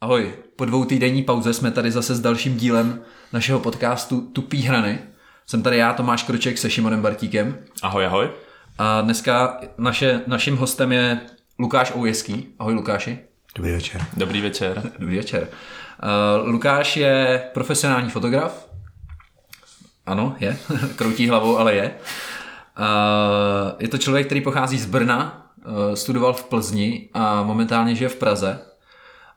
Ahoj, po dvou týdenní pauze jsme tady zase s dalším dílem našeho podcastu Tupý hrany. Jsem tady já, Tomáš Kroček se Šimonem Bartíkem. Ahoj, ahoj. A dneska naše, naším hostem je Lukáš Oujeský. Ahoj Lukáši. Dobrý večer. Dobrý večer. Dobrý večer. Uh, Lukáš je profesionální fotograf. Ano, je. Kroutí hlavou, ale je. Uh, je to člověk, který pochází z Brna, uh, studoval v Plzni a momentálně žije v Praze.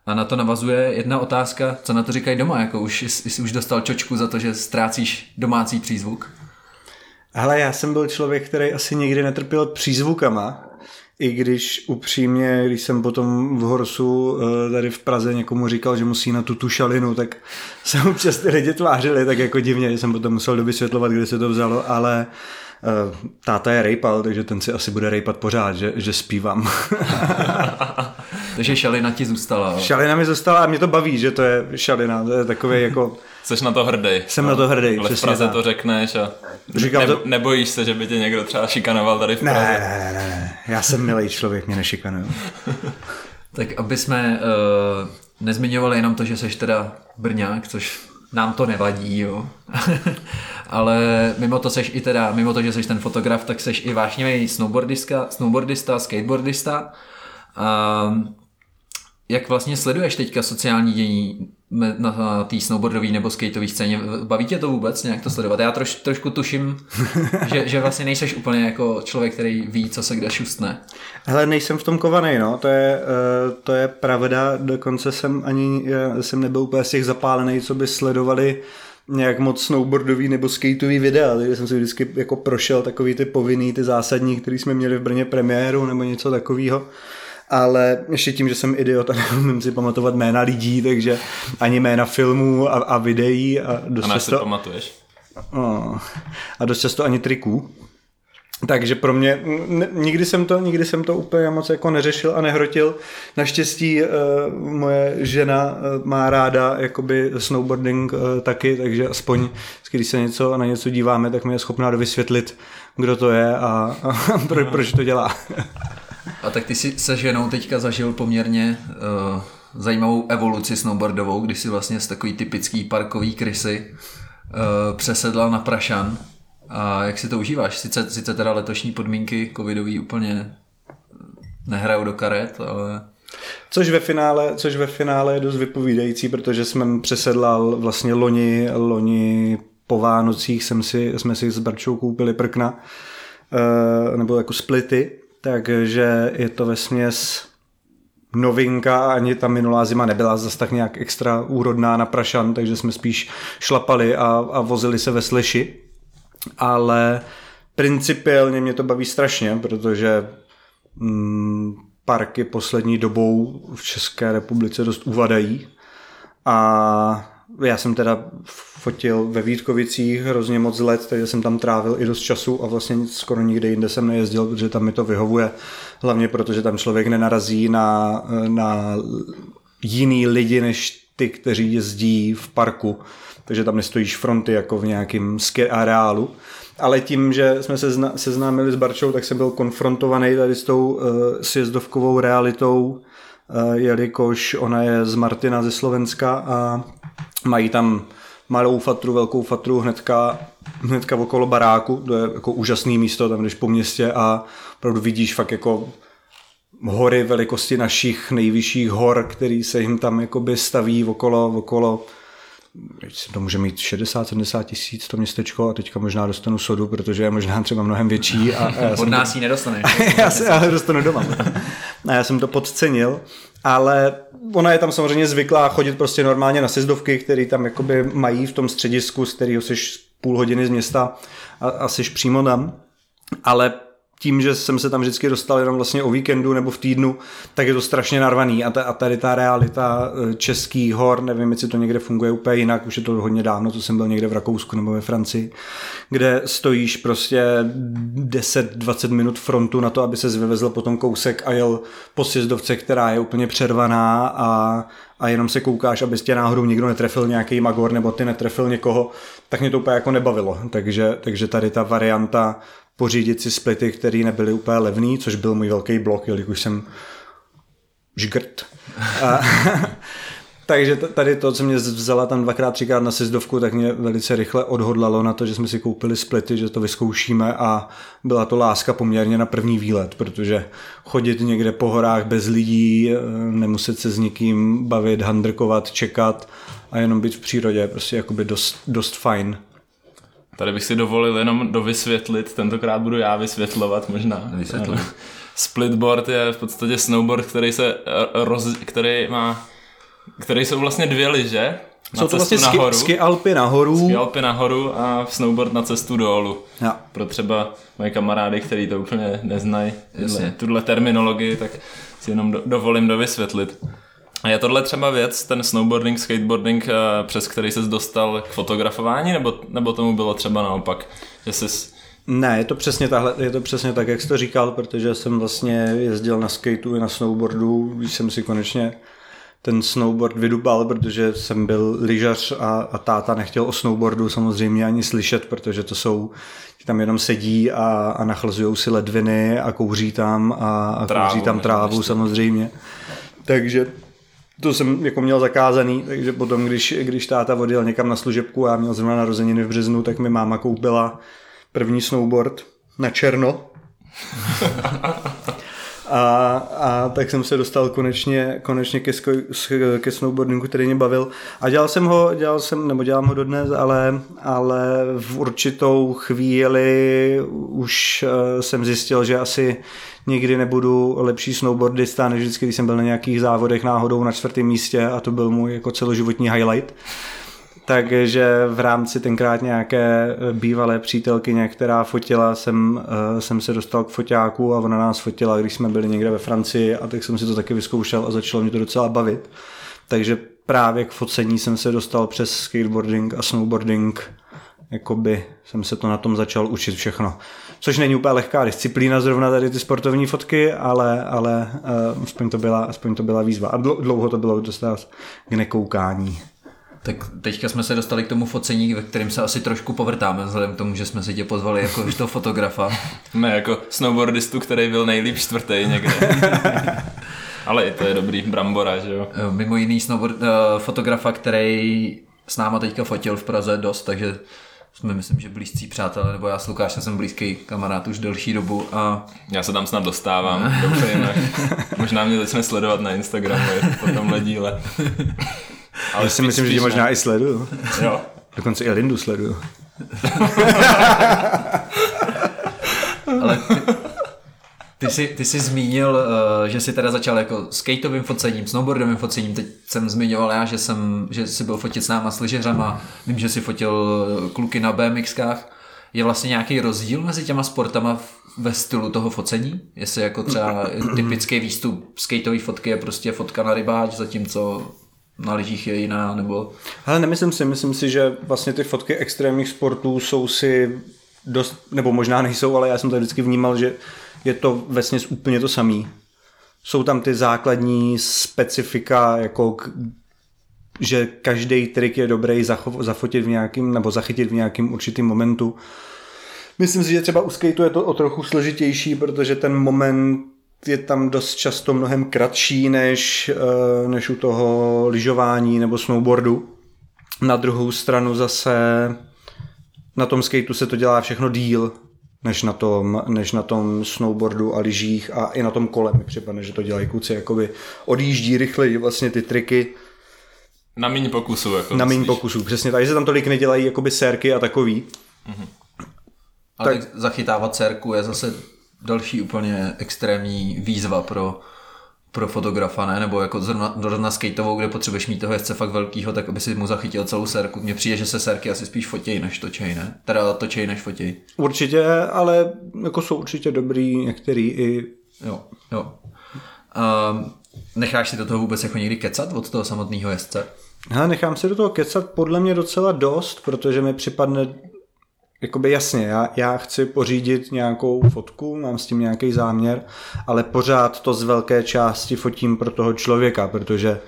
A na to navazuje jedna otázka, co na to říkají doma, jako už, jsi už dostal čočku za to, že ztrácíš domácí přízvuk? Ale já jsem byl člověk, který asi nikdy netrpěl přízvukama, i když upřímně, když jsem potom v Horsu eh, tady v Praze někomu říkal, že musí na tu tu šalinu, tak se občas ty lidi tvářili tak jako divně, že jsem potom musel dovysvětlovat, kde se to vzalo, ale uh, táta je rejpal, takže ten si asi bude rejpat pořád, že, že zpívám. takže šalina ti zůstala. Šalina mi zůstala a mě to baví, že to je šalina, to je takový jako... Jsi na to hrdý. Jsem no, na to hrdý, Ale v Praze tak. to řekneš a Říkám ne, to... nebojíš se, že by tě někdo třeba šikanoval tady v Praze? Ne, ne, ne, ne. já jsem milý člověk, mě nešikanuju. tak aby jsme uh, nezmiňovali jenom to, že jsi teda Brňák, což nám to nevadí, jo. Ale mimo to seš i teda, mimo to, že jsi ten fotograf, tak seš i vášnivý snowboardista, snowboardista, skateboardista. A jak vlastně sleduješ teďka sociální dění na té snowboardové nebo skateové scéně? Baví tě to vůbec nějak to sledovat? Já troš, trošku tuším, že, že vlastně nejseš úplně jako člověk, který ví, co se kde šustne. Hele, nejsem v tom kovaný, no, to je, uh, to je pravda, dokonce jsem ani, já jsem nebyl úplně z těch zapálený, co by sledovali nějak moc snowboardový nebo skateový videa, takže jsem si vždycky jako prošel takový ty povinný, ty zásadní, který jsme měli v Brně premiéru nebo něco takového ale ještě tím, že jsem idiot a neumím si pamatovat jména lidí, takže ani jména filmů a, a videí a dost a často... pamatuješ. No, a dost často ani triků. Takže pro mě, nikdy jsem to, nikdy jsem to úplně moc jako neřešil a nehrotil. Naštěstí uh, moje žena uh, má ráda jakoby snowboarding uh, taky, takže aspoň když se něco, na něco díváme, tak mi je schopná dovysvětlit, kdo to je a, a proč, proč to dělá. A tak ty si se ženou teďka zažil poměrně uh, zajímavou evoluci snowboardovou, kdy si vlastně z takový typický parkový krysy uh, přesedlal na Prašan. A jak si to užíváš? Sice, sice teda letošní podmínky covidový úplně nehrajou do karet, ale... Což ve finále, což ve finále je dost vypovídající, protože jsme přesedlal vlastně loni, loni po Vánocích jsem si, jsme si s Barčou koupili prkna, uh, nebo jako splity takže je to ve směs novinka, ani ta minulá zima nebyla zase tak nějak extra úrodná na Prašan, takže jsme spíš šlapali a, a vozili se ve sleši, ale principiálně mě to baví strašně, protože mm, parky poslední dobou v České republice dost uvadají a já jsem teda fotil ve Vítkovicích hrozně moc let, takže jsem tam trávil i dost času a vlastně skoro nikde jinde jsem nejezdil, protože tam mi to vyhovuje. Hlavně proto, že tam člověk nenarazí na, na jiný lidi, než ty, kteří jezdí v parku. Takže tam nestojíš fronty jako v nějakém ski areálu. Ale tím, že jsme se zna, seznámili s Barčou, tak jsem byl konfrontovaný tady s tou uh, sjezdovkovou realitou, uh, jelikož ona je z Martina ze Slovenska a Mají tam malou fatru, velkou fatru hnedka, hnedka okolo baráku, to je jako úžasný místo, tam jdeš po městě a opravdu vidíš fakt jako hory velikosti našich nejvyšších hor, který se jim tam jakoby staví okolo, okolo to může mít 60-70 tisíc to městečko a teďka možná dostanu sodu, protože je možná třeba mnohem větší. A, a Od nás to... ji nedostaneš. já se já dostanu doma. a já jsem to podcenil, ale ona je tam samozřejmě zvyklá chodit prostě normálně na sezdovky, které tam jakoby mají v tom středisku, z kterého jsi půl hodiny z města a, a jsi přímo tam. Ale tím, že jsem se tam vždycky dostal jenom vlastně o víkendu nebo v týdnu, tak je to strašně narvaný a, ta, a tady ta realita eh, českých hor, nevím, jestli to někde funguje úplně jinak, už je to hodně dávno, co jsem byl někde v Rakousku nebo ve Francii, kde stojíš prostě 10-20 minut frontu na to, aby se vyvezl potom kousek a jel po sjezdovce, která je úplně přervaná a, a jenom se koukáš, aby tě náhodou nikdo netrefil nějaký magor nebo ty netrefil někoho, tak mě to úplně jako nebavilo. Takže, takže tady ta varianta pořídit si splity, které nebyly úplně levný, což byl můj velký blok, jelikož jsem žgrt. A, Takže tady to, co mě vzala tam dvakrát, třikrát na sezdovku, tak mě velice rychle odhodlalo na to, že jsme si koupili splity, že to vyzkoušíme a byla to láska poměrně na první výlet, protože chodit někde po horách bez lidí, eh, nemuset se s nikým bavit, handrkovat, čekat a jenom být v přírodě je prostě jakoby dost, dost fajn. Tady bych si dovolil jenom dovysvětlit, tentokrát budu já vysvětlovat možná. Vysvětlit. Splitboard je v podstatě snowboard, který se eh, roz, který má které jsou vlastně dvě lyže. Jsou to vlastně ski, nahoru, ski Alpy nahoru. Ski Alpy nahoru a snowboard na cestu dolů. Ja. Pro třeba moje kamarády, kteří to úplně neznají, tuhle terminologii, tak si jenom do, dovolím dovysvětlit. A je tohle třeba věc, ten snowboarding, skateboarding, eh, přes který ses dostal k fotografování, nebo, nebo tomu bylo třeba naopak, že jsi ne, je to přesně tahle, je to přesně tak, jak jsi to říkal, protože jsem vlastně jezdil na skateu i na snowboardu, když jsem si konečně ten snowboard vydubal, protože jsem byl lyžař a, a táta nechtěl o snowboardu samozřejmě ani slyšet, protože to jsou, tam jenom sedí a, a nachlazují si ledviny a kouří tam a, a trávu, kouří tam trávu samozřejmě. Takže to jsem jako měl zakázaný, takže potom, když, když táta odjel někam na služebku a já měl zrovna narozeniny v březnu, tak mi máma koupila první snowboard na černo. A, a tak jsem se dostal konečně, konečně ke, sko, ke snowboardingu, který mě bavil. A dělal jsem ho, dělal jsem, nebo dělám ho dodnes, ale, ale v určitou chvíli už uh, jsem zjistil, že asi nikdy nebudu lepší snowboardista, než vždycky, když jsem byl na nějakých závodech náhodou na čtvrtém místě a to byl můj jako celoživotní highlight takže v rámci tenkrát nějaké bývalé přítelkyně, která fotila, jsem, eh, jsem se dostal k foťáku a ona nás fotila, když jsme byli někde ve Francii a tak jsem si to taky vyzkoušel a začalo mě to docela bavit. Takže právě k focení jsem se dostal přes skateboarding a snowboarding, jakoby jsem se to na tom začal učit všechno. Což není úplně lehká disciplína zrovna tady ty sportovní fotky, ale, ale uh, aspoň, to byla, aspoň to byla výzva. A dlouho to bylo dostat k nekoukání. Tak teďka jsme se dostali k tomu focení, ve kterém se asi trošku povrtáme, vzhledem k tomu, že jsme si tě pozvali jako toho fotografa. Ne, jako snowboardistu, který byl nejlíp čtvrtý někde. Ale to je dobrý, Brambora, že jo? Eh, mimo jiný snowboard, uh, fotografa, který s náma teďka fotil v Praze dost, takže jsme myslím, že blízcí přátelé, nebo já s Lukášem jsem blízký kamarád už delší dobu a... Já se tam snad dostávám, dobře jinak. Možná mě začne sledovat na Instagramu po tomhle díle. Ale si myslím, že možná i sleduju. Jo. Dokonce i Lindu sleduju. Ale ty, ty, jsi, ty jsi zmínil, uh, že jsi teda začal jako skateovým focením, snowboardovým focením. Teď jsem zmiňoval já, že, jsem, že jsi byl fotit s náma s lyžeřama. Vím, že jsi fotil kluky na BMXkách. Je vlastně nějaký rozdíl mezi těma sportama ve stylu toho focení? Jestli jako třeba typický výstup skateové fotky je prostě fotka na rybáč, zatímco na lyžích je jiná, nebo... Ale nemyslím si, myslím si, že vlastně ty fotky extrémních sportů jsou si dost, nebo možná nejsou, ale já jsem to vždycky vnímal, že je to vlastně úplně to samý. Jsou tam ty základní specifika, jako k, že každý trik je dobrý zafotit v nějakým, nebo zachytit v nějakém určitém momentu. Myslím si, že třeba u skateu je to o trochu složitější, protože ten moment je tam dost často mnohem kratší než, eh, než u toho lyžování nebo snowboardu. Na druhou stranu zase na tom skateu se to dělá všechno díl, než na tom, než na tom snowboardu a lyžích a i na tom kole mi připadne, že to dělají kluci, jakoby odjíždí rychleji vlastně ty triky. Na méně pokusů. Jako na méně pokusů, přesně tak, se tam tolik nedělají jakoby sérky a takový. Mm-hmm. Ale tak, zachytávat sérku je zase další úplně extrémní výzva pro, pro fotografa, ne? Nebo jako zrovna, zrovna skateovou, kde potřebuješ mít toho jezdce fakt velkýho, tak aby si mu zachytil celou serku. Mně přijde, že se serky asi spíš fotějí než točej, ne? Teda točej než fotějí. Určitě, ale jako jsou určitě dobrý některý i... Jo, jo. Um, necháš si do toho vůbec jako někdy kecat od toho samotného jezdce? Já nechám si do toho kecat podle mě docela dost, protože mi připadne jakoby jasně, já, já chci pořídit nějakou fotku, mám s tím nějaký záměr, ale pořád to z velké části fotím pro toho člověka, protože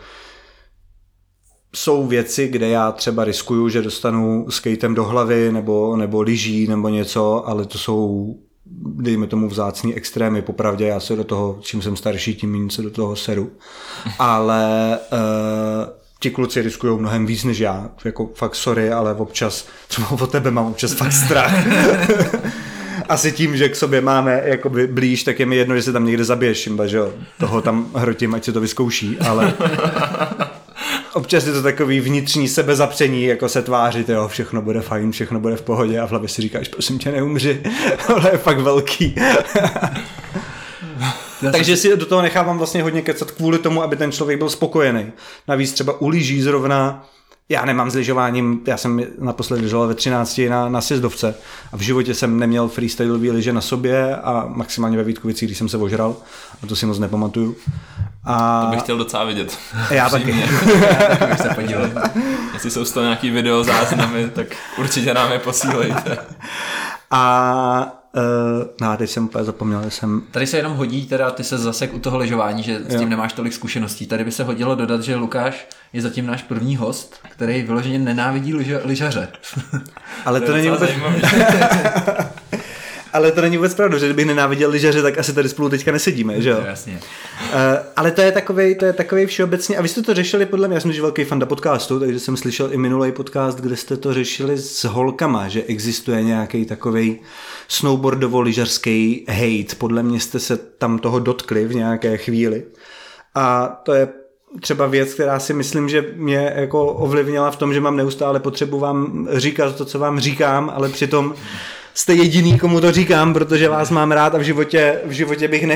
jsou věci, kde já třeba riskuju, že dostanu skatem do hlavy nebo, nebo lyží nebo něco, ale to jsou dejme tomu vzácný extrémy, popravdě já se do toho, čím jsem starší, tím méně se do toho seru. Ale uh, ti kluci riskují mnohem víc než já. Jako fakt sorry, ale občas, třeba o tebe mám občas fakt strach. Asi tím, že k sobě máme jakoby blíž, tak je mi jedno, že se tam někde zabiješ, Šimba, že jo. Toho tam hrotím, ať se to vyzkouší, ale občas je to takový vnitřní sebezapření, jako se tvářit, jo, všechno bude fajn, všechno bude v pohodě a v hlavě si říkáš, prosím tě, neumři, ale je fakt velký. Takže si do toho nechávám vlastně hodně kecat kvůli tomu, aby ten člověk byl spokojený. Navíc třeba u lyží zrovna já nemám s lyžováním, já jsem naposledy lyžoval ve 13 na, na sjezdovce a v životě jsem neměl freestyleový lyže na sobě a maximálně ve Vítkovicích, když jsem se ožral a to si moc nepamatuju. A... To bych chtěl docela vidět. Já taky. já taky bych se podíval. Jestli jsou z toho nějaký video záznamy, tak určitě nám je posílejte. A Uh, no teď jsem úplně zapomněl, že jsem... Tady se jenom hodí, teda ty se zasek u toho lyžování, že s tím jo. nemáš tolik zkušeností. Tady by se hodilo dodat, že Lukáš je zatím náš první host, který vyloženě nenávidí lyžaře. Ale to, to není vůbec... ale to není vůbec pravda, že kdybych nenáviděl lyžaře, tak asi tady spolu teďka nesedíme, že jo? Jasně. Uh, ale to je takový, to je takový všeobecně, a vy jste to řešili podle mě, já jsem velký fanda podcastu, takže jsem slyšel i minulý podcast, kde jste to řešili s holkama, že existuje nějaký takový snowboardovo-lyžařský hate, podle mě jste se tam toho dotkli v nějaké chvíli. A to je třeba věc, která si myslím, že mě jako ovlivnila v tom, že mám neustále potřebu vám říkat to, co vám říkám, ale přitom jste jediný, komu to říkám, protože vás mám rád a v životě, v životě bych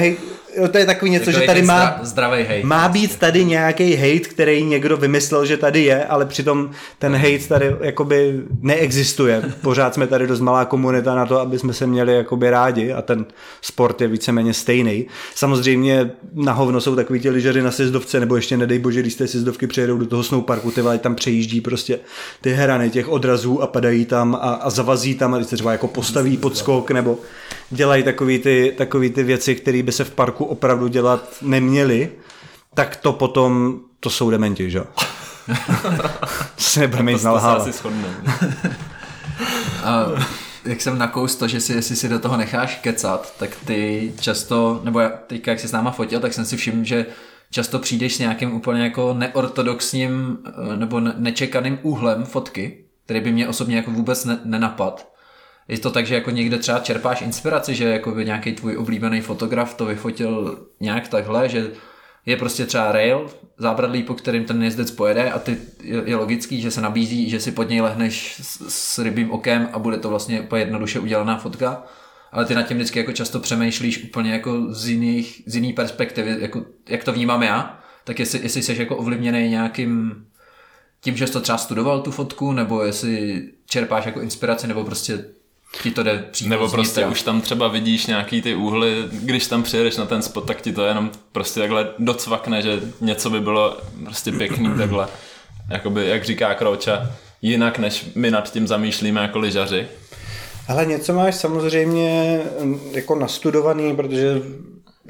nehej... To je takový něco, takový že tady má, zdravý hate. má být tady nějaký hate, který někdo vymyslel, že tady je, ale přitom ten hate tady jakoby neexistuje. Pořád jsme tady dost malá komunita na to, aby jsme se měli jakoby rádi a ten sport je víceméně stejný. Samozřejmě na hovno jsou takový ti lyžaři na sezdovce, nebo ještě nedej bože, když z té sezdovky přijedou do toho snowparku, ty tam přejíždí prostě ty herany těch odrazů a padají tam a, a zavazí tam a když se třeba jako postaví pod skok nebo dělají takový ty, takový ty věci, které by se v parku opravdu dělat neměly, tak to potom, to jsou dementi, že? se nebudeme jít nalhávat. A jak jsem nakous to, že si, jestli si do toho necháš kecat, tak ty často, nebo já teďka jak jsi s náma fotil, tak jsem si všiml, že často přijdeš s nějakým úplně jako neortodoxním eh, nebo nečekaným úhlem fotky, který by mě osobně jako vůbec ne, nenapad je to tak, že jako někde třeba čerpáš inspiraci, že jako by nějaký tvůj oblíbený fotograf to vyfotil nějak takhle, že je prostě třeba rail, zábradlí, po kterým ten jezdec pojede a ty je, logický, že se nabízí, že si pod něj lehneš s, s rybým okem a bude to vlastně úplně jednoduše udělaná fotka, ale ty nad tím vždycky jako často přemýšlíš úplně jako z, jiných, z jiný perspektivy, jako, jak to vnímám já, tak jestli, jestli jsi jako ovlivněný nějakým tím, že jsi to třeba studoval tu fotku, nebo jestli čerpáš jako inspiraci, nebo prostě ti to jde přímo Nebo prostě už tam třeba vidíš nějaký ty úhly, když tam přijedeš na ten spot, tak ti to jenom prostě takhle docvakne, že něco by bylo prostě pěkný takhle, jakoby, jak říká Krouča, jinak, než my nad tím zamýšlíme jako lyžaři. Ale něco máš samozřejmě mm, jako nastudovaný, protože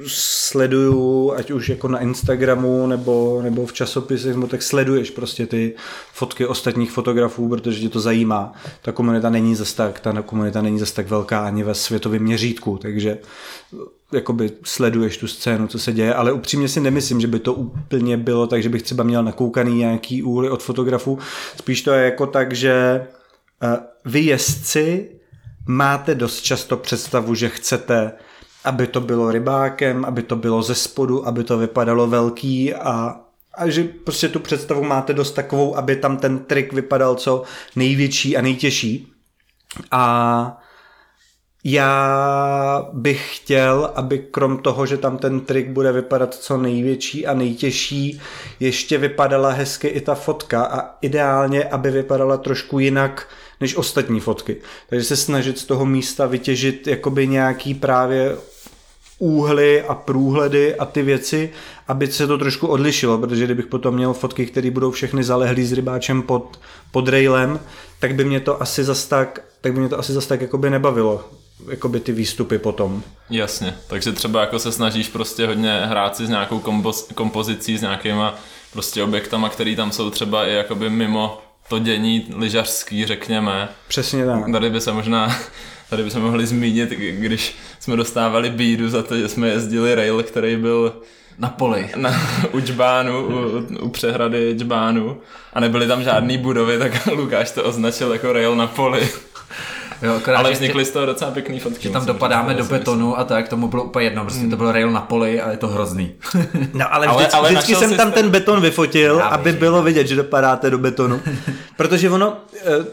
sleduju, ať už jako na Instagramu nebo, nebo v časopisech, no tak sleduješ prostě ty fotky ostatních fotografů, protože tě to zajímá. Ta komunita není zase tak, ta komunita není zase tak velká ani ve světovém měřítku, takže jakoby sleduješ tu scénu, co se děje, ale upřímně si nemyslím, že by to úplně bylo tak, že bych třeba měl nakoukaný nějaký úly od fotografů. Spíš to je jako tak, že eh, vy jezdci máte dost často představu, že chcete aby to bylo rybákem, aby to bylo ze spodu, aby to vypadalo velký a, a že prostě tu představu máte dost takovou, aby tam ten trik vypadal co největší a nejtěžší. A já bych chtěl, aby krom toho, že tam ten trik bude vypadat co největší a nejtěžší, ještě vypadala hezky i ta fotka a ideálně, aby vypadala trošku jinak než ostatní fotky. Takže se snažit z toho místa vytěžit jakoby nějaký právě úhly a průhledy a ty věci, aby se to trošku odlišilo, protože kdybych potom měl fotky, které budou všechny zalehlý s rybáčem pod, pod railem, tak by mě to asi zas tak, tak by mě to asi zas tak jakoby nebavilo jakoby ty výstupy potom. Jasně, takže třeba jako se snažíš prostě hodně hrát si s nějakou kompoz, kompozicí, s nějakýma prostě objektama, které tam jsou třeba i jakoby mimo to dění lyžařský, řekněme. Přesně tak. Tady by se možná Tady bychom mohli zmínit, když jsme dostávali bídu za to, že jsme jezdili rail, který byl Na poli. Na, u Džbánu, u, u přehrady Džbánu a nebyly tam žádné budovy, tak Lukáš to označil jako rail na poli. Jo, akorát, Ale vznikly z toho docela pěkný fotky. tam dopadáme do betonu a tak, tomu bylo úplně jedno, prostě hmm. to bylo rail na poli a je to hrozný. No ale, vždycky, ale, ale vždycky jsem tam ten beton vyfotil, Já aby bylo vidět, že dopadáte do betonu. Protože ono, eh,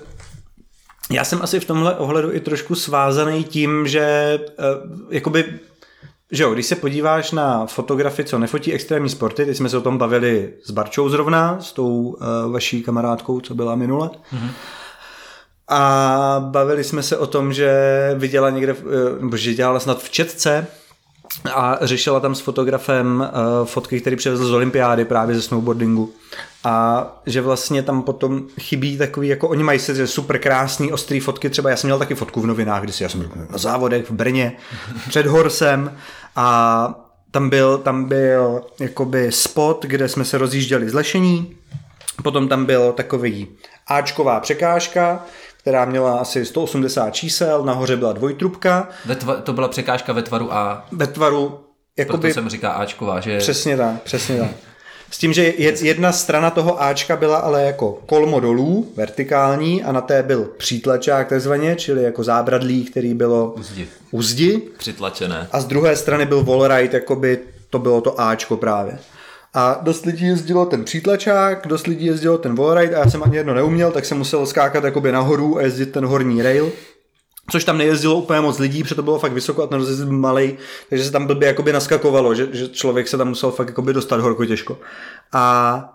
já jsem asi v tomhle ohledu i trošku svázaný tím, že eh, jakoby že jo, když se podíváš na fotografy, co nefotí extrémní sporty, teď jsme se o tom bavili s Barčou zrovna, s tou uh, vaší kamarádkou, co byla minule. Mm-hmm. A bavili jsme se o tom, že viděla někde, eh, nebo že dělala snad v Četce a řešila tam s fotografem uh, fotky, který přivezl z olympiády právě ze snowboardingu. A že vlastně tam potom chybí takový, jako oni mají sice super krásný, ostrý fotky, třeba já jsem měl taky fotku v novinách, když já jsem byl na závodech v Brně, před Horsem a tam byl, tam byl jakoby spot, kde jsme se rozjížděli z lešení, potom tam byl takový Ačková překážka, která měla asi 180 čísel, nahoře byla dvojtrubka. Ve tva- to byla překážka ve tvaru A. Ve tvaru, jakoby... Proto jsem říká Ačková, že... Přesně tak, přesně tak. S tím, že jedna strana toho Ačka byla ale jako kolmo dolů, vertikální, a na té byl přítlačák takzvaně, čili jako zábradlí, který bylo uzdi. uzdi. Přitlačené. A z druhé strany byl wallride, jakoby to bylo to Ačko právě. A dost lidí jezdilo ten přítlačák, dost lidí jezdilo ten wallride a já jsem ani jedno neuměl, tak jsem musel skákat jakoby nahoru a jezdit ten horní rail. Což tam nejezdilo úplně moc lidí, protože to bylo fakt vysoko a ten rozjezd byl malý, takže se tam blbě jakoby naskakovalo, že, že člověk se tam musel fakt jakoby dostat horko těžko. A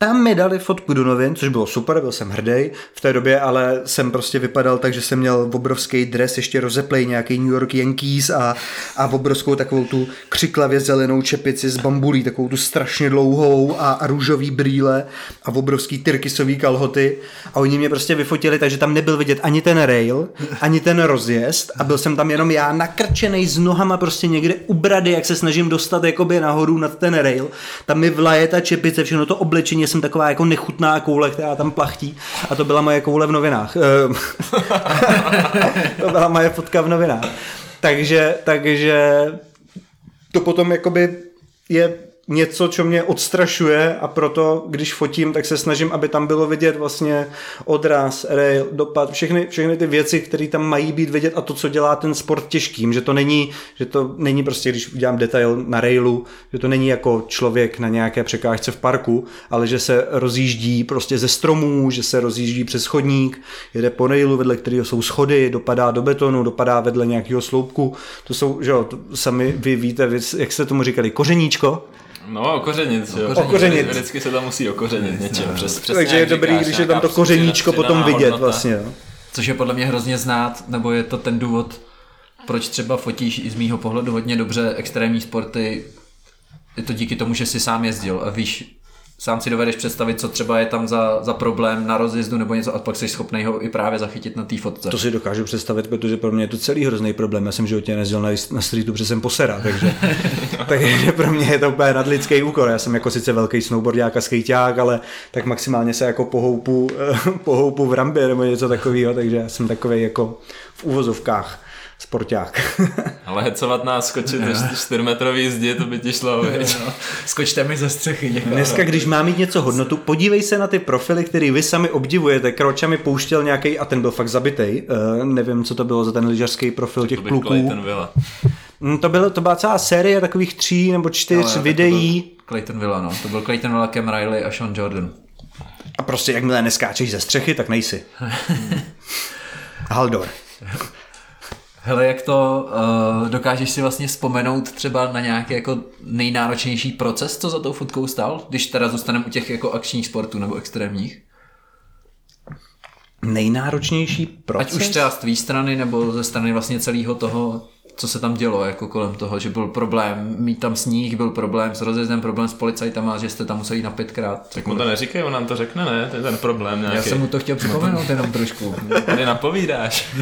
tam mi dali fotku do novin, což bylo super, byl jsem hrdý v té době, ale jsem prostě vypadal tak, že jsem měl obrovský dres, ještě rozeplej nějaký New York Yankees a, a obrovskou takovou tu křiklavě zelenou čepici z bambulí, takovou tu strašně dlouhou a, a růžový brýle a obrovský tyrkysový kalhoty a oni mě prostě vyfotili, takže tam nebyl vidět ani ten rail, ani ten rozjezd a byl jsem tam jenom já nakrčený s nohama prostě někde u brady, jak se snažím dostat jakoby nahoru nad ten rail. Tam mi vlaje ta čepice, všechno to oblečení jsem taková jako nechutná koule, která tam plachtí a to byla moje koule v novinách. Ehm, to byla moje fotka v novinách. Takže, takže to potom jakoby je něco, co mě odstrašuje a proto, když fotím, tak se snažím, aby tam bylo vidět vlastně odraz, rail, dopad, všechny, všechny ty věci, které tam mají být vidět a to, co dělá ten sport těžkým, že to není, že to není prostě, když udělám detail na railu, že to není jako člověk na nějaké překážce v parku, ale že se rozjíždí prostě ze stromů, že se rozjíždí přes chodník, jede po railu, vedle kterého jsou schody, dopadá do betonu, dopadá vedle nějakého sloupku. To jsou, že jo, sami vy víte, jak se tomu říkali, kořeníčko, No, okořenit, jo. Okořenit. Vždycky se tam musí okořenit něčím. No. Přes, Takže je dobrý, když je tam to kořeníčko potom vidět hodnota. vlastně. Což je podle mě hrozně znát, nebo je to ten důvod, proč třeba fotíš i z mýho pohledu hodně dobře extrémní sporty, je to díky tomu, že jsi sám jezdil a víš, sám si dovedeš představit, co třeba je tam za, za problém na rozjezdu nebo něco a pak jsi schopný ho i právě zachytit na té fotce. To si dokážu představit, protože pro mě je to celý hrozný problém. Já jsem životě nejezdil na, na streetu, protože jsem posera, takže, takže pro mě je to úplně nadlidský úkol. Já jsem jako sice velký snowboardák a skejťák, ale tak maximálně se jako pohoupu, pohoupu v rambě nebo něco takového, takže já jsem takový jako v úvozovkách sporták. Ale hecovat nás, skočit ze 4 metrový zdi, to by ti šlo, no. Skočte mi ze střechy. Děkuji. Dneska, když má mít něco hodnotu, podívej se na ty profily, který vy sami obdivujete. Kroča mi pouštěl nějaký, a ten byl fakt zabitej. Uh, nevím, co to bylo za ten lyžařský profil těch to pluků. Clayton Villa. Mm, to, bylo, to byla celá série takových tří nebo čtyř no, videí. Clayton Villa, no. To byl Clayton Villa, Cam Riley a Sean Jordan. A prostě jakmile neskáčeš ze střechy, tak nejsi. Haldor. Hele, jak to uh, dokážeš si vlastně vzpomenout třeba na nějaký jako nejnáročnější proces, co za tou fotkou stál, když teda zůstaneme u těch jako akčních sportů nebo extrémních? Nejnáročnější proces? Ať už třeba z tvý strany nebo ze strany vlastně celého toho, co se tam dělo jako kolem toho, že byl problém mít tam sníh, byl problém s rozjezdem, problém s policajtama, že jste tam museli na pětkrát. Tak mu to neříkej, on nám to řekne, ne? To je ten problém nějaký. Já jsem mu to chtěl připomenout jenom trošku. Tady napovídáš.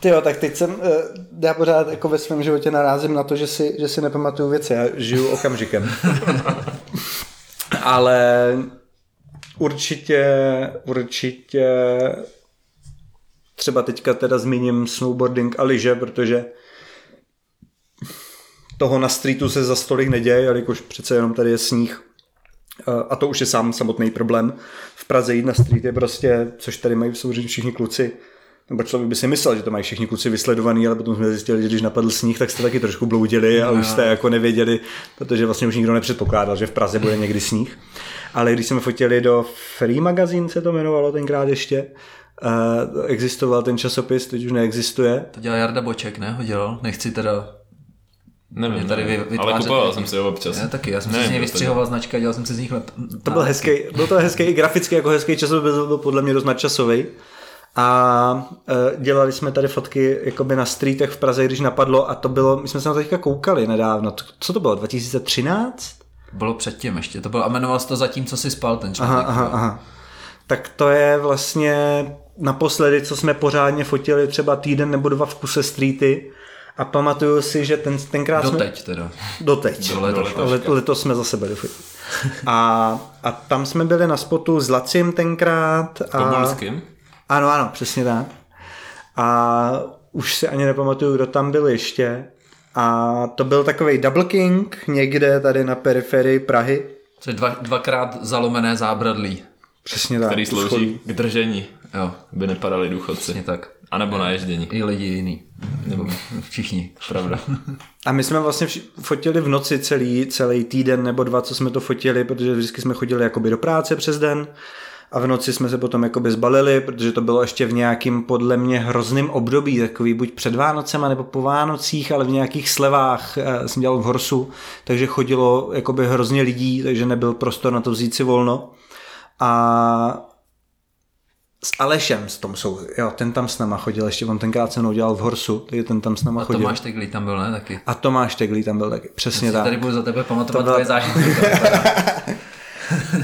Ty jo, tak teď jsem, eh, já pořád jako ve svém životě narázím na to, že si, že si nepamatuju věci, já žiju okamžikem. Ale určitě, určitě třeba teďka teda zmíním snowboarding a lyže, protože toho na streetu se za stolik neděje, jakož přece jenom tady je sníh. Eh, a to už je sám samotný problém. V Praze jít na street je prostě, což tady mají samozřejmě všichni kluci, nebo člověk by si myslel, že to mají všichni kluci vysledovaný, ale potom jsme zjistili, že když napadl sníh, tak jste taky trošku bloudili a už jste jako nevěděli, protože vlastně už nikdo nepředpokládal, že v Praze bude někdy sníh. Ale když jsme fotili do Free Magazine, se to jmenovalo tenkrát ještě, uh, existoval ten časopis, teď už neexistuje. To dělal Jarda Boček, ne? Ho dělal? Nechci teda Nevím, tady nevím. vy- ale vytvářet kupoval jsem si ho občas. Já taky, já jsem Ne, si z něj vystřihoval značky a dělal jsem si z nich lep... To byl hezký, byl to hezký i graficky jako hezký časopis, byl, byl podle mě dost nadčasový. A e, dělali jsme tady fotky jakoby na streetech v Praze, když napadlo a to bylo, my jsme se na to teďka koukali nedávno, co to bylo, 2013? Bylo předtím ještě, to bylo, a jmenoval se to zatím, co si spal ten Aha, článek. aha, jo. aha. Tak to je vlastně naposledy, co jsme pořádně fotili třeba týden nebo dva v kuse streety a pamatuju si, že ten, tenkrát jsme... Doteď teda. Doteď. Do letoška. Do let, letos jsme zase byli fotit. A, a tam jsme byli na spotu s Lacim tenkrát. A, Kobulským? Ano, ano, přesně tak. A už si ani nepamatuju, kdo tam byl ještě. A to byl takový Double King někde tady na periferii Prahy. Což dva, dvakrát zalomené zábradlí. Přesně tak. který slouží schodů. k držení, Jo, aby nepadali důchodci. přesně tak. A nebo na ježdění. I lidi jiný. Nebo všichni. Pravda. A my jsme vlastně vši- fotili v noci celý, celý týden nebo dva, co jsme to fotili, protože vždycky jsme chodili jakoby do práce přes den a v noci jsme se potom jakoby zbalili, protože to bylo ještě v nějakým podle mě hrozným období, takový buď před Vánocema nebo po Vánocích, ale v nějakých slevách eh, jsem dělal v Horsu, takže chodilo jakoby hrozně lidí, takže nebyl prostor na to vzít si volno. A s Alešem s tom jsou, jo, ten tam s náma chodil, ještě on tenkrát se mnou dělal v Horsu, takže ten tam s náma A chodil. Tomáš Teglý tam byl, ne? Taky. A Tomáš Teglý tam byl taky, přesně Si tak. tady budu za tebe pamatovat To byla- tvoje zážitky.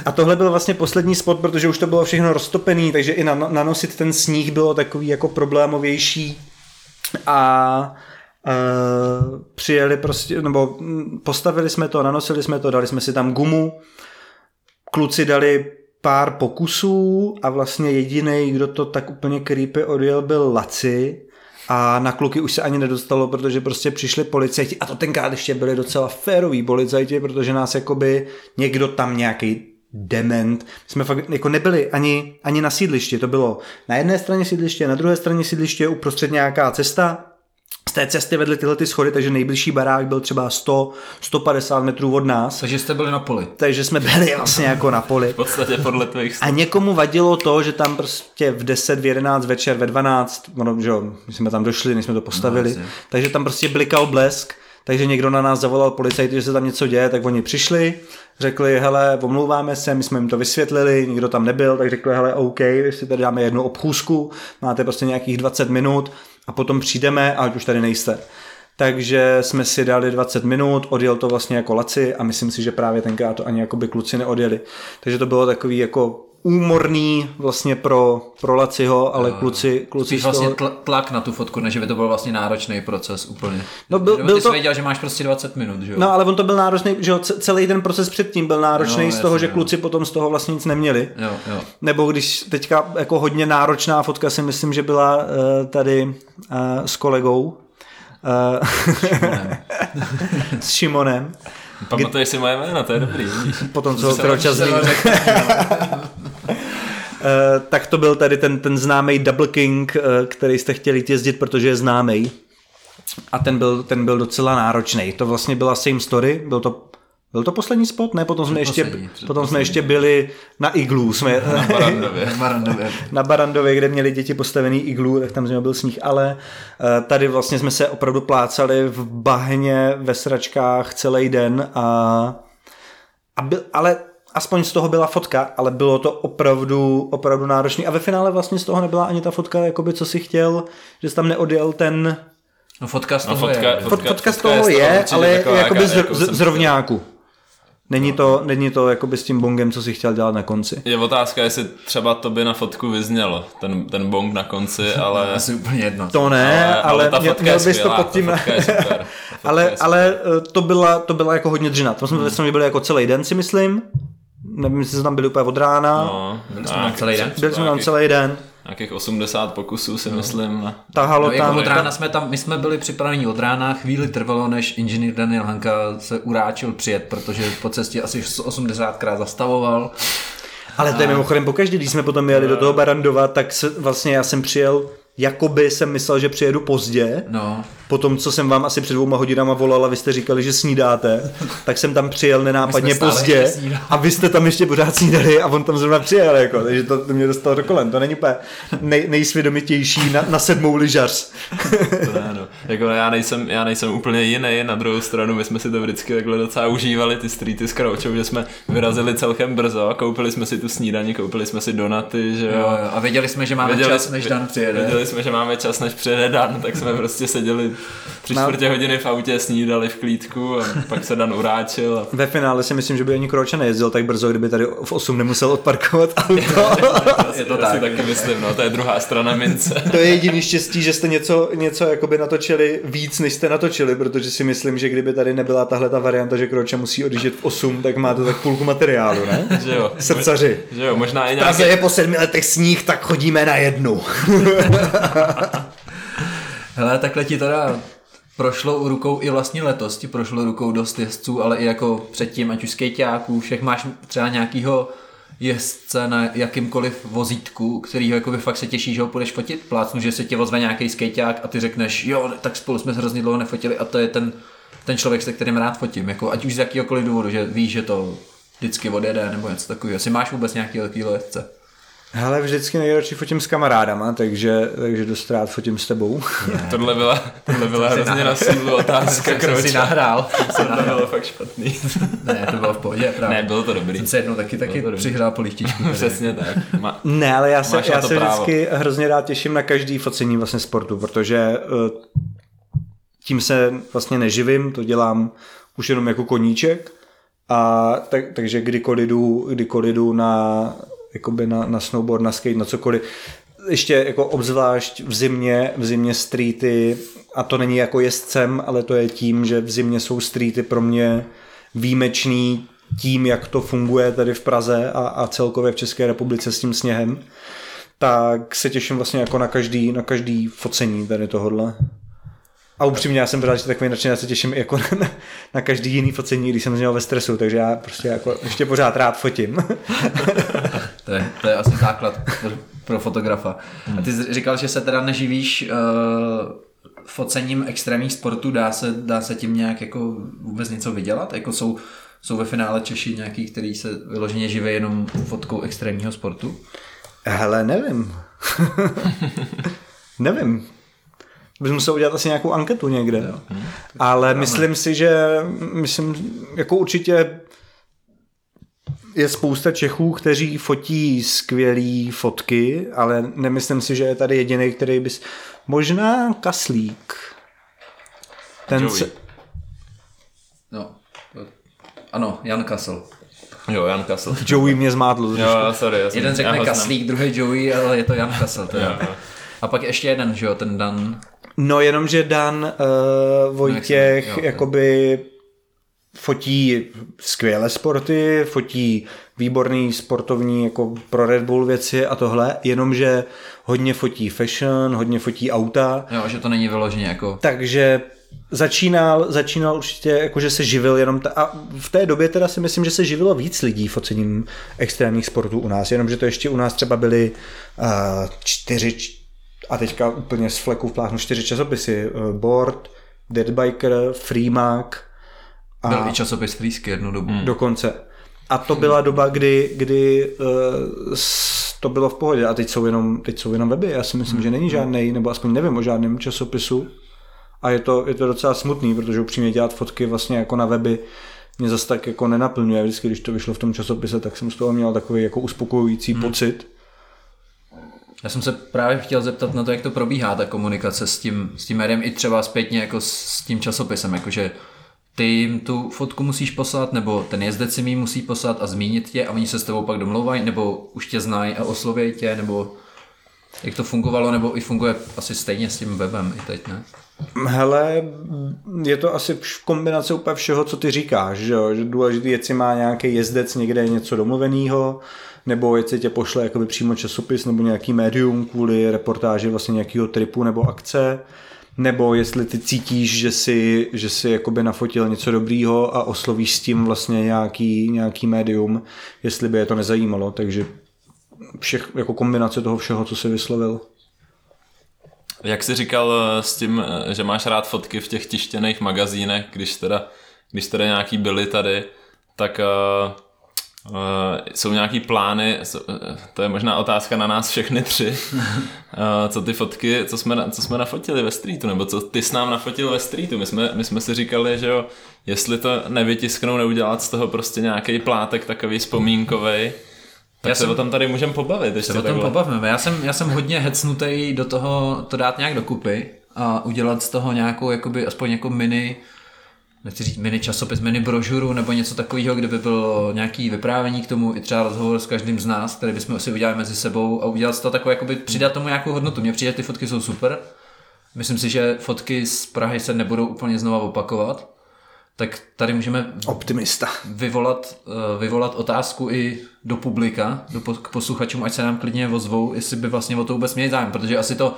A tohle byl vlastně poslední spot, protože už to bylo všechno roztopený, takže i na, nanosit ten sníh bylo takový jako problémovější. A Uh, přijeli prostě, nebo postavili jsme to, nanosili jsme to, dali jsme si tam gumu, kluci dali pár pokusů a vlastně jediný, kdo to tak úplně creepy odjel, byl Laci a na kluky už se ani nedostalo, protože prostě přišli policajti a to tenkrát ještě byli docela féroví policajti, protože nás jakoby někdo tam nějaký dement. My jsme fakt jako nebyli ani, ani na sídlišti, to bylo na jedné straně sídliště, na druhé straně sídliště, uprostřed nějaká cesta, z té cesty vedly tyhle ty schody, takže nejbližší barák byl třeba 100, 150 metrů od nás, Takže jste byli na poli. takže jsme byli vlastně jako na poli. V podstatě podle tvých A někomu vadilo to, že tam prostě v 10, v 11 večer, ve 12, ono, že jo, my jsme tam došli, než jsme to postavili, No, takže tam prostě blikal blesk, takže někdo na nás zavolal policajty, že se tam něco děje, tak oni přišli, řekli, hele, omlouváme se, my jsme jim to vysvětlili, nikdo tam nebyl, tak řekli, hele, OK, si tady dáme jednu obchůzku, máte prostě nějakých 20 minut a potom přijdeme, ať už tady nejste. Takže jsme si dali 20 minut, odjel to vlastně jako Laci a myslím si, že právě tenkrát to ani jakoby kluci neodjeli. Takže to bylo takový jako úmorný vlastně pro, pro Laciho, ale kluci, kluci Spíš z toho... vlastně tl- tlak na tu fotku, než by to byl vlastně náročný proces úplně. No, byl- byl ty to- jsi věděl, že máš prostě 20 minut, že jo? No ale on to byl náročný, že jo, ce- celý ten proces předtím byl náročný No, z toho, jasně, že no. kluci potom z toho vlastně nic neměli. Jo, jo. Nebo když teďka jako hodně náročná fotka si myslím, že byla uh, tady uh, s kolegou. S Šimonem. Pamatuješ si moje jméno, to je dobrý. Potom, co ho zmínil. Eh, tak to byl tady ten, ten známý Double King, eh, který jste chtěli jít jezdit, protože je známý. A ten byl, ten byl docela náročný. To vlastně byla same story, byl to byl to poslední spot? Ne, potom jsme, ještě, potom jsme ještě byli na iglu. Jsme, Na Barandově. Marandově. na Barandově, kde měli děti postavený iglu, tak tam z něho byl sníh, ale eh, tady vlastně jsme se opravdu plácali v bahně ve sračkách celý den a, a byl, ale aspoň z toho byla fotka, ale bylo to opravdu, opravdu náročný a ve finále vlastně z toho nebyla ani ta fotka, jakoby co si chtěl, že jsi tam neodjel ten, No fotka z No, toho fotka- je. Fot, fotka z fotka toho je z toho je, určitě ale jakoby jaká- z, jakou z, z rovňáku. Není to, není to jakoby s tím bongem, co si chtěl dělat na konci. Je otázka, jestli třeba to by na fotku vyznělo, ten, ten bong na konci, ale... Asi úplně jedno. To ne, ale, ale, ta měl, fotka měl bys to pod tím... Ta fotka je super. Ta fotka ale, je super. ale eh, to byla, to byla jako hodně dřina. To jsme hmm. ve byli jako celý den, si myslím. Nevím, jestli jsme tam byli úplně od rána. No, Byli jsme tam celý den? Byli jsme tam celý den. Nějakých 80 pokusů si myslím. Na... Tahalo No, jako tam, od rána jsme tam, my jsme byli připraveni od rána, chvíli trvalo, než inženýr Daniel Hanka se uráčil přijet, protože po cestě asi 80krát zastavoval. ale to je mimochodem pokaždé, když jsme potom jeli do toho Barandova, tak se, vlastně já jsem přijel, jakoby jsem myslel, že přijedu pozdě, No, po tom, co jsem vám asi před dvouma hodinama volal a vy jste říkali, že snídáte, tak jsem tam přijel nenápadně pozdě a vy jste tam ještě pořád snídali a on tam zrovna přijel, jako, takže to, to mě dostalo do kolen. To není úplně nej, nejsvědomitější na, na sedmou lyžař. To ne, no. Jako já nejsem, já nejsem úplně jiný, na druhou stranu my jsme si to vždycky takhle docela užívali, ty streety s Crouchou, že jsme vyrazili celkem brzo, koupili jsme si tu snídaní, koupili jsme si donaty, že jo, jo. jo. A věděli jsme, že máme Věděli, čas, než Dan přijede. Věděli jsme, že máme čas, než přijede Dan, tak jsme prostě seděli tři čtvrtě hodiny v autě, snídali v klídku a pak se Dan uráčil. A... Ve finále si myslím, že by ani Kroča nejezdil tak brzo, kdyby tady v 8 nemusel odparkovat auto. Je to Já si tak. taky myslím, no, to je druhá strana mince. To je jediný štěstí, že jste něco, něco jakoby natočili víc, než jste natočili, protože si myslím, že kdyby tady nebyla tahle ta varianta, že Kroča musí odjíždět v 8, tak máte tak půlku materiálu, ne? Že jo, Srdcaři. že jo, možná i nějaký... je po sedmi letech sníh, tak chodíme na jednu. Hele, takhle ti teda prošlo rukou i vlastně letos, ti prošlo rukou dost jezdců, ale i jako předtím, ať už skejťáků, všech máš třeba nějakýho jezdce na jakýmkoliv vozítku, kterýho jakoby fakt se těší, že ho půjdeš fotit, plácnu, že se tě ozve nějaký skejťák a ty řekneš, jo, tak spolu jsme se hrozně dlouho nefotili a to je ten, ten člověk, se kterým rád fotím, jako ať už z jakýhokoliv důvodu, že víš, že to vždycky odjede nebo něco takového. Jestli máš vůbec nějaký takový jezdce? Hele, vždycky nejradši fotím s kamarádama, takže, takže dost rád fotím s tebou. Tohle byla, tohle byla hrozně na sílu otázka Jsem si nahrál. To bylo fakt špatný. ne, to bylo v pohodě, právě. Ne, bylo to dobrý. Jsem se jednou taky, taky to přihrál po lištičku. tady. Přesně tak. Ma... Ne, ale já se, já se právo. vždycky hrozně rád těším na každý focení vlastně sportu, protože eh, tím se vlastně neživím, to dělám už jenom jako koníček a tak, takže kdykoliv jdu, kdykoliv jdu na, jakoby na, na snowboard, na skate, na cokoliv, ještě jako obzvlášť v zimě, v zimě streety, a to není jako jezdcem, ale to je tím, že v zimě jsou streety pro mě výjimečný tím, jak to funguje tady v Praze a, a celkově v České republice s tím sněhem, tak se těším vlastně jako na každý, na každý focení tady tohodle. A upřímně, já jsem že takový nadšený, já se těším jako na, na každý jiný focení, když jsem z něho ve stresu, takže já prostě jako ještě pořád rád fotím. To je, to je asi základ pro, pro fotografa. A ty jsi říkal, že se teda neživíš uh, focením extrémních sportů, dá se, dá se tím nějak jako vůbec něco vydělat? Jako jsou, jsou ve finále Češi nějaký, který se vyloženě živí jenom fotkou extrémního sportu? Hele, nevím. nevím. Bys musel udělat asi nějakou anketu někde. Jo. Ale myslím si, že myslím, jako určitě je spousta Čechů, kteří fotí skvělé fotky, ale nemyslím si, že je tady jediný, který bys... Možná Kaslík. Ten Joey. se... No, ano, Jan Kassel. Jo, Jan Kassel. Joey mě zmátl. trošku. Jo, sorry. Já jsem, Jeden já řekne znám. Kaslík, druhý Joey, ale je to Jan Kassel. To je. A pak ještě jeden, že jo, ten Dan. No jenomže Dan uh, Vojtěch No, jak se- jo, jakoby fotí skvělé sporty, fotí výborný sportovní jako pro Red Bull věci a tohle, jenomže hodně fotí fashion, hodně fotí auta, Jo, že to není vyloženě jako... takže začínal, začínal určitě, jakože se živil jenom, ta, a v té době teda si myslím, že se živilo víc lidí focením extrémních sportů u nás, jenomže to ještě u nás třeba byly uh, čtyři, a teďka úplně z fleku vpláhnu čtyři časopisy, uh, Board, Dead Biker, Freemak a Byl i časopis Frýsky jednu dobu. Hmm. dokonce. A to byla doba, kdy, kdy uh, to bylo v pohodě a teď jsou jenom, teď jsou jenom weby. Já si myslím, že není žádný, nebo aspoň nevím o žádném časopisu. A je to, je to docela smutný, protože upřímně dělat fotky vlastně jako na weby mě zase tak jako nenaplňuje. Vždycky, když to vyšlo v tom časopise, tak jsem z toho měl takový jako uspokojující hmm. pocit. Já jsem se právě chtěl zeptat na to, jak to probíhá, ta komunikace s tím, s tím médiem, i třeba zpětně jako s tím časopisem, jakože ty jim tu fotku musíš poslat, nebo ten jezdec si mi musí poslat a zmínit tě a oni se s tebou pak domlouvají, nebo už tě znají a oslovějí tě, nebo Jak to fungovalo, nebo i funguje asi stejně s tím webem i teď, ne? Hele, je to asi kombinace úplně všeho, co ty říkáš, že, že důležitý je, si má nějaký jezdec někde něco domluveného, nebo jestli tě pošle jakoby přímo časopis nebo nějaký médium kvůli reportáži vlastně nějakého tripu nebo akce, nebo jestli ty cítíš, že si, že si jakoby nafotil něco dobrýho a oslovíš s tím vlastně nějaký, nějaký médium, jestli by je to nezajímalo, takže všech, jako kombinace toho všeho, co si vyslovil. Jak jsi říkal eh, s tím, eh, že máš rád fotky v těch tištěných magazínech, když teda, když teda nějaký byly tady, tak uh, uh, jsou nějaký plány, to je možná otázka na nás všechny tři, uh, co ty fotky, co jsme, co jsme nafotili ve streetu, nebo co ty s nám nafotil ve streetu. My jsme, my jsme si říkali, že jo, jestli to nevytisknou, neudělat z toho prostě nějaký plátek takový vzpomínkový, tak já se jsem, o tom tady můžeme pobavit. Se o tom pobavíme. Já jsem, já jsem hodně hecnutý do toho to dát nějak dokupy a udělat z toho nějakou, jakoby, aspoň jako mini, nechci říct mini časopis, mini brožuru nebo něco takového, kde by bylo nějaký vyprávění k tomu, i třeba rozhovor s každým z nás, který bychom si udělali mezi sebou a udělat toho takové, jakoby přidat tomu nějakou hodnotu. Mně přijde, ty fotky jsou super. Myslím si, že fotky z Prahy se nebudou úplně znova opakovat, tak tady můžeme Optimista. Vyvolat, eh, vyvolat otázku i do publika, do, k posluchačům, ať se nám klidně ozvou, jestli by vlastně o to vůbec měli zájem, protože asi to,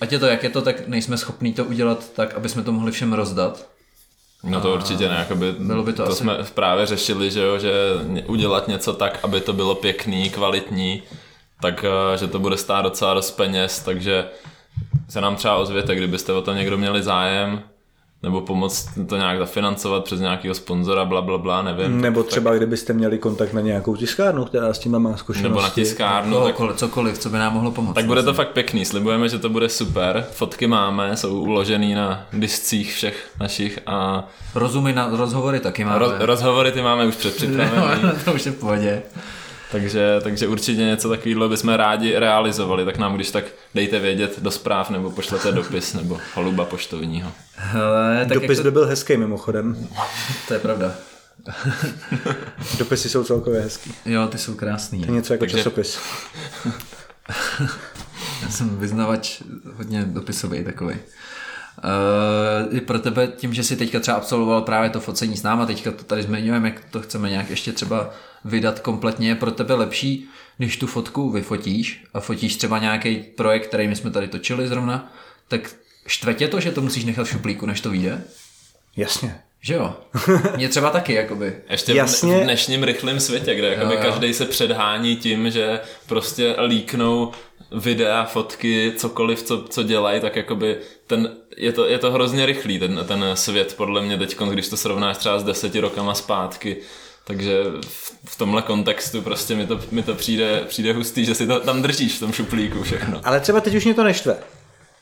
ať je to jak je to, tak nejsme schopní to udělat tak, aby jsme to mohli všem rozdat. No to určitě ne, jakoby, bylo by to, to asi... jsme právě řešili, že, jo, že udělat něco tak, aby to bylo pěkný, kvalitní, tak eh, že to bude stát docela dost peněz, takže se nám třeba ozvěte, kdybyste o to někdo měli zájem, nebo pomoct to nějak zafinancovat přes nějakého sponzora, bla, bla, bla, nevím. Nebo tak, třeba tak... kdybyste měli kontakt na nějakou tiskárnu, která s tím má zkušenosti. Nebo na tiskárnu. No, tak... Cokoliv, co by nám mohlo pomoct. Tak bude to fakt pěkný, slibujeme, že to bude super. Fotky máme, jsou uložený na discích všech našich a... Rozumy na rozhovory taky máme. Roz, rozhovory ty máme už předpřipravený. to už je v pohodě. Takže, takže určitě něco takového bychom rádi realizovali, tak nám když tak dejte vědět do zpráv nebo pošlete dopis nebo holuba poštovního. Hele, tak Dopis to... by byl hezký mimochodem. To je pravda. Dopisy jsou celkově hezký. Jo, ty jsou krásný. To je něco jako takže... časopis. Já jsem vyznavač hodně dopisový takový. Uh, i pro tebe tím, že jsi teďka třeba absolvoval právě to focení s náma, teďka to tady zmiňujeme, jak to chceme nějak ještě třeba vydat kompletně, je pro tebe lepší, když tu fotku vyfotíš a fotíš třeba nějaký projekt, který my jsme tady točili zrovna, tak štve tě to, že to musíš nechat v šuplíku, než to vyjde? Jasně. Že jo? Mě třeba taky, jakoby. Ještě Jasně. v dnešním rychlém světě, kde jakoby jo, jo. každý se předhání tím, že prostě líknou videa, fotky, cokoliv, co, co dělají, tak jakoby ten, je, to, je to hrozně rychlý ten, ten svět, podle mě teď, když to srovnáš třeba s deseti rokama zpátky, takže v, v tomhle kontextu prostě mi to, mi to přijde, přijde hustý, že si to tam držíš v tom šuplíku všechno. Ale třeba teď už mě to neštve.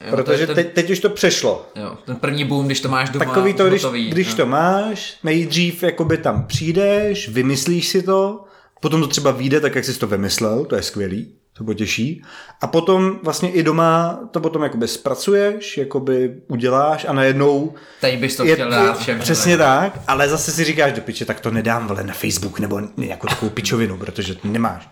Jo, Protože ten, teď, teď už to přešlo. Jo, ten první boom, když to máš doma Takový to, když, hotový, když to máš, nejdřív jakoby tam přijdeš, vymyslíš si to, potom to třeba vyjde tak, jak jsi to vymyslel, to je skvělý to potěší. A potom vlastně i doma to potom jakoby zpracuješ, jakoby uděláš a najednou... Teď bys to je, chtěl dát všem. Přesně ne? tak, ale zase si říkáš do piče, tak to nedám vole na Facebook nebo jako takovou pičovinu, protože to nemáš.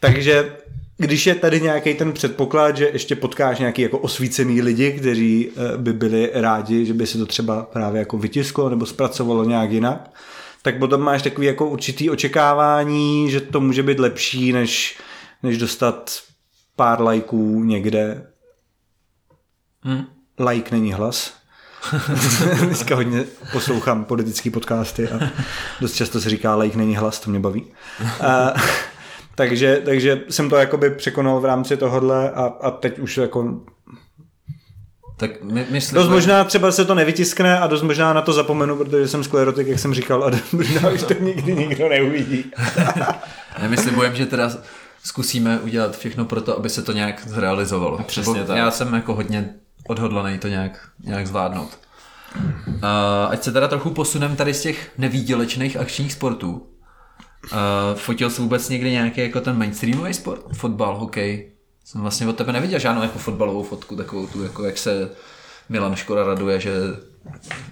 Takže když je tady nějaký ten předpoklad, že ještě potkáš nějaký jako osvícený lidi, kteří eh, by byli rádi, že by se to třeba právě jako vytisklo nebo zpracovalo nějak jinak, tak potom máš takový jako určitý očekávání, že to může být lepší, než než dostat pár lajků někde. Hmm. Like není hlas. Dneska hodně poslouchám politické podcasty a dost často se říká like není hlas, to mě baví. A, takže, takže jsem to jakoby překonal v rámci tohohle a, a teď už jako tak my, myslím, dost možná třeba se to nevytiskne a dost možná na to zapomenu, protože jsem sklerotik, jak jsem říkal, a dost možná už to nikdy nikdo neuvidí. Nemyslibujem, že teda zkusíme udělat všechno pro to, aby se to nějak zrealizovalo. Přesně tak. Já jsem jako hodně odhodlaný to nějak, nějak zvládnout. Uh, ať se teda trochu posunem tady z těch nevýdělečných akčních sportů. Uh, fotil jsi vůbec někdy nějaký jako ten mainstreamový sport? Fotbal, hokej? Jsem vlastně od tebe neviděl žádnou jako fotbalovou fotku, takovou tu, jako jak se Milan Škoda raduje, že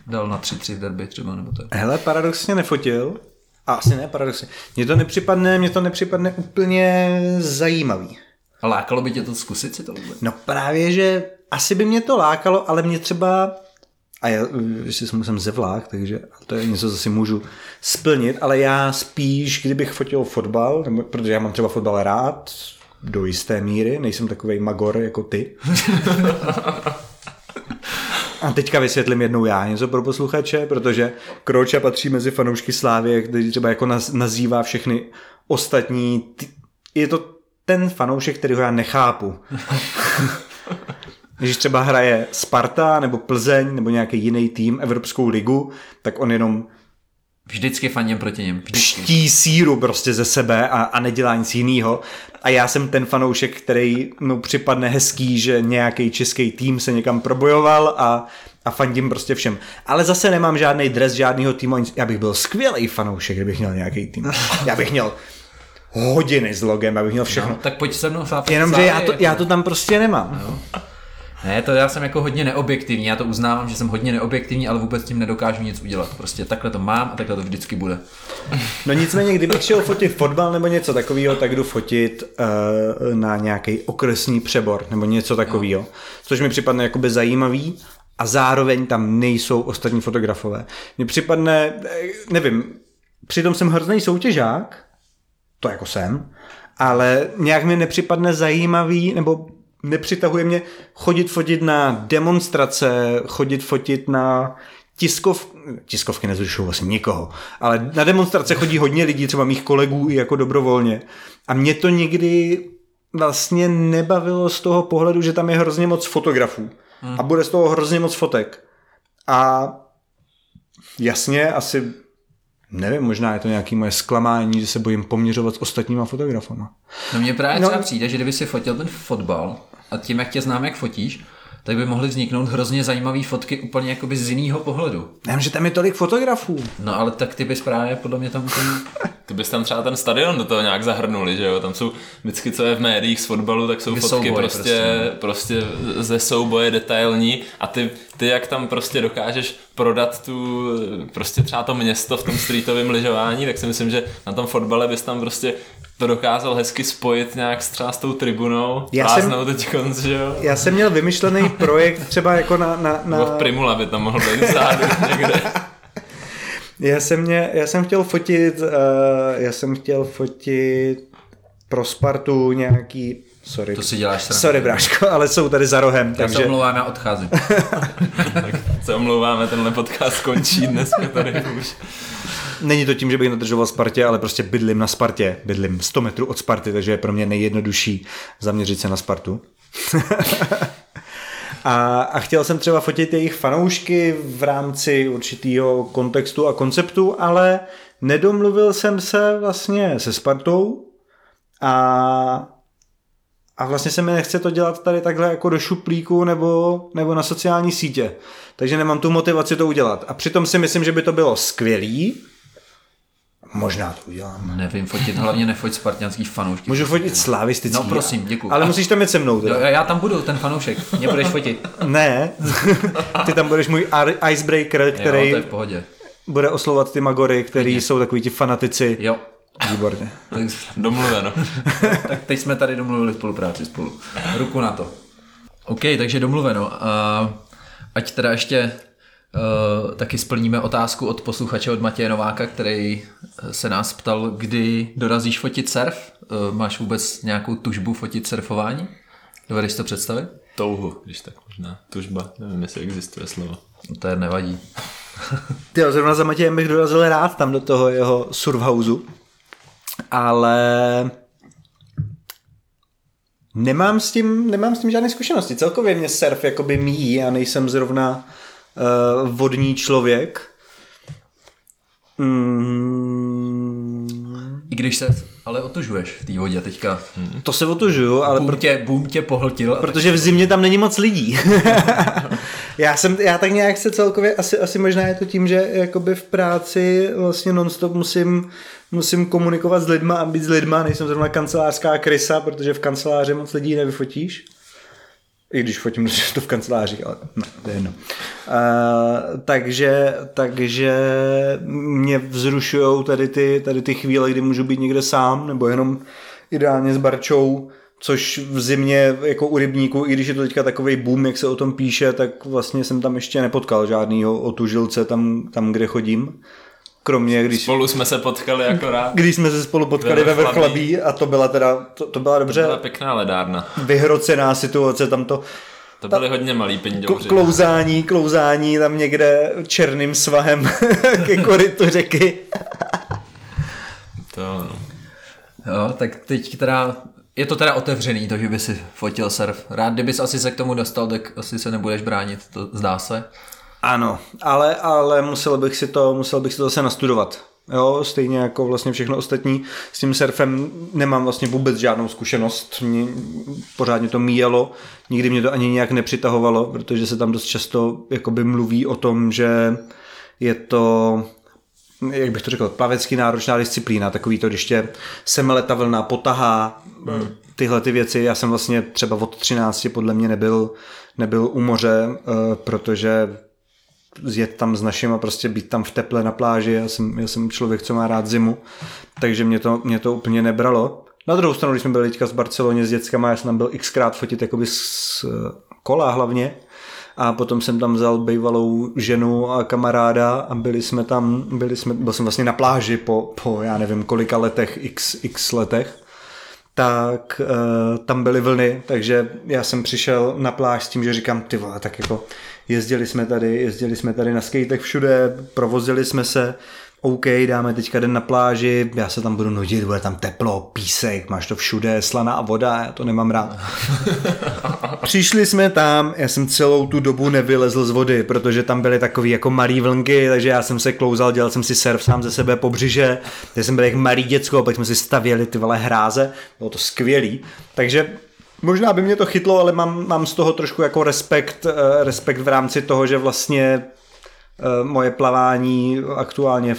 dal na 3-3 derby třeba, nebo tak. Hele, paradoxně nefotil, a asi ne, paradoxně. Mně to nepřipadne, mně to nepřipadne úplně zajímavý. A lákalo by tě to zkusit si to vůbec? No právě, že asi by mě to lákalo, ale mě třeba a já ještě jsem ze vlák, takže to je něco, co si můžu splnit, ale já spíš, kdybych fotil fotbal, nebo, protože já mám třeba fotbal rád, do jisté míry, nejsem takový magor jako ty. A teďka vysvětlím jednou já něco pro posluchače, protože Kroča patří mezi fanoušky Slávy, který třeba jako nazývá všechny ostatní. Je to ten fanoušek, který ho já nechápu. Když třeba hraje Sparta nebo Plzeň nebo nějaký jiný tým Evropskou ligu, tak on jenom Vždycky fandím proti něm. Vždycky. Pští síru prostě ze sebe a, a nedělá nic jiného. A já jsem ten fanoušek, který mu připadne hezký, že nějaký český tým se někam probojoval a, a fandím prostě všem. Ale zase nemám žádný dres žádného týmu. Já bych byl skvělý fanoušek, kdybych měl nějaký tým. Já bych měl hodiny s logem, abych měl všechno. No, tak pojď se mnou Jenomže já to, já to tam prostě nemám. No. Ne, to já jsem jako hodně neobjektivní, já to uznávám, že jsem hodně neobjektivní, ale vůbec tím nedokážu nic udělat. Prostě takhle to mám a takhle to vždycky bude. No nicméně, kdybych šel fotit fotbal nebo něco takového, tak jdu fotit uh, na nějaký okresní přebor nebo něco takového, no. což mi připadne jakoby zajímavý a zároveň tam nejsou ostatní fotografové. Mně připadne, eh, nevím, přitom jsem hrozný soutěžák, to jako jsem, ale nějak mi nepřipadne zajímavý, nebo nepřitahuje mě chodit fotit na demonstrace, chodit fotit na tiskov, tiskovky nezrušují vlastně nikoho, ale na demonstrace chodí hodně lidí, třeba mých kolegů i jako dobrovolně. A mě to nikdy vlastně nebavilo z toho pohledu, že tam je hrozně moc fotografů. Hmm. A bude z toho hrozně moc fotek. A jasně, asi nevím, možná je to nějaký moje zklamání, že se bojím poměřovat s ostatníma fotografama. No mně právě no, třeba přijde, že kdyby si fotil ten fotbal a tím, jak tě znám, jak fotíš, tak by mohly vzniknout hrozně zajímavé fotky úplně jakoby z jiného pohledu. Nevím, že tam je tolik fotografů. No ale tak ty bys právě podle mě tam ten... Ty bys tam třeba ten stadion do toho nějak zahrnuli, že jo? Tam jsou vždycky, co je v médiích z fotbalu, tak jsou Vy fotky prostě, prostě, prostě ze souboje detailní a ty, ty jak tam prostě dokážeš prodat tu, prostě třeba to město v tom streetovém lyžování, tak si myslím, že na tom fotbale bys tam prostě to dokázal hezky spojit nějak třeba s tou tribunou, já jsem, teď konc, že jo? Já jsem měl vymyšlený projekt třeba jako na... na, na... v Primula by tam mohl být vzadu někde. Já jsem, mě, já jsem chtěl fotit, uh, já jsem chtěl fotit pro Spartu nějaký Sorry. To si děláš srandu. Sorry, bráško, ale jsou tady za rohem. Já takže... se omlouvám, já odcházím. tak se omlouváme, tenhle podcast končí dneska tady už. Není to tím, že bych nadržoval Spartě, ale prostě bydlím na Spartě. Bydlím 100 metrů od Sparty, takže je pro mě nejjednodušší zaměřit se na Spartu. a, a chtěl jsem třeba fotit jejich fanoušky v rámci určitého kontextu a konceptu, ale nedomluvil jsem se vlastně se Spartou a a vlastně se mi nechce to dělat tady takhle jako do šuplíku nebo, nebo na sociální sítě. Takže nemám tu motivaci to udělat. A přitom si myslím, že by to bylo skvělý, Možná to udělám. Nevím, fotit, hlavně nefoť spartianský fanoušky. Můžu fotit slavistický. No prosím, děkuji. Ale musíš tam jít se mnou. Teda. Já tam budu, ten fanoušek. Mě budeš fotit. ne, ty tam budeš můj icebreaker, který jo, to je v pohodě. bude oslovat ty magory, který jsou takový ti fanatici. Jo. Výborně. Domluveno. tak teď jsme tady domluvili spolupráci spolu. Ruku na to. OK, takže domluveno. A ať teda ještě Uh, taky splníme otázku od posluchače od Matěje Nováka, který se nás ptal, kdy dorazíš fotit surf. Uh, máš vůbec nějakou tužbu fotit surfování? Dovedeš to představit? Touhu, když tak možná. Tužba, nevím, jestli existuje slovo. No to je nevadí. Ty zrovna za Matějem bych dorazil rád tam do toho jeho surfhouseu, ale nemám s tím, nemám s tím žádné zkušenosti. Celkově mě surf jakoby míjí a nejsem zrovna uh, vodní člověk. Mm. I když se ale otužuješ v té vodě teďka. Hmm. To se otužuju, ale... Boom, tě, boom tě pohltil. Protože v zimě tam není moc lidí. já jsem, já tak nějak se celkově, asi, asi možná je to tím, že jakoby v práci vlastně nonstop musím, musím komunikovat s lidma a být s lidma, nejsem zrovna kancelářská krysa, protože v kanceláři moc lidí nevyfotíš. I když fotím to v kanceláři, ale ne, to je jedno. Uh, takže, takže mě vzrušují tady ty, tady ty chvíle, kdy můžu být někde sám, nebo jenom ideálně s Barčou což v zimě jako u rybníku, i když je to teďka takový boom, jak se o tom píše, tak vlastně jsem tam ještě nepotkal žádnýho otužilce tam, tam kde chodím. Kromě, když... Spolu jsme se potkali akorát. Když jsme se spolu potkali ve Vrchlabí a to byla teda, to, to byla dobře... To byla pěkná ledárna. Vyhrocená situace, tam to... To byly hodně malý pindouři. Klouzání, klouzání tam někde černým svahem ke korytu řeky. to no. Jo, tak teď teda je to teda otevřený, to, že by si fotil surf. Rád, kdybys asi se k tomu dostal, tak asi se nebudeš bránit, to zdá se. Ano, ale, ale musel bych si to, musel bych si to zase nastudovat. Jo, stejně jako vlastně všechno ostatní. S tím surfem nemám vlastně vůbec žádnou zkušenost. Mě pořádně to míjelo. Nikdy mě to ani nějak nepřitahovalo, protože se tam dost často jakoby mluví o tom, že je to jak bych to řekl, plavecký náročná disciplína, takový to, když tě semele ta vlna potahá, hmm. tyhle ty věci. Já jsem vlastně třeba od 13 podle mě nebyl, nebyl u moře, eh, protože zjet tam s naším a prostě být tam v teple na pláži. Já jsem, já jsem člověk, co má rád zimu, takže mě to, mě to úplně nebralo. Na druhou stranu, když jsme byli teďka v Barceloně s dětskama, já jsem tam byl xkrát fotit jakoby z kola hlavně, a potom jsem tam vzal bývalou ženu a kamaráda a byli jsme tam, byli jsme, byl jsem vlastně na pláži po, po já nevím kolika letech, x, x letech tak uh, tam byly vlny, takže já jsem přišel na pláž s tím, že říkám, ty vole, tak jako jezdili jsme tady, jezdili jsme tady na skatech všude, provozili jsme se, OK, dáme teďka den na pláži, já se tam budu nudit, bude tam teplo, písek, máš to všude, slaná voda, já to nemám rád. Přišli jsme tam, já jsem celou tu dobu nevylezl z vody, protože tam byly takové jako malý vlnky, takže já jsem se klouzal, dělal jsem si surf sám ze sebe po břiže, já jsem byl jak malý děcko, pak jsme si stavěli ty vole hráze, bylo to skvělý. Takže Možná by mě to chytlo, ale mám, mám z toho trošku jako respekt, eh, respekt v rámci toho, že vlastně Eh, moje plavání aktuálně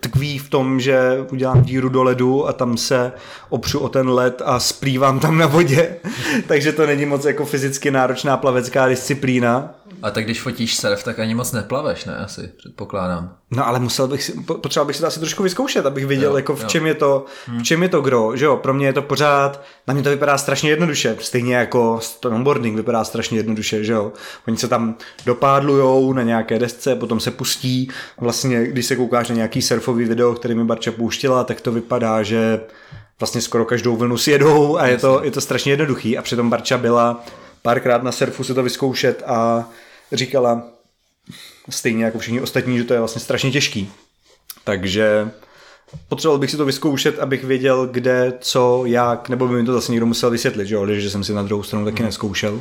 tkví v tom, že udělám díru do ledu a tam se opřu o ten led a splývám tam na vodě. Takže to není moc jako fyzicky náročná plavecká disciplína. A tak když fotíš surf, tak ani moc neplaveš, ne? Asi, předpokládám. No ale musel bych si, potřeboval bych si to asi trošku vyzkoušet, abych viděl, jo, jako v jo. čem je to, hmm. v čem je to gro, že jo, pro mě je to pořád, na mě to vypadá strašně jednoduše, stejně jako snowboarding vypadá strašně jednoduše, že jo. Oni se tam dopádlujou na nějaké desce, potom se pustí, vlastně když se koukáš na nějaký surfový video, který mi Barča pouštila, tak to vypadá, že vlastně skoro každou vlnu si jedou a je to, je to strašně jednoduchý a přitom Barča byla párkrát na surfu se to vyzkoušet a říkala stejně jako všichni ostatní, že to je vlastně strašně těžký. Takže potřeboval bych si to vyzkoušet, abych věděl, kde, co, jak, nebo by mi to zase někdo musel vysvětlit, že, jo? že jsem si na druhou stranu taky mhm. neskoušel,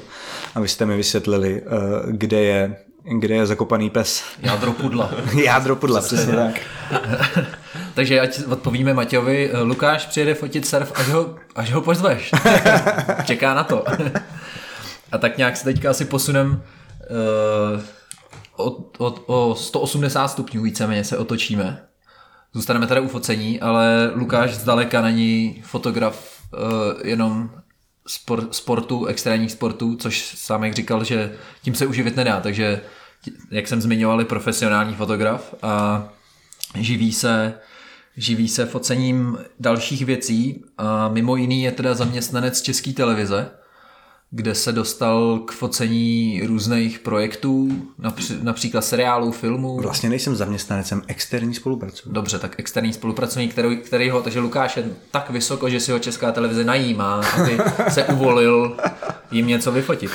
abyste mi vysvětlili, eh, kde je, kde je zakopaný pes. Jádro pudla. Jádro pudla, přesně tak. Takže ať odpovíme Matějovi, Lukáš přijede fotit surf, až ho, až ho pozveš. Čeká na to. A tak nějak se teďka asi posunem o, o, o 180 stupňů víceméně se otočíme. Zůstaneme tady u focení, ale Lukáš zdaleka není fotograf uh, jenom sport, sportu, extrémních sportů, což sám jak říkal, že tím se uživit nedá, takže jak jsem zmiňoval, je profesionální fotograf a živí se živí se focením dalších věcí a mimo jiný je teda zaměstnanec České televize, kde se dostal k focení různých projektů, například seriálů, filmů. Vlastně nejsem zaměstnanec, jsem externí spolupracovník. Dobře, tak externí spolupracovník, který, který ho, takže Lukáš je tak vysoko, že si ho Česká televize najímá, aby se uvolil jim něco vyfotit.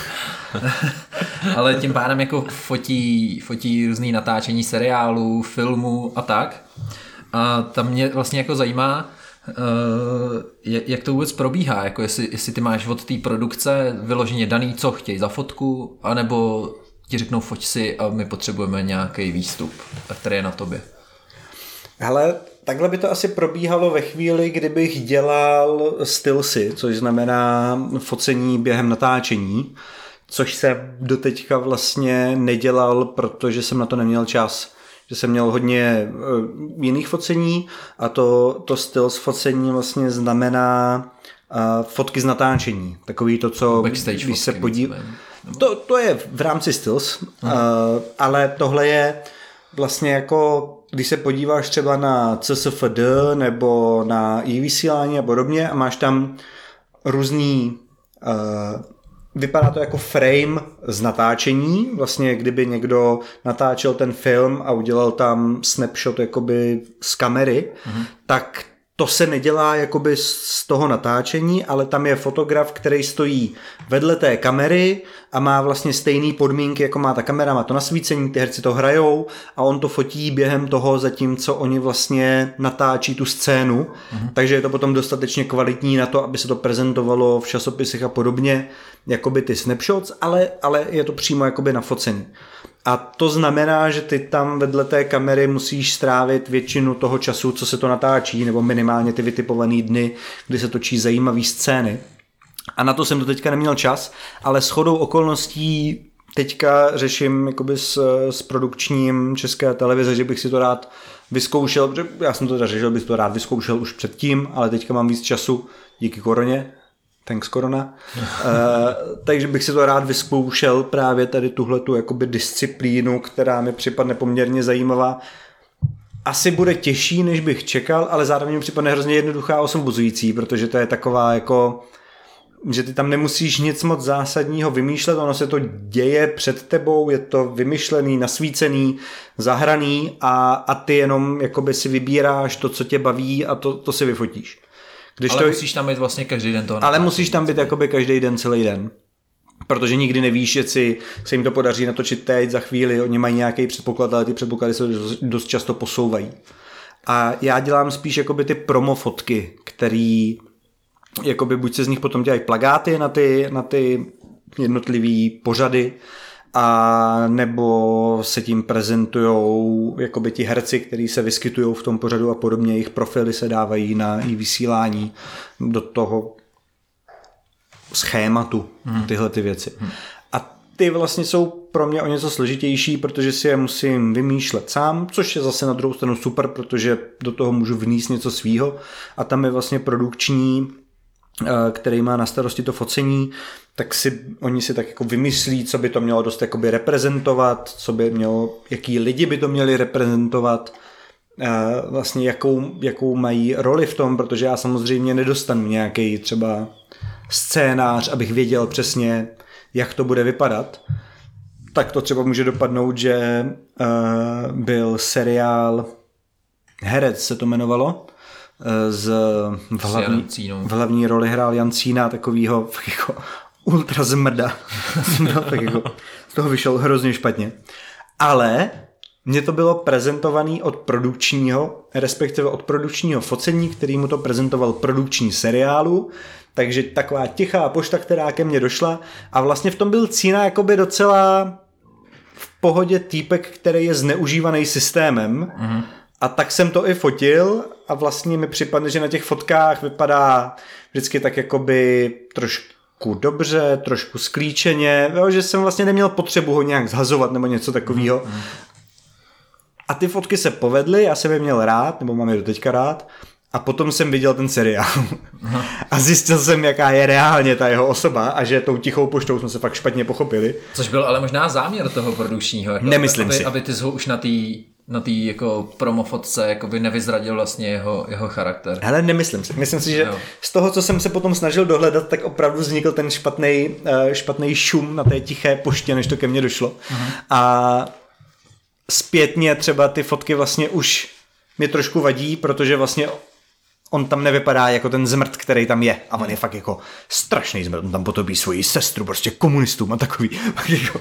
Ale tím pádem jako fotí, fotí různý natáčení seriálů, filmů a tak. A tam mě vlastně jako zajímá, jak to vůbec probíhá, jako jestli, jestli ty máš od té produkce vyloženě daný, co chtějí za fotku, anebo ti řeknou foť si a my potřebujeme nějaký výstup, který je na tobě. Hele, takhle by to asi probíhalo ve chvíli, kdybych dělal stylsy, což znamená focení během natáčení, což se doteďka vlastně nedělal, protože jsem na to neměl čas že jsem měl hodně uh, jiných focení a to, to styl z focení vlastně znamená uh, fotky z natáčení. Takový to, co Backstage když se podí... To, to je v rámci styls, uh, ale tohle je vlastně jako když se podíváš třeba na CSFD nebo na i vysílání a podobně a máš tam různý uh, vypadá to jako frame z natáčení, vlastně kdyby někdo natáčel ten film a udělal tam snapshot jakoby z kamery, mm-hmm. tak to se nedělá jakoby z toho natáčení, ale tam je fotograf, který stojí vedle té kamery a má vlastně stejné podmínky, jako má ta kamera, má to nasvícení, ty herci to hrajou a on to fotí během toho, zatímco oni vlastně natáčí tu scénu, mm-hmm. takže je to potom dostatečně kvalitní na to, aby se to prezentovalo v časopisech a podobně, jakoby ty snapshots, ale, ale je to přímo jakoby nafocený. A to znamená, že ty tam vedle té kamery musíš strávit většinu toho času, co se to natáčí, nebo minimálně ty vytipované dny, kdy se točí zajímavé scény. A na to jsem do teďka neměl čas, ale s chodou okolností teďka řeším jakoby s, s produkčním české televize, že bych si to rád vyzkoušel, já jsem to řešil, bych to rád vyzkoušel už předtím, ale teďka mám víc času díky koroně, thanks korona. uh, takže bych si to rád vyzkoušel právě tady tuhle tu jakoby disciplínu, která mi připadne poměrně zajímavá. Asi bude těžší, než bych čekal, ale zároveň mi připadne hrozně jednoduchá a osvobozující, protože to je taková jako že ty tam nemusíš nic moc zásadního vymýšlet, ono se to děje před tebou, je to vymyšlený, nasvícený, zahraný a, a ty jenom jakoby si vybíráš to, co tě baví a to, to si vyfotíš. Když ale to... musíš tam být vlastně každý den toho. Ale musíš tam být jakoby každý den, celý den. Protože nikdy nevíš, jestli se jim to podaří natočit teď, za chvíli, oni mají nějaký předpoklad, ale ty předpoklady se dost často posouvají. A já dělám spíš jakoby ty promo fotky, který jakoby buď se z nich potom dělají plagáty na ty, na ty jednotlivý pořady, a nebo se tím prezentují jakoby ti herci, kteří se vyskytují v tom pořadu a podobně, jejich profily se dávají na i vysílání do toho schématu, hmm. tyhle ty věci. Hmm. A ty vlastně jsou pro mě o něco složitější, protože si je musím vymýšlet sám, což je zase na druhou stranu super, protože do toho můžu vníst něco svýho a tam je vlastně produkční eh, který má na starosti to focení, tak si oni si tak jako vymyslí, co by to mělo dost jakoby reprezentovat, co by mělo, jaký lidi by to měli reprezentovat, vlastně jakou, jakou mají roli v tom, protože já samozřejmě nedostanu nějaký třeba scénář, abych věděl přesně, jak to bude vypadat. Tak to třeba může dopadnout, že uh, byl seriál Herec se to jmenovalo, z v hlavní, v hlavní roli hrál Jancína, takovýho jako ultra zmrda. tak jako, z toho vyšel hrozně špatně. Ale mně to bylo prezentovaný od produkčního, respektive od produkčního focení, který mu to prezentoval produkční seriálu, takže taková tichá pošta, která ke mně došla a vlastně v tom byl Cína jakoby docela v pohodě týpek, který je zneužívaný systémem mm-hmm. a tak jsem to i fotil a vlastně mi připadne, že na těch fotkách vypadá vždycky tak jakoby trošku trošku dobře, trošku sklíčeně, jo, že jsem vlastně neměl potřebu ho nějak zhazovat nebo něco takového. Mm. A ty fotky se povedly, já jsem je měl rád, nebo mám je do teďka rád, a potom jsem viděl ten seriál a zjistil jsem, jaká je reálně ta jeho osoba a že tou tichou poštou jsme se fakt špatně pochopili. Což byl ale možná záměr toho produkčního. Jako, Nemyslím aby, si. Aby ty ho už na té na té jako promofotce jako by nevyzradil vlastně jeho, jeho charakter. Hele, nemyslím si. Myslím si, že jo. z toho, co jsem se potom snažil dohledat, tak opravdu vznikl ten špatný uh, špatný šum na té tiché poště, než to ke mně došlo. Uh-huh. A zpětně třeba ty fotky vlastně už mě trošku vadí, protože vlastně on tam nevypadá jako ten zmrt, který tam je. A on je fakt jako strašný zmrt. On tam potobí svoji sestru, prostě komunistům a takový. Jako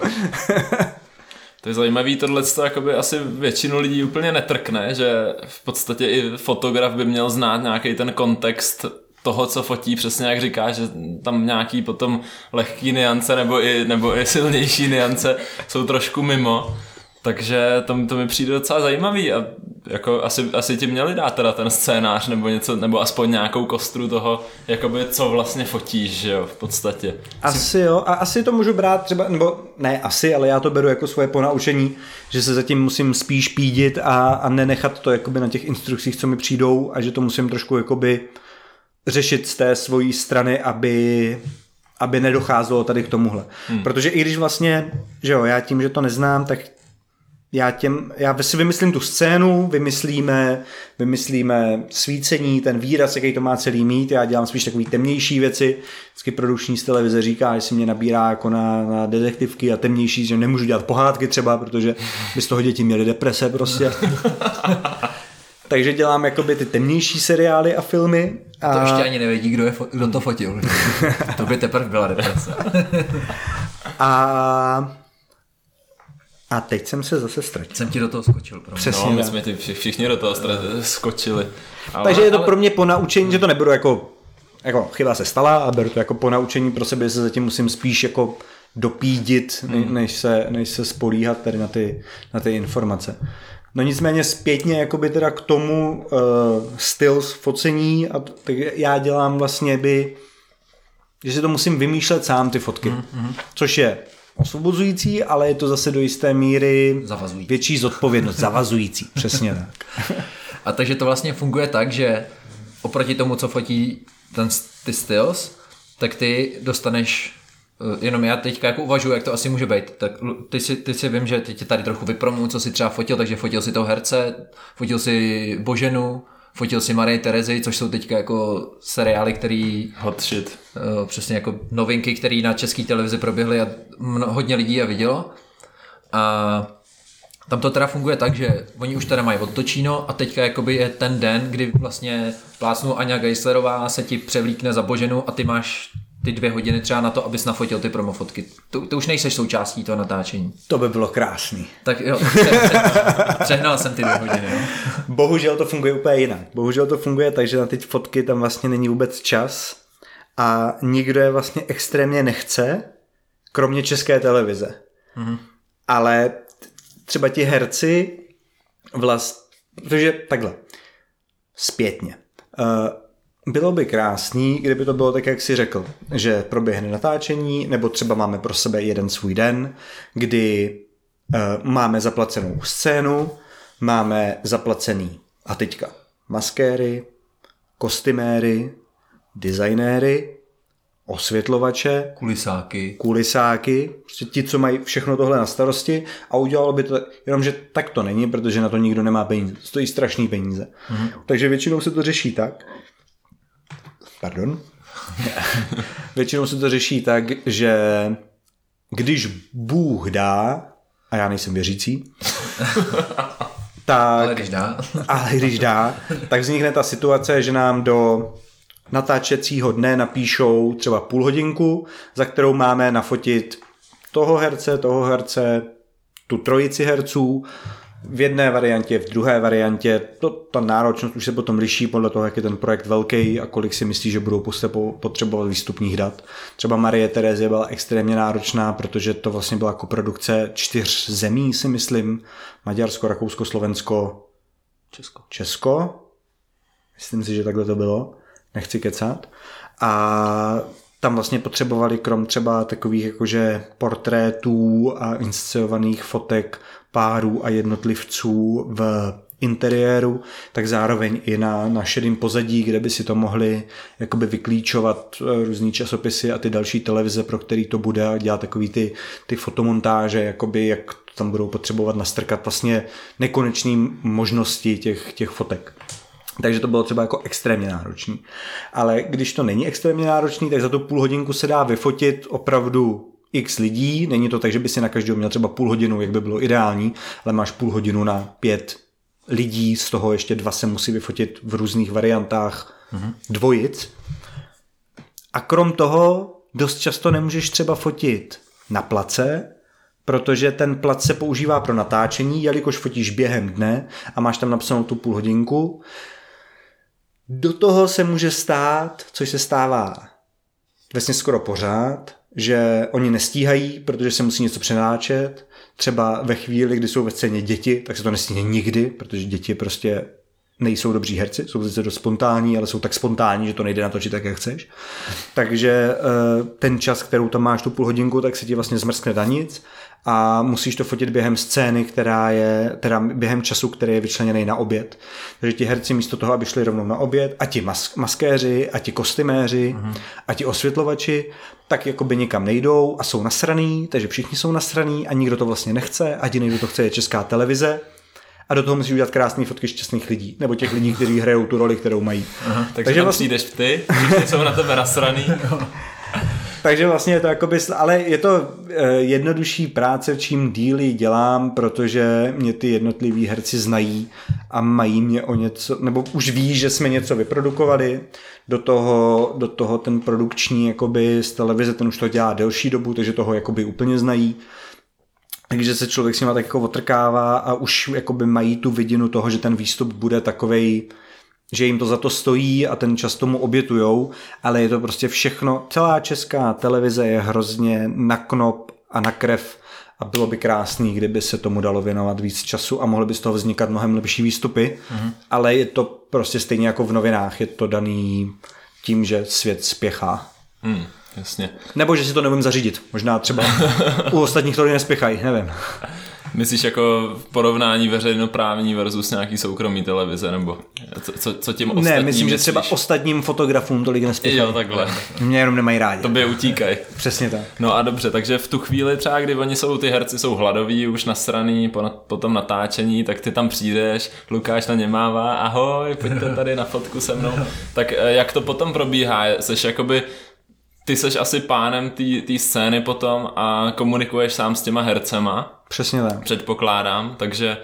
to je zajímavý, tohle to asi většinu lidí úplně netrkne, že v podstatě i fotograf by měl znát nějaký ten kontext toho, co fotí, přesně jak říká, že tam nějaký potom lehký niance nebo i, nebo i silnější niance jsou trošku mimo. Takže to, to mi přijde docela zajímavý a jako asi, asi ti měli dát teda ten scénář nebo něco, nebo aspoň nějakou kostru toho, jakoby co vlastně fotíš, že jo, v podstatě. Asi jo, a asi to můžu brát třeba, nebo ne asi, ale já to beru jako svoje ponaučení, že se zatím musím spíš pídit a, a nenechat to jakoby na těch instrukcích, co mi přijdou a že to musím trošku jakoby řešit z té svojí strany, aby aby nedocházelo tady k tomuhle. Hmm. Protože i když vlastně, že jo, já tím, že to neznám, tak já, těm, já si vymyslím tu scénu, vymyslíme, vymyslíme svícení, ten výraz, jaký to má celý mít, já dělám spíš takový temnější věci, vždycky produkční z televize říká, že si mě nabírá jako na, na detektivky a temnější, že nemůžu dělat pohádky třeba, protože by z toho děti měly deprese prostě. Takže dělám jakoby ty temnější seriály a filmy. A... To ještě ani nevědí, kdo, je, kdo to fotil. to by teprve byla deprese. a a teď jsem se zase ztratil. Jsem ti do toho skočil. Pro Přesně. No, my jsme ti všichni do toho skočili. Ale, Takže je to ale... pro mě po naučení, že to neberu jako, jako chyba se stala, a beru to jako po naučení pro sebe, že se zatím musím spíš jako dopídit, hmm. než, se, než se spolíhat tady na ty, na ty informace. No nicméně zpětně jakoby teda k tomu uh, styl focení, a tak já dělám vlastně by, že si to musím vymýšlet sám ty fotky, mm-hmm. což je osvobozující, ale je to zase do jisté míry zavazující. větší zodpovědnost, zavazující, přesně tak. A takže to vlastně funguje tak, že oproti tomu, co fotí ten, ty styls, tak ty dostaneš eh, jenom já teďka jako uvažuji, jak to asi může být. Tak ty si, ty si vím, že teď tady trochu vypromu, co si třeba fotil, takže fotil si toho herce, fotil si Boženu, fotil si Marie Terezy, což jsou teďka jako seriály, který... Hot shit. Uh, přesně jako novinky, které na české televizi proběhly a mno, hodně lidí je vidělo. A tam to teda funguje tak, že oni už teda mají odtočíno a teďka jakoby je ten den, kdy vlastně plácnu Aňa Geislerová se ti převlíkne za Boženu a ty máš ty dvě hodiny třeba na to, abys nafotil ty promofotky. To, to už nejseš součástí toho natáčení. To by bylo krásný. Tak jo, přehnal jsem ty dvě hodiny. Jo. Bohužel to funguje úplně jinak. Bohužel to funguje tak, že na ty fotky tam vlastně není vůbec čas a nikdo je vlastně extrémně nechce, kromě české televize. Mm-hmm. Ale třeba ti herci vlast, protože takhle, zpětně. Uh, bylo by krásný, kdyby to bylo tak, jak si řekl, že proběhne natáčení, nebo třeba máme pro sebe jeden svůj den, kdy uh, máme zaplacenou scénu, máme zaplacený a teďka maskéry, kostyméry, designéry, osvětlovače, kulisáky, kulisáky, prostě ti, co mají všechno tohle na starosti a udělalo by to, jenom že tak to není, protože na to nikdo nemá peníze. Stojí strašný peníze. Mm-hmm. Takže většinou se to řeší tak, Pardon? Většinou se to řeší tak, že když Bůh dá, a já nejsem věřící, tak, ale když dá. ale když dá, tak vznikne ta situace, že nám do natáčecího dne napíšou třeba půl hodinku, za kterou máme nafotit toho herce, toho herce, tu trojici herců, v jedné variantě, v druhé variantě. To, ta náročnost už se potom liší podle toho, jak je ten projekt velký a kolik si myslí, že budou potřebovat výstupních dat. Třeba Marie Terezie byla extrémně náročná, protože to vlastně byla koprodukce čtyř zemí, si myslím. Maďarsko, Rakousko, Slovensko, Česko. Česko. Myslím si, že takhle to bylo. Nechci kecat. A tam vlastně potřebovali krom třeba takových jakože portrétů a inscenovaných fotek párů a jednotlivců v interiéru, tak zároveň i na, na šedým pozadí, kde by si to mohli jakoby vyklíčovat eh, různý časopisy a ty další televize, pro který to bude a dělat takový ty, ty fotomontáže, jakoby jak tam budou potřebovat nastrkat vlastně nekonečný možnosti těch, těch fotek. Takže to bylo třeba jako extrémně náročný. Ale když to není extrémně náročný, tak za tu půl hodinku se dá vyfotit opravdu x lidí, není to tak, že by si na každého měl třeba půl hodinu, jak by bylo ideální, ale máš půl hodinu na pět lidí, z toho ještě dva se musí vyfotit v různých variantách mm-hmm. dvojic. A krom toho dost často nemůžeš třeba fotit na place, protože ten plac se používá pro natáčení, jelikož fotíš během dne a máš tam napsanou tu půl hodinku. Do toho se může stát, což se stává vlastně skoro pořád, že oni nestíhají, protože se musí něco přenáčet. Třeba ve chvíli, kdy jsou ve scéně děti, tak se to nestíhne nikdy, protože děti prostě nejsou dobří herci, jsou sice dost spontánní, ale jsou tak spontánní, že to nejde natočit tak, jak chceš. Takže eh, ten čas, kterou tam máš tu půl hodinku, tak se ti vlastně zmrskne na nic a musíš to fotit během scény, která je, teda během času, který je vyčleněný na oběd. Takže ti herci místo toho, aby šli rovnou na oběd, a ti mas- maskéři, a ti kostyméři, mm-hmm. a ti osvětlovači, tak jako by nikam nejdou a jsou nasraný, takže všichni jsou nasraný a nikdo to vlastně nechce, a jediný, kdo to chce, je česká televize a do toho musíš udělat krásné fotky šťastných lidí, nebo těch lidí, kteří hrajou tu roli, kterou mají. Aha, takže, takže tam vlastně... přijdeš ty, jsou na tebe nasraný. takže vlastně je to jakoby, ale je to eh, jednodušší práce, čím díly dělám, protože mě ty jednotliví herci znají a mají mě o něco, nebo už ví, že jsme něco vyprodukovali, do toho, do toho ten produkční jakoby z televize, ten už to dělá delší dobu, takže toho jakoby úplně znají takže se člověk s nima tak jako otrkává a už jakoby mají tu vidinu toho, že ten výstup bude takovej, že jim to za to stojí a ten čas tomu obětujou, ale je to prostě všechno, celá česká televize je hrozně na knop a na krev a bylo by krásný, kdyby se tomu dalo věnovat víc času a mohly by z toho vznikat mnohem lepší výstupy, mm-hmm. ale je to prostě stejně jako v novinách, je to daný tím, že svět spěchá. Mm. Jasně. Nebo že si to nevím zařídit. Možná třeba u ostatních to nespěchají, nevím. Myslíš jako porovnání veřejnoprávní versus nějaký soukromý televize, nebo co, co, co tím ostatním Ne, myslím, myslíš? že třeba ostatním fotografům tolik nespěchají. Jo, takhle. Mě jenom nemají rádi. To by utíkají. Přesně tak. No a dobře, takže v tu chvíli třeba, kdy oni jsou, ty herci jsou hladoví, už nasraný po, po tom natáčení, tak ty tam přijdeš, Lukáš na ně mává, ahoj, pojďte tady na fotku se mnou. Tak eh, jak to potom probíhá? Seš jakoby ty seš asi pánem té scény potom a komunikuješ sám s těma hercema. Přesně tak. Předpokládám, takže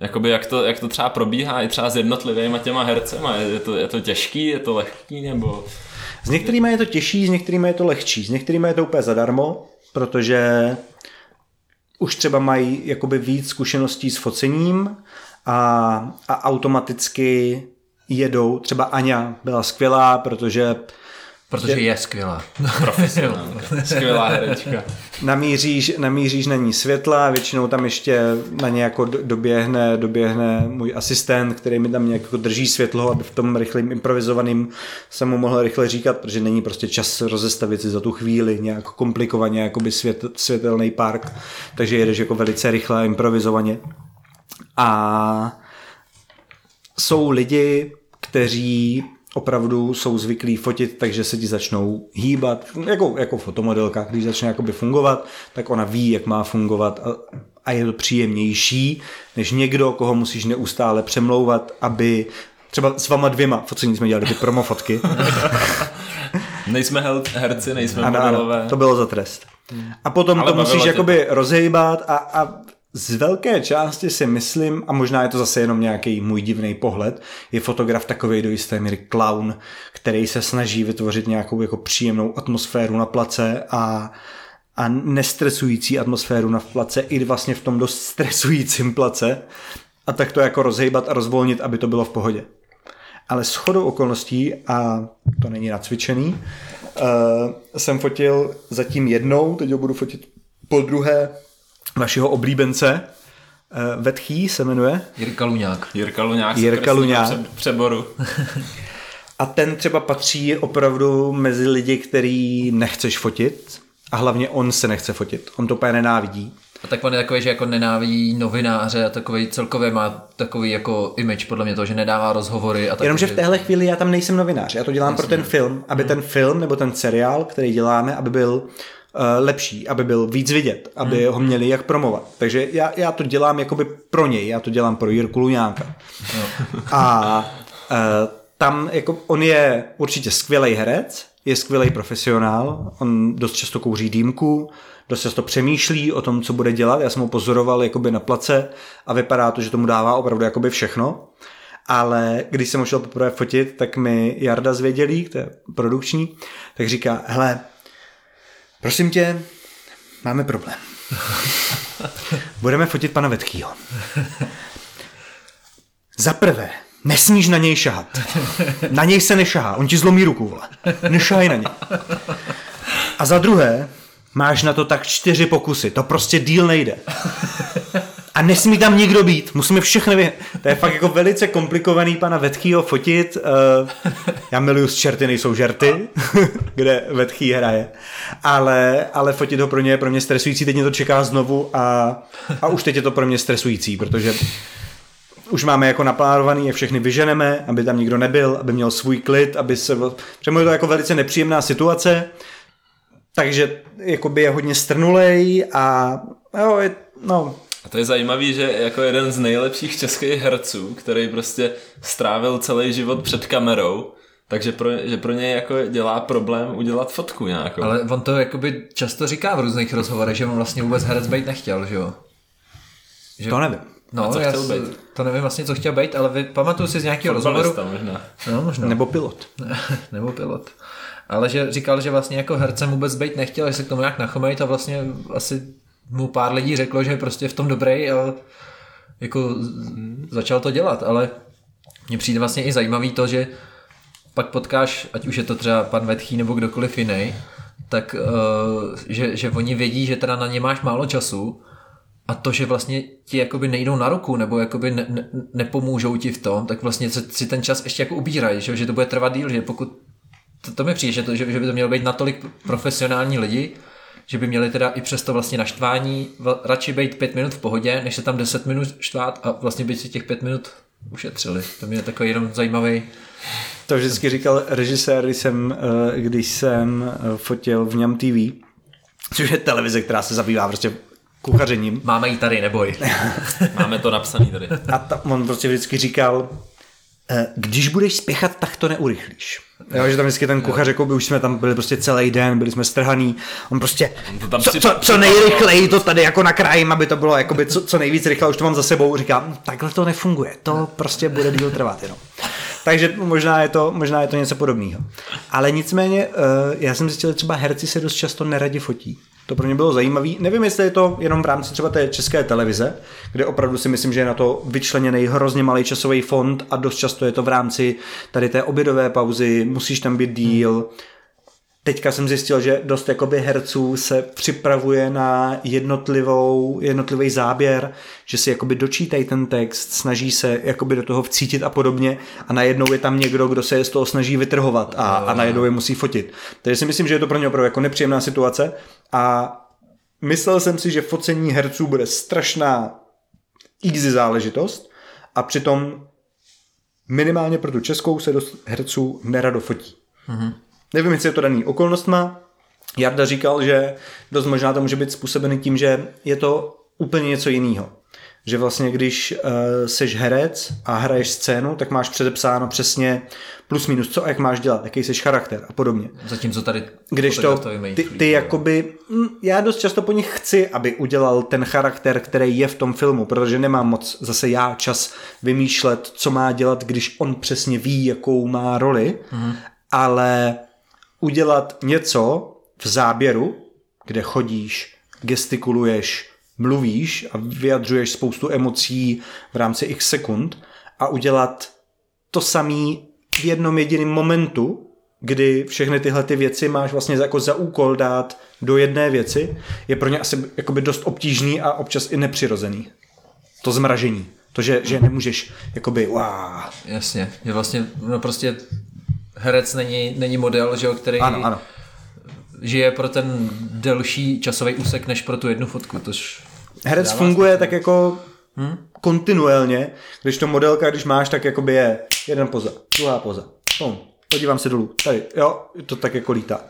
jakoby jak to, jak to třeba probíhá i třeba s jednotlivými těma hercema, je to, je to těžký, je to lehký, nebo... S některými je to těžší, s některými je to lehčí, s některými je to úplně zadarmo, protože už třeba mají jakoby víc zkušeností s focením a, a automaticky jedou. Třeba Aňa byla skvělá, protože Protože je skvělá. Profesionálka. Skvělá herečka. Namíříš, namíříš na ní světla, většinou tam ještě na ně jako doběhne, doběhne můj asistent, který mi tam nějak jako drží světlo, aby v tom rychlým improvizovaným se mu mohl rychle říkat, protože není prostě čas rozestavit si za tu chvíli nějak komplikovaně jakoby svět, světelný park, takže jedeš jako velice rychle a improvizovaně. A jsou lidi, kteří opravdu jsou zvyklí fotit, takže se ti začnou hýbat, jako, jako fotomodelka, když začne jakoby fungovat, tak ona ví, jak má fungovat a, a je to příjemnější, než někdo, koho musíš neustále přemlouvat, aby třeba s vama dvěma focení jsme dělali ty promofotky. nejsme herci, nejsme ano, modelové. Ano, to bylo za trest. A potom Ale to musíš jakoby rozhejbat a, a z velké části si myslím, a možná je to zase jenom nějaký můj divný pohled, je fotograf takový do jisté míry clown, který se snaží vytvořit nějakou jako příjemnou atmosféru na place a, a nestresující atmosféru na place i vlastně v tom dost stresujícím place a tak to jako rozhejbat a rozvolnit, aby to bylo v pohodě. Ale s chodou okolností, a to není nacvičený, uh, jsem fotil zatím jednou, teď ho budu fotit po druhé vašeho oblíbence, uh, Vetchý se jmenuje. Jirka Luňák. Jirka Luňák. Jirka Luňák. Přeboru. A ten třeba patří opravdu mezi lidi, který nechceš fotit a hlavně on se nechce fotit. On to úplně nenávidí. A tak on je takový, že jako nenávidí novináře a takový celkově má takový jako image podle mě to, že nedává rozhovory. A Jenomže v téhle chvíli já tam nejsem novinář, já to dělám Jasně. pro ten film, aby hmm. ten film nebo ten seriál, který děláme, aby byl Eh, lepší, aby byl víc vidět, aby hmm. ho měli jak promovat. Takže já, já to dělám jakoby pro něj, já to dělám pro Jirku Luňáka. No. A uh, tam jako on je určitě skvělý herec, je skvělý profesionál, on dost často kouří dýmku, dost často přemýšlí o tom, co bude dělat. Já jsem ho pozoroval jakoby na place a vypadá to, že tomu dává opravdu jakoby všechno. Ale když jsem ho šel poprvé fotit, tak mi Jarda zvědělí, to je produkční, tak říká, hele, Prosím tě, máme problém. Budeme fotit pana Vetkýho. Za prvé, nesmíš na něj šahat. Na něj se nešahá, on ti zlomí ruku, vole. Nešahaj na něj. A za druhé, máš na to tak čtyři pokusy, to prostě díl nejde. a nesmí tam nikdo být, musíme všechny vy... To je fakt jako velice komplikovaný pana Vetchýho fotit. Uh, já miluju z čerty nejsou žerty, kde Vetchý hraje, ale, ale fotit ho pro ně je pro mě stresující, teď mě to čeká znovu a, a už teď je to pro mě stresující, protože už máme jako naplánovaný, jak všechny vyženeme, aby tam nikdo nebyl, aby měl svůj klid, aby se... Přemo je to jako velice nepříjemná situace, takže jakoby je hodně strnulej a jo, je, no, a to je zajímavý, že jako jeden z nejlepších českých herců, který prostě strávil celý život před kamerou, takže pro, že pro něj jako dělá problém udělat fotku nějakou. Ale on to jakoby často říká v různých rozhovorech, že on vlastně vůbec herec být nechtěl, že jo? Že... To nevím. No, co já chtěl být? to nevím vlastně, co chtěl být, ale vy, pamatuju si z nějakého rozhovoru. možná. No, možná. Nebo pilot. Nebo pilot. Ale že říkal, že vlastně jako hercem vůbec být nechtěl, že se k tomu nějak nachomejt a vlastně asi mu pár lidí řeklo, že je prostě v tom dobrý a jako začal to dělat, ale mně přijde vlastně i zajímavý to, že pak potkáš, ať už je to třeba pan Vetchý nebo kdokoliv jiný, tak uh, že, že oni vědí, že teda na ně máš málo času a to, že vlastně ti jakoby nejdou na ruku nebo jakoby ne, ne, nepomůžou ti v tom, tak vlastně si ten čas ještě jako ubírají, že, že to bude trvat díl, že pokud to, to mi přijde, že, to, že, že by to mělo být natolik profesionální lidi, že by měli teda i přesto vlastně naštvání radši být pět minut v pohodě, než se tam deset minut štvát a vlastně by si těch pět minut ušetřili. To mě je takový jenom zajímavý. To vždycky říkal režisér, když jsem, eh, když jsem eh, fotil v něm TV, což je televize, která se zabývá prostě kuchařením. Máme ji tady, neboj. Máme to napsaný tady. A ta, on prostě vždycky říkal, když budeš spěchat, tak to neurychlíš. Jo, že tam vždycky ten kuchař, jako by už jsme tam byli prostě celý den, byli jsme strhaný, on prostě, to tam co, co, co nejrychleji to tady jako nakrájím, aby to bylo jakoby co, co nejvíc rychle, už to mám za sebou, říkám, hm, takhle to nefunguje, to prostě bude díl trvat jenom. Takže možná je to, možná je to něco podobného. Ale nicméně, eh, já jsem zjistil, že třeba herci se dost často neradi fotí. To pro mě bylo zajímavé. Nevím, jestli je to jenom v rámci třeba té české televize, kde opravdu si myslím, že je na to vyčleněný hrozně malý časový fond a dost často je to v rámci tady té obědové pauzy, musíš tam být díl. Teďka jsem zjistil, že dost jakoby herců se připravuje na jednotlivou, jednotlivý záběr, že si jakoby dočítají ten text, snaží se jakoby do toho vcítit a podobně a najednou je tam někdo, kdo se z toho snaží vytrhovat a, a najednou je musí fotit. Takže si myslím, že je to pro ně opravdu jako nepříjemná situace a myslel jsem si, že focení herců bude strašná easy záležitost a přitom minimálně pro tu českou se dost herců nerado fotí. Mm-hmm. Nevím, jestli je to daný okolnostma. Jarda říkal, že dost možná to může být způsobený tím, že je to úplně něco jiného že vlastně když uh, seš herec a hraješ scénu, tak máš předepsáno přesně plus minus co a jak máš dělat, jaký seš charakter a podobně. Zatímco tady když to, ty, ty jakoby, hm, já dost často po nich chci, aby udělal ten charakter, který je v tom filmu, protože nemám moc zase já čas vymýšlet, co má dělat, když on přesně ví, jakou má roli, mm-hmm. ale udělat něco v záběru, kde chodíš, gestikuluješ, mluvíš a vyjadřuješ spoustu emocí v rámci x sekund a udělat to samý v jednom jediném momentu, kdy všechny tyhle ty věci máš vlastně jako za úkol dát do jedné věci, je pro ně asi jakoby dost obtížný a občas i nepřirozený. To zmražení. To, že, že nemůžeš jakoby wow. Jasně, je vlastně, no prostě herec není, není model, že jo, který ano, ano žije pro ten delší časový úsek než pro tu jednu fotku. Tož Herec funguje smysl. tak jako hmm? kontinuálně, když to modelka, když máš, tak jakoby je jeden poza, druhá poza. Pum, podívám se dolů. Tady, jo, to tak jako lítá.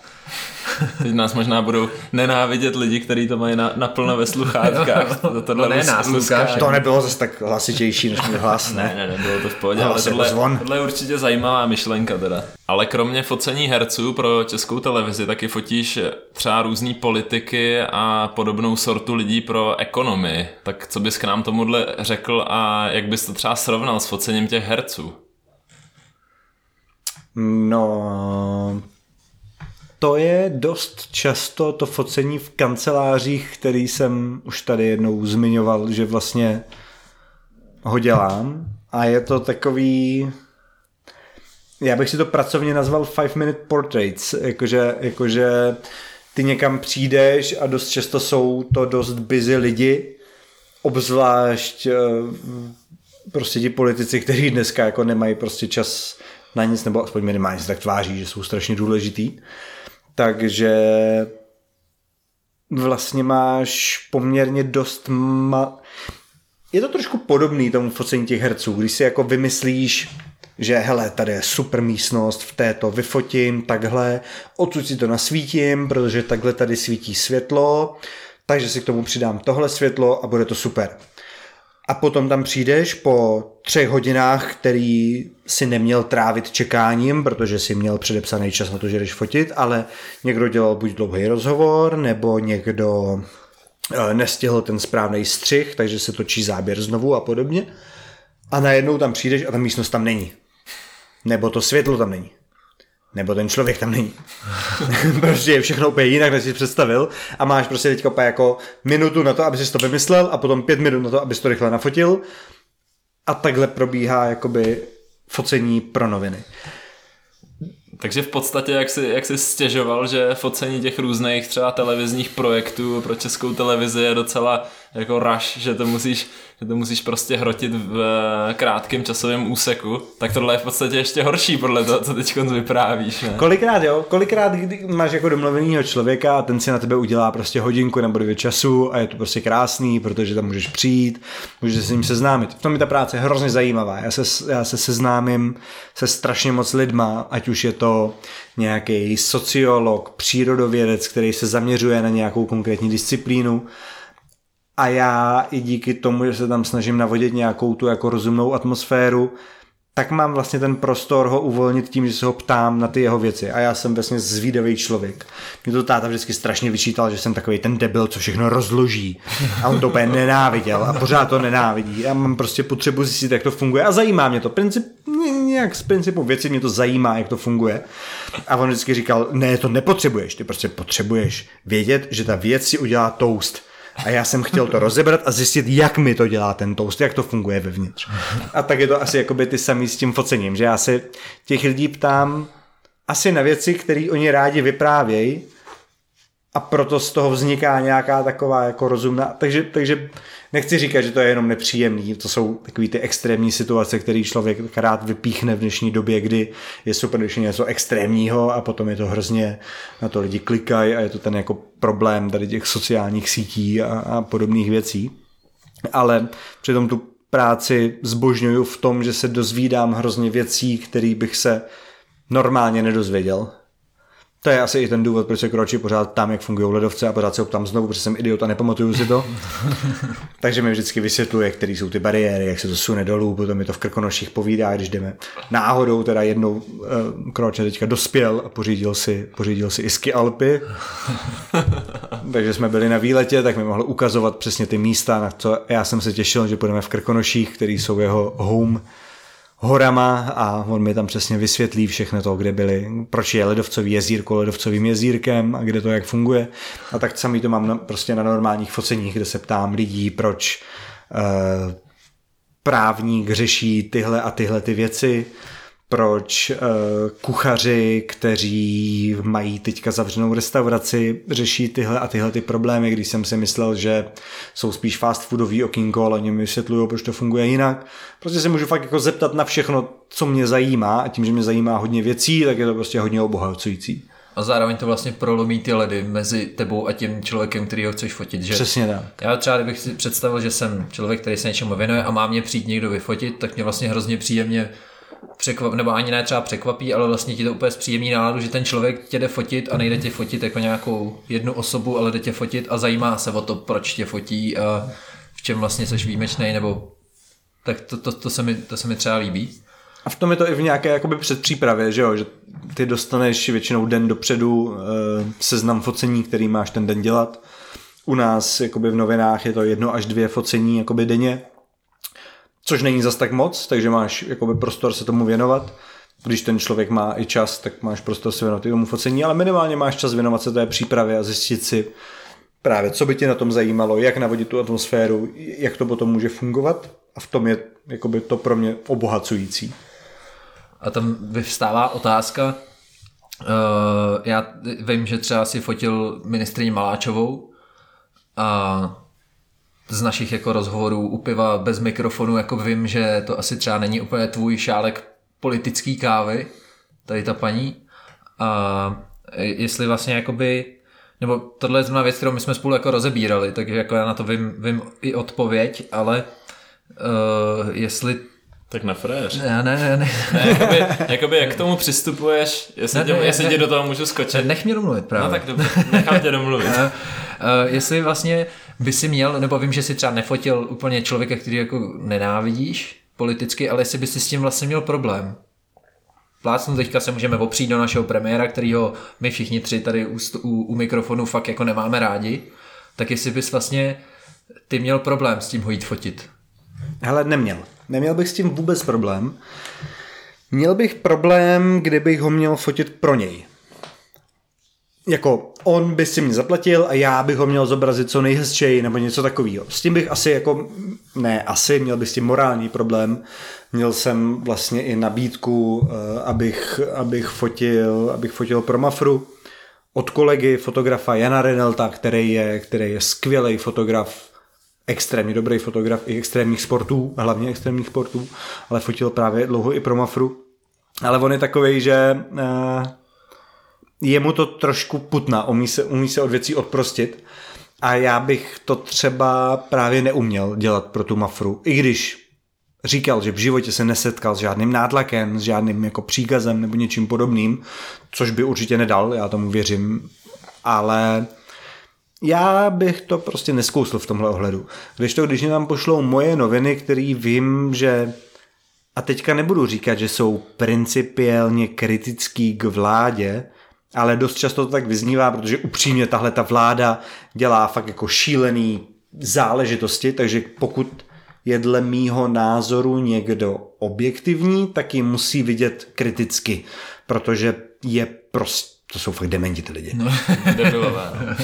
Teď nás možná budou nenávidět lidi, kteří to mají na, naplno ve sluchátkách. To, tohle no ne nás, Lukáš. To nebylo zase tak hlasitější než můj hlas, ne? Ne, ne, nebylo to v pohodě, no, ale tohle, zvon. tohle je určitě zajímavá myšlenka teda. Ale kromě focení herců pro českou televizi taky fotíš třeba různý politiky a podobnou sortu lidí pro ekonomii. Tak co bys k nám tomuhle řekl a jak bys to třeba srovnal s focením těch herců? No, to je dost často to focení v kancelářích, který jsem už tady jednou zmiňoval, že vlastně ho dělám. A je to takový... Já bych si to pracovně nazval five minute portraits, jakože, jakože ty někam přijdeš a dost často jsou to dost busy lidi obzvlášť eh, prostě ti politici, kteří dneska jako nemají prostě čas na nic, nebo aspoň minimálně se tak tváří, že jsou strašně důležitý. Takže vlastně máš poměrně dost ma... Je to trošku podobný tomu focení těch herců, když si jako vymyslíš, že hele, tady je super místnost, v této vyfotím takhle, odsud si to nasvítím, protože takhle tady svítí světlo, takže si k tomu přidám tohle světlo a bude to super. A potom tam přijdeš po třech hodinách, který si neměl trávit čekáním, protože si měl předepsaný čas na to, že jdeš fotit, ale někdo dělal buď dlouhý rozhovor, nebo někdo eh, nestihl ten správný střih, takže se točí záběr znovu a podobně. A najednou tam přijdeš a ta místnost tam není. Nebo to světlo tam není nebo ten člověk tam není. prostě je všechno úplně jinak, než jsi představil a máš prostě teďka úplně jako minutu na to, aby si to vymyslel a potom pět minut na to, abys to rychle nafotil a takhle probíhá jakoby focení pro noviny. Takže v podstatě, jak jsi, jak jsi stěžoval, že focení těch různých třeba televizních projektů pro českou televizi je docela jako rush, že to musíš, že to musíš prostě hrotit v eh, krátkém časovém úseku, tak tohle je v podstatě ještě horší podle toho, co teď vyprávíš. Ne? Kolikrát jo, kolikrát kdy máš jako domluvenýho člověka a ten si na tebe udělá prostě hodinku nebo dvě času a je to prostě krásný, protože tam můžeš přijít, můžeš se s ním seznámit. V tom je ta práce hrozně zajímavá. Já se, já se seznámím se strašně moc lidma, ať už je to nějaký sociolog, přírodovědec, který se zaměřuje na nějakou konkrétní disciplínu, a já i díky tomu, že se tam snažím navodit nějakou tu jako rozumnou atmosféru, tak mám vlastně ten prostor ho uvolnit tím, že se ho ptám na ty jeho věci. A já jsem vlastně zvídavý člověk. Mě to táta vždycky strašně vyčítal, že jsem takový ten debil, co všechno rozloží. A on to úplně nenáviděl a pořád to nenávidí. Já mám prostě potřebu zjistit, jak to funguje a zajímá mě to. Princip, nějak z principu věci mě to zajímá, jak to funguje. A on vždycky říkal, ne, to nepotřebuješ, ty prostě potřebuješ vědět, že ta věc si udělá toast a já jsem chtěl to rozebrat a zjistit, jak mi to dělá ten toast, jak to funguje vevnitř. A tak je to asi jakoby ty samý s tím focením, že já se těch lidí ptám asi na věci, které oni rádi vyprávějí a proto z toho vzniká nějaká taková jako rozumná, takže, takže nechci říkat, že to je jenom nepříjemný, to jsou takové ty extrémní situace, které člověk rád vypíchne v dnešní době, kdy je super, když je něco extrémního a potom je to hrozně, na to lidi klikají a je to ten jako problém tady těch sociálních sítí a, a podobných věcí. Ale přitom tu práci zbožňuju v tom, že se dozvídám hrozně věcí, které bych se normálně nedozvěděl to je asi i ten důvod, proč se kročí pořád tam, jak fungují ledovce a pořád se ho ptám znovu, protože jsem idiot a nepamatuju si to. Takže mi vždycky vysvětluje, které jsou ty bariéry, jak se to sune dolů, potom mi to v krkonoších povídá, když jdeme náhodou, teda jednou uh, kroče teďka dospěl a pořídil si, pořídil si isky Alpy. Takže jsme byli na výletě, tak mi mohl ukazovat přesně ty místa, na co já jsem se těšil, že půjdeme v Krkonoších, který jsou jeho home horama a on mi tam přesně vysvětlí všechno to, kde byly, proč je ledovcový jezírko ledovcovým jezírkem a kde to jak funguje. A tak samý to mám na, prostě na normálních foceních, kde se ptám lidí, proč uh, právník řeší tyhle a tyhle ty věci, proč uh, kuchaři, kteří mají teďka zavřenou restauraci, řeší tyhle a tyhle ty problémy, když jsem si myslel, že jsou spíš fast foodový okýnko, ale oni mi vysvětlují, proč to funguje jinak. Prostě se můžu fakt jako zeptat na všechno, co mě zajímá a tím, že mě zajímá hodně věcí, tak je to prostě hodně obohacující. A zároveň to vlastně prolomí ty ledy mezi tebou a tím člověkem, který ho chceš fotit. Že Přesně tak. Já třeba, kdybych si představil, že jsem člověk, který se něčemu věnuje a má mě přijít někdo vyfotit, tak mě vlastně hrozně příjemně překvap, nebo ani ne třeba překvapí, ale vlastně ti to úplně zpříjemní náladu, že ten člověk tě jde fotit a nejde tě fotit jako nějakou jednu osobu, ale jde tě fotit a zajímá se o to, proč tě fotí a v čem vlastně jsi výjimečný, nebo tak to, to, to, se mi, to se mi třeba líbí. A v tom je to i v nějaké jakoby předpřípravě, že jo, že ty dostaneš většinou den dopředu e, seznam focení, který máš ten den dělat. U nás jakoby v novinách je to jedno až dvě focení jakoby denně, což není zas tak moc, takže máš jakoby prostor se tomu věnovat. Když ten člověk má i čas, tak máš prostor se věnovat i tomu focení, ale minimálně máš čas věnovat se té přípravě a zjistit si právě, co by tě na tom zajímalo, jak navodit tu atmosféru, jak to potom může fungovat a v tom je jakoby to pro mě obohacující. A tam vyvstává otázka, uh, já vím, že třeba si fotil ministrině Maláčovou a z našich jako rozhovorů u piva bez mikrofonu jako vím, že to asi třeba není úplně tvůj šálek politický kávy, tady ta paní. A jestli vlastně jakoby, nebo tohle je zrovna věc, kterou my jsme spolu jako rozebírali, takže jako já na to vím, vím i odpověď, ale uh, jestli tak na fréř. Ne, ne, ne. ne. ne jakoby, jakoby, jak k tomu přistupuješ, jestli, ne, tě, ne, jestli ne, tě do toho můžu skočit. Nech mě domluvit právě. No tak dobře, nechám tě domluvit. uh, uh, jestli vlastně by si měl, nebo vím, že si třeba nefotil úplně člověka, který jako nenávidíš politicky, ale jestli by si s tím vlastně měl problém. Plácnu teďka se můžeme opřít do našeho premiéra, kterýho my všichni tři tady u, u, u mikrofonu fakt jako nemáme rádi, tak jestli bys vlastně ty měl problém s tím ho jít fotit. Hele, neměl. Neměl bych s tím vůbec problém. Měl bych problém, kdybych ho měl fotit pro něj. Jako on by si mě zaplatil a já bych ho měl zobrazit co nejhezčej nebo něco takového. S tím bych asi jako, ne asi, měl bych s tím morální problém. Měl jsem vlastně i nabídku, eh, abych, abych, fotil, abych fotil pro Mafru od kolegy fotografa Jana Renelta, který je, který je skvělý fotograf, extrémně dobrý fotograf i extrémních sportů, hlavně extrémních sportů, ale fotil právě dlouho i pro Mafru. Ale on je takový, že uh, je mu to trošku putna, umí se, umí se od věcí odprostit. A já bych to třeba právě neuměl dělat pro tu Mafru, i když říkal, že v životě se nesetkal s žádným nátlakem, s žádným jako příkazem nebo něčím podobným, což by určitě nedal, já tomu věřím, ale já bych to prostě neskousl v tomhle ohledu. Když to, když mě tam pošlou moje noviny, které vím, že a teďka nebudu říkat, že jsou principiálně kritický k vládě, ale dost často to tak vyznívá, protože upřímně tahle ta vláda dělá fakt jako šílený záležitosti, takže pokud je dle mýho názoru někdo objektivní, tak ji musí vidět kriticky, protože je prostě, to jsou fakt dementi ty lidi. No, debilové.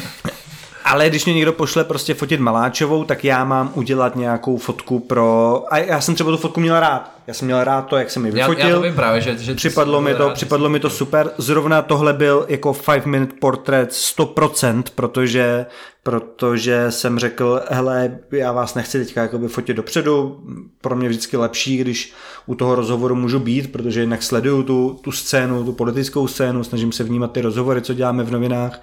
Ale když mě někdo pošle prostě fotit Maláčovou, tak já mám udělat nějakou fotku pro... A já jsem třeba tu fotku měl rád. Já jsem měl rád to, jak jsem ji vyfotil. Já, já to právě, že, že připadlo mi to, rád, připadlo mi to super. Zrovna tohle byl jako 5 minute portrait 100%, protože protože jsem řekl, hele, já vás nechci teďka jakoby fotit dopředu, pro mě vždycky lepší, když u toho rozhovoru můžu být, protože jinak sleduju tu, tu scénu, tu politickou scénu, snažím se vnímat ty rozhovory, co děláme v novinách.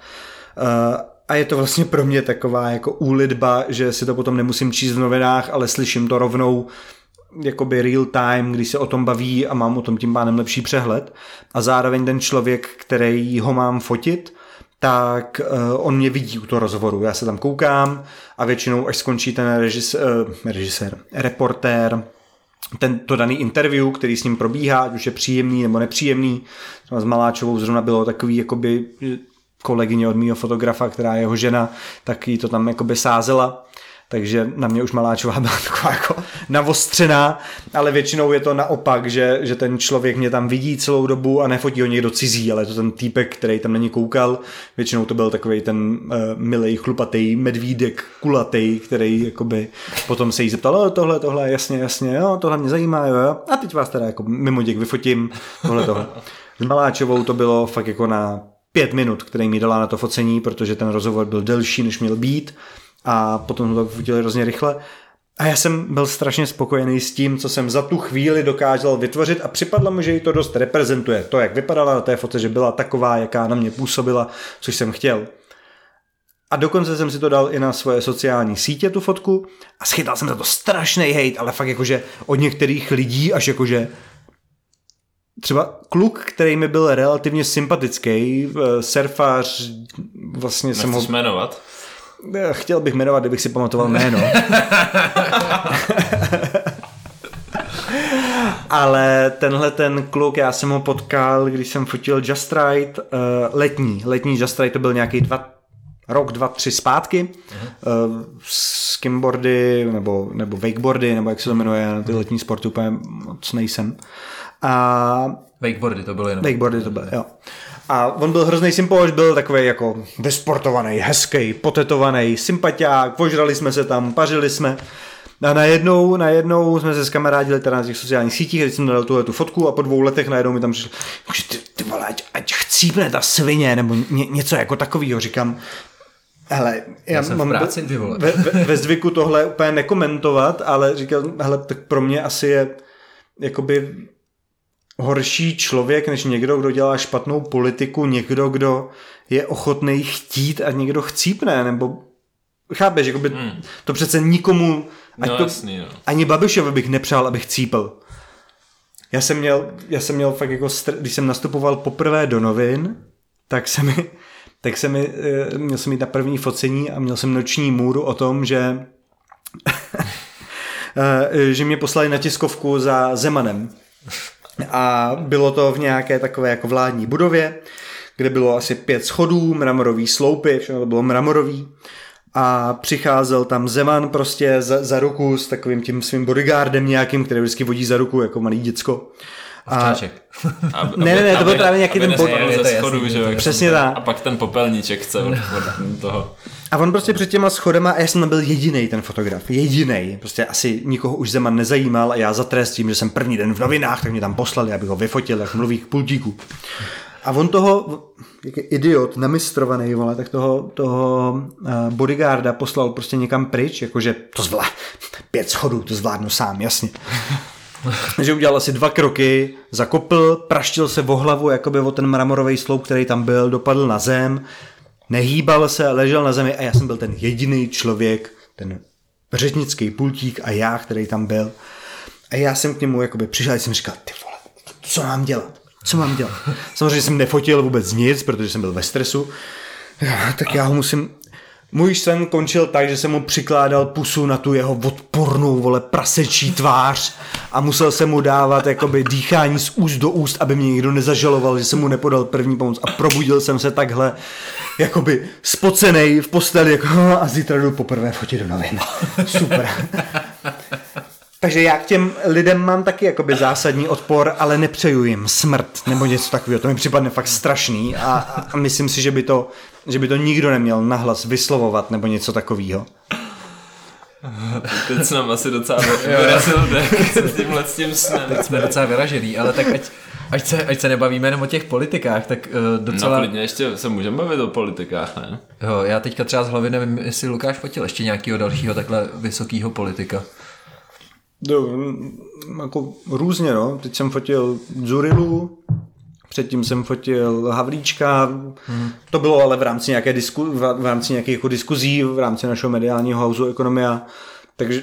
Uh, a je to vlastně pro mě taková jako úlitba, že si to potom nemusím číst v novinách, ale slyším to rovnou jakoby real time, když se o tom baví a mám o tom tím pádem lepší přehled. A zároveň ten člověk, který ho mám fotit, tak uh, on mě vidí u toho rozhovoru. Já se tam koukám a většinou, až skončí ten režis, uh, režisér, reportér, ten, to daný interview, který s ním probíhá, ať už je příjemný nebo nepříjemný. S Maláčovou zrovna bylo takový, jakoby, kolegyně od mýho fotografa, která je jeho žena, tak jí to tam jakoby sázela takže na mě už Maláčová byla taková jako navostřená, ale většinou je to naopak, že, že ten člověk mě tam vidí celou dobu a nefotí ho někdo cizí, ale to ten týpek, který tam není koukal. Většinou to byl takový ten uh, milej, chlupatý medvídek, kulatý, který jakoby potom se jí zeptal, tohle, tohle, jasně, jasně, jo, tohle mě zajímá, jo, jo. a teď vás teda jako mimo děk vyfotím, tohle, tohle. S Maláčovou to bylo fakt jako na pět minut, který mi dala na to focení, protože ten rozhovor byl delší, než měl být a potom to vyfotili hrozně rychle. A já jsem byl strašně spokojený s tím, co jsem za tu chvíli dokázal vytvořit a připadlo mi, že ji to dost reprezentuje. To, jak vypadala na té fotce, že byla taková, jaká na mě působila, což jsem chtěl. A dokonce jsem si to dal i na svoje sociální sítě, tu fotku, a schytal jsem za to strašný hate, ale fakt jakože od některých lidí až jakože třeba kluk, který mi byl relativně sympatický, eh, surfař, vlastně Nechceš jsem ho... jmenovat? Eh, chtěl bych jmenovat, kdybych si pamatoval jméno. Ale tenhle ten kluk, já jsem ho potkal, když jsem fotil Just Right, uh, letní, letní Just Right, to byl nějaký dva, rok, dva, tři zpátky, uh-huh. uh, skimboardy, nebo, nebo wakeboardy, nebo jak se to jmenuje, ty letní sporty úplně moc nejsem. A Wakeboardy to byly. Wakeboardy to byly, jo. A on byl hrozný sympáš, byl takový jako vysportovaný, hezký, potetovaný, sympatiák, požrali jsme se tam, pařili jsme. A najednou, najednou jsme se s kamarádili teda na těch sociálních sítích, když jsem dal tuhle tu fotku a po dvou letech najednou mi tam přišlo, ty, ty vole, ať, ať chcípne ta svině, nebo ně, něco jako takového, říkám, Hele, já, Já jsem v mám práci, ty vole. ve, ve, ve zvyku tohle úplně nekomentovat, ale říkal, hele, tak pro mě asi je jakoby horší člověk, než někdo, kdo dělá špatnou politiku, někdo, kdo je ochotný chtít a někdo chcípne, nebo chápeš, jakoby, hmm. to přece nikomu, ať No to, jasný, no. ani Babišovi bych nepřál, abych cípl. Já jsem měl, já jsem měl fakt jako, str- když jsem nastupoval poprvé do novin, tak se mi, tak se mi, eh, měl jsem mít na první focení a měl jsem noční můru o tom, že eh, že mě poslali na tiskovku za Zemanem. A bylo to v nějaké takové jako vládní budově, kde bylo asi pět schodů, mramorový sloupy, všechno to bylo mramorový. A přicházel tam Zeman prostě za, za ruku s takovým tím svým bodyguardem nějakým, který vždycky vodí za ruku jako malý děcko. A. Aby, Ne, ne, ne, to byl právě nějaký ten bod- Přesně tak. A pak ten popelníček chce od, od toho. A on prostě před těma schodama, a já jsem tam byl jediný ten fotograf, jediný. Prostě asi nikoho už Zeman nezajímal a já za trest tím, že jsem první den v novinách, tak mě tam poslali, abych ho vyfotil, jak mluví k pultíku. A on toho, jak je idiot, namistrovaný, vole, tak toho, toho uh, bodyguarda poslal prostě někam pryč, jakože to zvlá, pět schodů, to zvládnu sám, jasně. že udělal asi dva kroky, zakopl, praštil se o hlavu, jakoby o ten mramorový sloup, který tam byl, dopadl na zem, nehýbal se, ležel na zemi a já jsem byl ten jediný člověk, ten řečnický pultík a já, který tam byl. A já jsem k němu jakoby přišel a jsem říkal, ty vole, co mám dělat? Co mám dělat? Samozřejmě jsem nefotil vůbec nic, protože jsem byl ve stresu. Já, tak já ho musím... Můj sen končil tak, že jsem mu přikládal pusu na tu jeho odpornou, vole, prasečí tvář a musel jsem mu dávat jakoby dýchání z úst do úst, aby mě někdo nezažaloval, že jsem mu nepodal první pomoc a probudil jsem se takhle jakoby spocenej v posteli jako, "Ah, a zítra jdu poprvé fotit do novin. Super. Takže já k těm lidem mám taky jakoby zásadní odpor, ale nepřeju jim smrt nebo něco takového. To mi připadne fakt strašný a, a myslím si, že by, to, že by to nikdo neměl nahlas vyslovovat nebo něco takového. Teď jsem nám asi docela vyrazil dech s tímhle s tím snem. Teď jsme docela vyražený, ale tak ať, ať, se, ať se nebavíme jenom o těch politikách, tak uh, No docela... klidně ještě se můžeme bavit o politikách, ne? jo, já teďka třeba z hlavy nevím, jestli Lukáš fotil ještě nějakého dalšího takhle vysokého politika. Jo, jako různě, no. Teď jsem fotil Zurilu, předtím jsem fotil Havlíčka, hmm. to bylo ale v rámci nějaké disku, v rámci nějakých jako diskuzí, v rámci našeho mediálního hausu Ekonomia, takže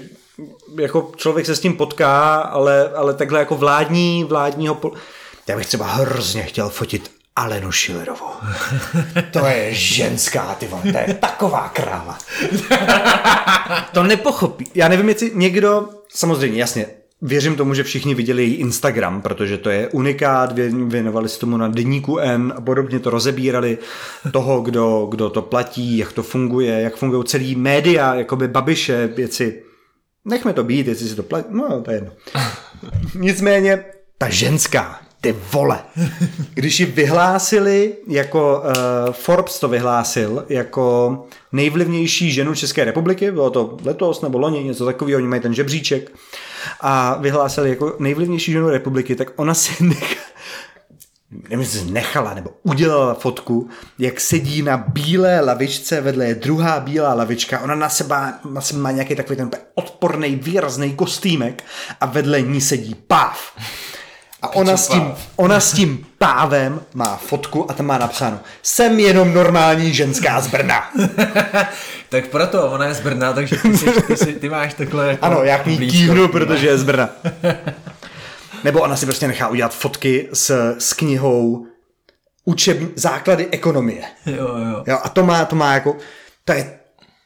jako člověk se s tím potká, ale, ale takhle jako vládní, vládního, pol... já bych třeba hrozně chtěl fotit Alenu Schillerovou. To je ženská, ty vole, to je taková kráva. To nepochopí. Já nevím, jestli někdo, samozřejmě, jasně, věřím tomu, že všichni viděli její Instagram, protože to je unikát, vě- věnovali se tomu na deníku N a podobně to rozebírali toho, kdo, kdo to platí, jak to funguje, jak fungují celý média, jakoby babiše, věci. Nechme to být, jestli si to platí, no to je jedno. Nicméně, ta ženská, ty vole. Když ji vyhlásili jako, uh, Forbes to vyhlásil jako nejvlivnější ženu České republiky, bylo to letos nebo loni, něco takového, oni mají ten žebříček, a vyhlásili jako nejvlivnější ženu republiky, tak ona si nevím, nechala nebo udělala fotku, jak sedí na bílé lavičce, vedle je druhá bílá lavička, ona na sebe, na sebe má nějaký takový ten odporný, výrazný kostýmek a vedle ní sedí páv. A ona s, tím, ona s tím pávem má fotku a tam má napsáno Jsem jenom normální ženská z Brna. Tak proto, ona je z Brna, takže ty, jsi, ty, jsi, ty máš takhle jako Ano, já k ní kývnu, protože je z Brna. Nebo ona si prostě nechá udělat fotky s, s knihou učeb, základy ekonomie. Jo, jo. Jo, a to má, to má jako, to je,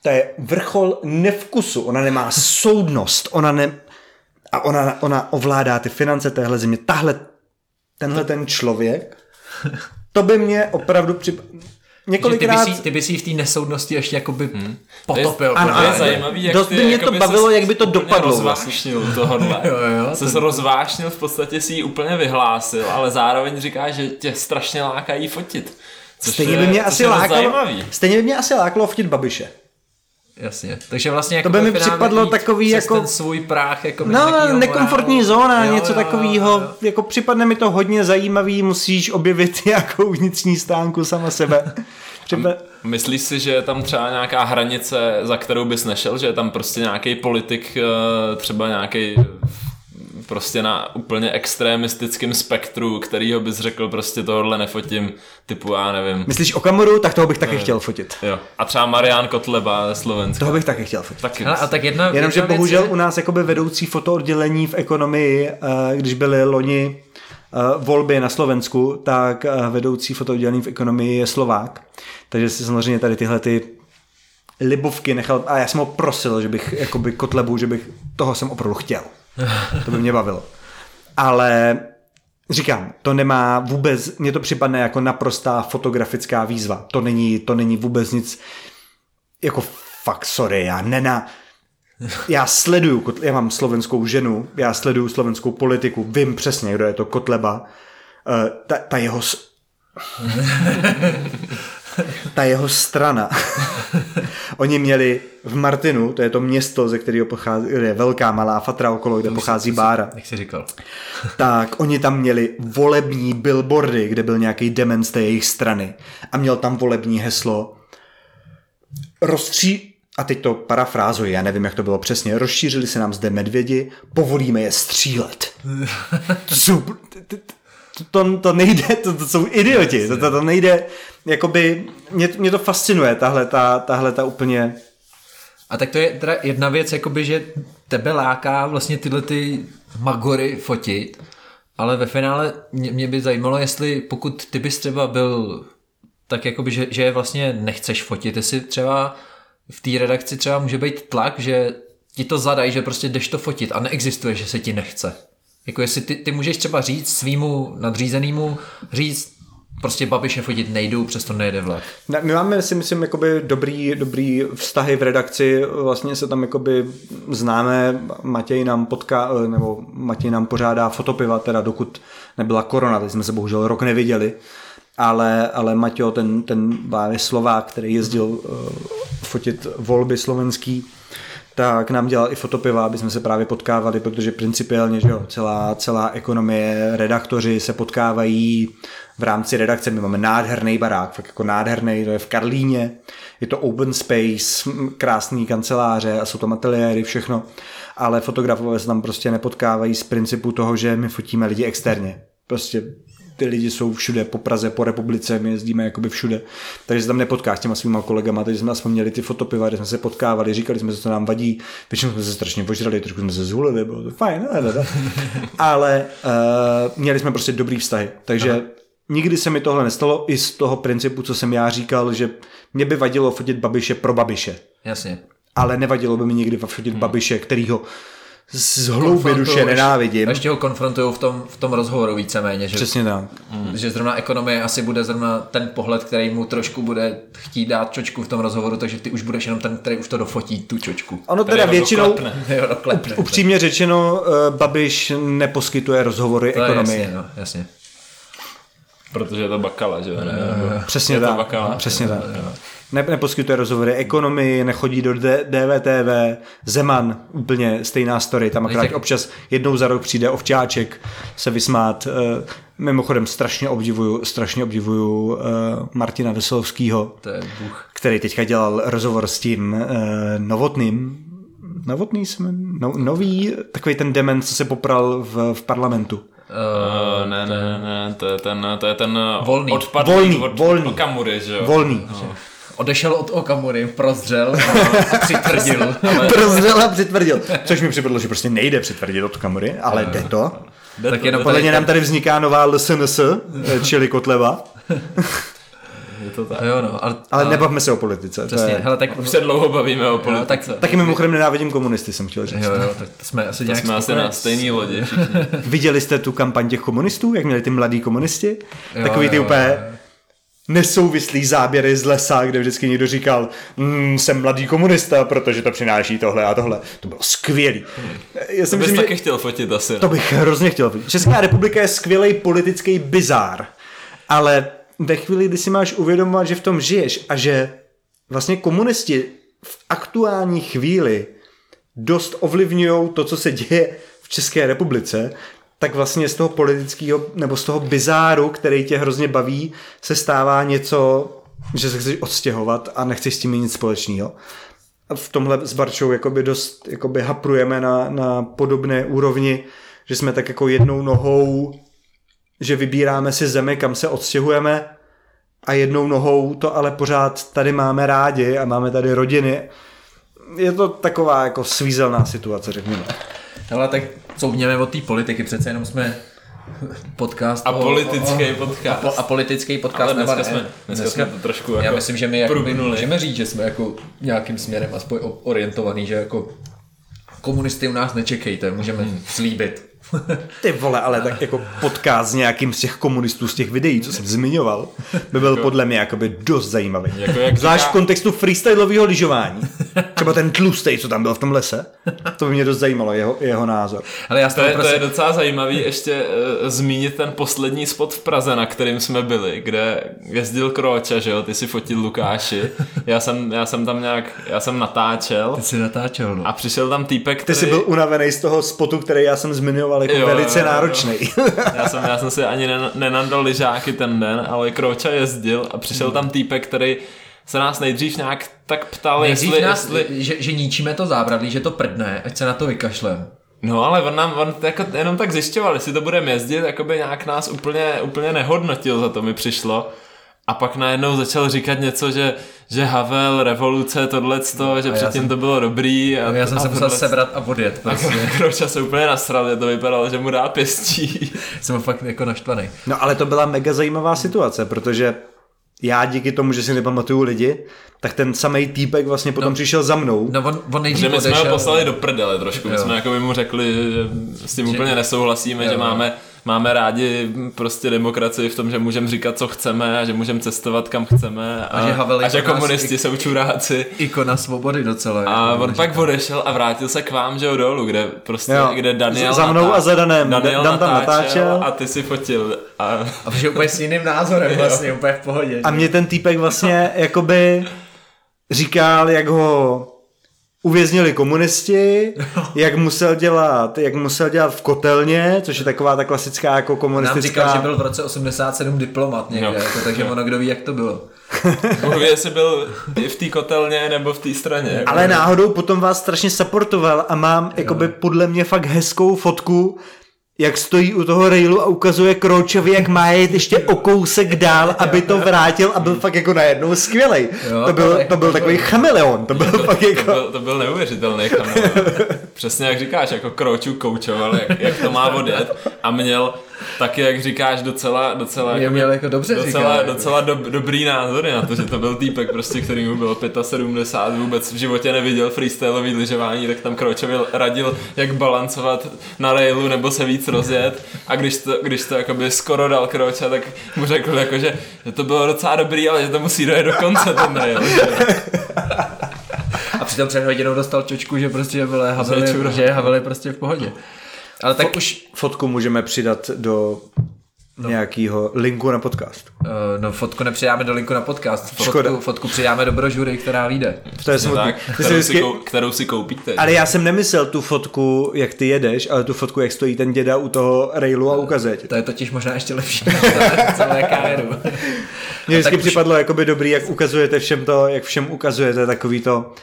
to je vrchol nevkusu, ona nemá soudnost, ona ne, a ona, ona ovládá ty finance téhle země. Tahle, tenhle ten člověk, to by mě opravdu přip... Že ty, Několikrát... by si, ty by si v té nesoudnosti ještě jakoby hmm. potopil. Ano, To je ano. zajímavý, jak Dost ty by mě to bavilo, jak by to dopadlo vlastně. rozvášnil tohohle. Jo, jo, Se to... rozvášnil, v podstatě si ji úplně vyhlásil, ale zároveň říká, že tě strašně lákají fotit. Což Stejně je, by mě asi lákalo, Zajímavý. stejně by mě asi lákalo vtit Babiše. Jasně. Takže vlastně jako To by mi připadlo takový jako- ten svůj práh jako No, nekomfortní zóna, něco takového. Jo, jo. Jako připadne mi to hodně zajímavý, musíš objevit nějakou vnitřní stánku sama sebe. Připe... Myslíš si, že je tam třeba nějaká hranice, za kterou bys nešel, že je tam prostě nějaký politik, eh, třeba nějaký prostě na úplně extremistickém spektru, kterýho bys řekl prostě tohle nefotím, typu já nevím. Myslíš o kameru, tak toho bych taky chtěl fotit. Jo. A třeba Marian Kotleba ze Slovenska. Toho bych taky chtěl fotit. Taky. Hele, a tak jedna, Jenomže jedna bohužel věc u nás jakoby vedoucí fotooddělení v ekonomii, eh, když byly loni eh, volby na Slovensku, tak eh, vedoucí fotooddělení v ekonomii je Slovák. Takže si samozřejmě tady tyhle ty libovky nechal, a já jsem ho prosil, že bych jakoby Kotlebu, že bych, toho jsem opravdu chtěl. To by mě bavilo. Ale říkám, to nemá vůbec, mně to připadne jako naprostá fotografická výzva. To není, to není vůbec nic, jako fakt sorry, já nena, já sleduju, já mám slovenskou ženu, já sleduju slovenskou politiku, vím přesně, kdo je to Kotleba. Eh, Ta, ta jeho ta jeho strana. Oni měli v Martinu, to je to město, ze kterého pochází, je velká malá fatra okolo, kde pochází Bára, Jak jsi říkal. tak oni tam měli volební billboardy, kde byl nějaký dement z té jejich strany a měl tam volební heslo rozstří... A teď to parafrázuji, já nevím, jak to bylo přesně. Rozšířili se nám zde medvědi, povolíme je střílet. Jsou, to, to, to nejde, to, to jsou idioti, to, to, to nejde, jakoby, mě, mě to fascinuje, tahle ta, tahle ta úplně A tak to je teda jedna věc, jakoby, že tebe láká vlastně tyhle ty magory fotit, ale ve finále mě, mě by zajímalo, jestli pokud ty bys třeba byl tak jakoby, že, že je vlastně nechceš fotit, jestli třeba v té redakci třeba může být tlak, že ti to zadají, že prostě jdeš to fotit a neexistuje, že se ti nechce. Jako jestli ty, ty můžeš třeba říct svýmu nadřízenému, říct prostě babiše fotit nejdu, přesto nejede vlak. My máme si myslím jakoby dobrý, dobrý vztahy v redakci, vlastně se tam jakoby známe, Matěj nám potká, nebo Matěj nám pořádá fotopiva, teda dokud nebyla korona, teď jsme se bohužel rok neviděli, ale, ale Maťo, ten, ten právě Slovák, který jezdil uh, fotit volby slovenský, tak nám dělal i fotopiva, aby jsme se právě potkávali, protože principiálně, že jo, celá, celá ekonomie, redaktoři se potkávají v rámci redakce. My máme nádherný barák, fakt jako nádherný, to je v Karlíně, je to open space, krásný kanceláře a jsou tam ateliéry, všechno, ale fotografové se tam prostě nepotkávají z principu toho, že my fotíme lidi externě. Prostě ty lidi jsou všude, po Praze, po republice, my jezdíme jakoby všude, takže se tam nepotkáš s těma svýma kolegama, takže jsme aspoň měli ty fotopiva, kde jsme se potkávali, říkali jsme, co nám vadí, většinou jsme se strašně požrali, trošku jsme se zhulili, bylo to fajn, ne, ne, ne. ale uh, měli jsme prostě dobrý vztahy, takže Aha. nikdy se mi tohle nestalo i z toho principu, co jsem já říkal, že mě by vadilo fotit babiše pro babiše, Jasně. ale nevadilo by mi nikdy fotit babiše, kterýho z hlouby duše nenávidím. Ještě, ještě ho konfrontují v tom, v tom rozhovoru víceméně, že, Přesně tak. že zrovna ekonomie asi bude zrovna ten pohled, který mu trošku bude chtít dát čočku v tom rozhovoru, takže ty už budeš jenom ten, který už to dofotí, tu čočku. Ono teda většinou, doklepne. Jo, doklepne. upřímně řečeno, eh, Babiš neposkytuje rozhovory To ekonomii. jasně, no, jasně. Protože je to bakala, že jo? Ne, Přesně Je to tak. bakala. Přesně tak. Ne, neposkytuje rozhovory ekonomii, nechodí do D- DVTV, Zeman, úplně stejná story, tam akorát občas jednou za rok přijde ovčáček se vysmát. Eh, Mimochodem strašně obdivuju, strašně obdivuju eh, Martina Veselovského, To je bůh. který teďka dělal rozhovor s tím eh, Novotným, Novotný jsme, no, nový, takový ten dement, co se popral v, v parlamentu. Uh, ne, ne, ne, to je ten, to je ten Volný. odpadlý Volný, od volný. Okamury, že jo? Volný. Odešel od Okamury, prozřel a přitvrdil. Prozřel a přitvrdil. Což mi připadlo, že prostě nejde přitvrdit od kamery, ale jde to. tak jenom Podle mě nám tady vzniká nová LSNS, čili Kotleva, Je to tak. Jo, no, ale, ale nebavme se o politice. To Přesně, je... hele, tak, Už se dlouho bavíme o politice. tak, Taky mimochodem nenávidím komunisty, jsem chtěl říct. jo, jo, tak jsme asi To nějak jsme asi na stejný lodi. Viděli jste tu kampaň těch komunistů, jak měli ty mladí komunisti? Jo, Takový ty jo, úplně jo. Nesouvislý záběry z lesa, kde vždycky někdo říkal, mm, jsem mladý komunista, protože to přináší tohle a tohle. To bylo skvělý. Já To bys myslím, že taky chtěl fotit asi. to bych hrozně chtěl. Česká republika je skvělý politický bizár, ale ve chvíli, kdy si máš uvědomovat, že v tom žiješ a že vlastně komunisti v aktuální chvíli dost ovlivňují to, co se děje v České republice, tak vlastně z toho politického nebo z toho bizáru, který tě hrozně baví, se stává něco že se chceš odstěhovat a nechceš s tím nic společného. A v tomhle s Barčou jakoby dost jakoby haprujeme na, na podobné úrovni, že jsme tak jako jednou nohou, že vybíráme si zemi, kam se odstěhujeme a jednou nohou to ale pořád tady máme rádi a máme tady rodiny. Je to taková jako svízelná situace, řekněme. Ale tak couvněme od té politiky, přece jenom jsme podcast. A politický podcast. A, a politický podcast. Ale dneska, ne, jsme, dneska, dneska, jsme to trošku jako Já myslím, že my jako by průhnuli. můžeme říct, že jsme jako nějakým směrem aspoň o- orientovaný, že jako komunisty u nás nečekejte, můžeme Hmm. slíbit. Ty vole, ale tak jako podcast s nějakým z těch komunistů z těch videí, co jsem zmiňoval, by byl podle mě jakoby dost zajímavý. Jako jak Zvlášť říká- v kontextu freestyleového lyžování. Třeba ten tlustej, co tam byl v tom lese. To by mě dost zajímalo, jeho, jeho názor. Ale já To je, to prostě... je docela zajímavý ještě uh, zmínit ten poslední spot v Praze, na kterým jsme byli, kde jezdil Kroča, že jo, ty si fotil Lukáši, já jsem, já jsem tam nějak, já jsem natáčel Ty jsi natáčel, no. a přišel tam týpek, Ty který... jsi byl unavený z toho spotu, který já jsem zmiňoval jako Jo, velice jo, jo. náročný. Já jsem, já jsem si ani nen- nenandal lyžáky ten den, ale Kroča jezdil a přišel tam týpek, který se nás nejdřív nějak tak ptal, Nejdřív jestli, nás, jestli... že, že ničíme to zábradlí, že to prdne, ať se na to vykašlem. No ale on nám, on jako jenom tak zjišťoval, jestli to budeme jezdit, jakoby nějak nás úplně, úplně nehodnotil, za to mi přišlo. A pak najednou začal říkat něco, že, že Havel, revoluce, tohleto, že předtím jsem- to bylo dobrý. A, Já jsem a se musel tohle- sebrat a odjet. A Prostě. Kroča se úplně nasral, že to vypadalo, že mu dá pěstí. jsem fakt jako naštvaný. No ale to byla mega zajímavá situace, protože já díky tomu, že si nepamatuju lidi, tak ten samý týpek vlastně potom no. přišel za mnou. No on, on nejdřív Že my jsme ho poslali do prdele trošku, my Jo. jsme jako by mu řekli, že, že s tím úplně nesouhlasíme, že máme máme rádi prostě demokracii v tom, že můžeme říkat, co chceme a že můžeme cestovat, kam chceme a, A že Havel je a že komunisti i- jsou čuráci. Ikona svobody docela. A jako on pak říkal. odešel a vrátil se k vám, že jo, dolů, kde prostě, Jo. kde Daniel Za mnou a za Danem. Daniel Dan tam natáčel. a ty si fotil. A, A že úplně s jiným názorem vlastně, úplně v pohodě. A mě ten týpek vlastně jakoby říkal, jak ho uvěznili komunisti, jak musel dělat, jak musel dělat v kotelně, což je taková ta klasická jako Nám komunistická... říkal, že byl v roce 87 diplomat někde, No. jako, takže ono kdo ví, jak to bylo. Bohu ví, jestli byl i v té kotelně nebo v té straně. jako. Ale náhodou potom vás strašně supportoval a mám jakoby podle mě fakt hezkou fotku, jak stojí u toho railu a ukazuje Kročovi, jak má jet ještě o kousek dál, aby to vrátil a byl fakt jako najednou skvělej. Jo, To byl, to byl takový chameleon, to byl fakt To jako... byl, to byl neuvěřitelný kanál. Přesně jak říkáš, jako Kroču koučoval, jak, jak to má odjet a měl taky, jak říkáš, docela, docela, Je měl jako dobře docela, říká, docela do, dobrý názory na to, že to byl týpek, prostě, který mu bylo 75, vůbec v životě neviděl freestyleový lyžování, tak tam Kročovi radil, jak balancovat na railu nebo se víc rozjet a když to, když to jakoby skoro dal Kroča, tak mu řekl, jako, že, že to bylo docela dobrý, ale že to musí dojet do konce ten rail. že- A přitom před hodinou dostal čočku, že prostě byl Havel, že Havel je prostě v pohodě. Ale tak už, Fotku můžeme přidat do nějakého linku na podcast. uh, no fotku nepřidáme do linku na podcast, Škoda. fotku, fotku přidáme do brožury, která vyjde. To je No smutný. tak, kterou, vždycky- si kou, kterou si koupíte. Ale já jsem nemyslel tu fotku, jak ty jedeš, ale tu fotku, jak stojí ten děda u toho railu a ukazuje to. To je totiž možná ještě lepší než celé- KRu. Mně vždycky tak už- připadlo jakoby dobrý, jak ukazujete všem to, jak všem ukazujete takový to,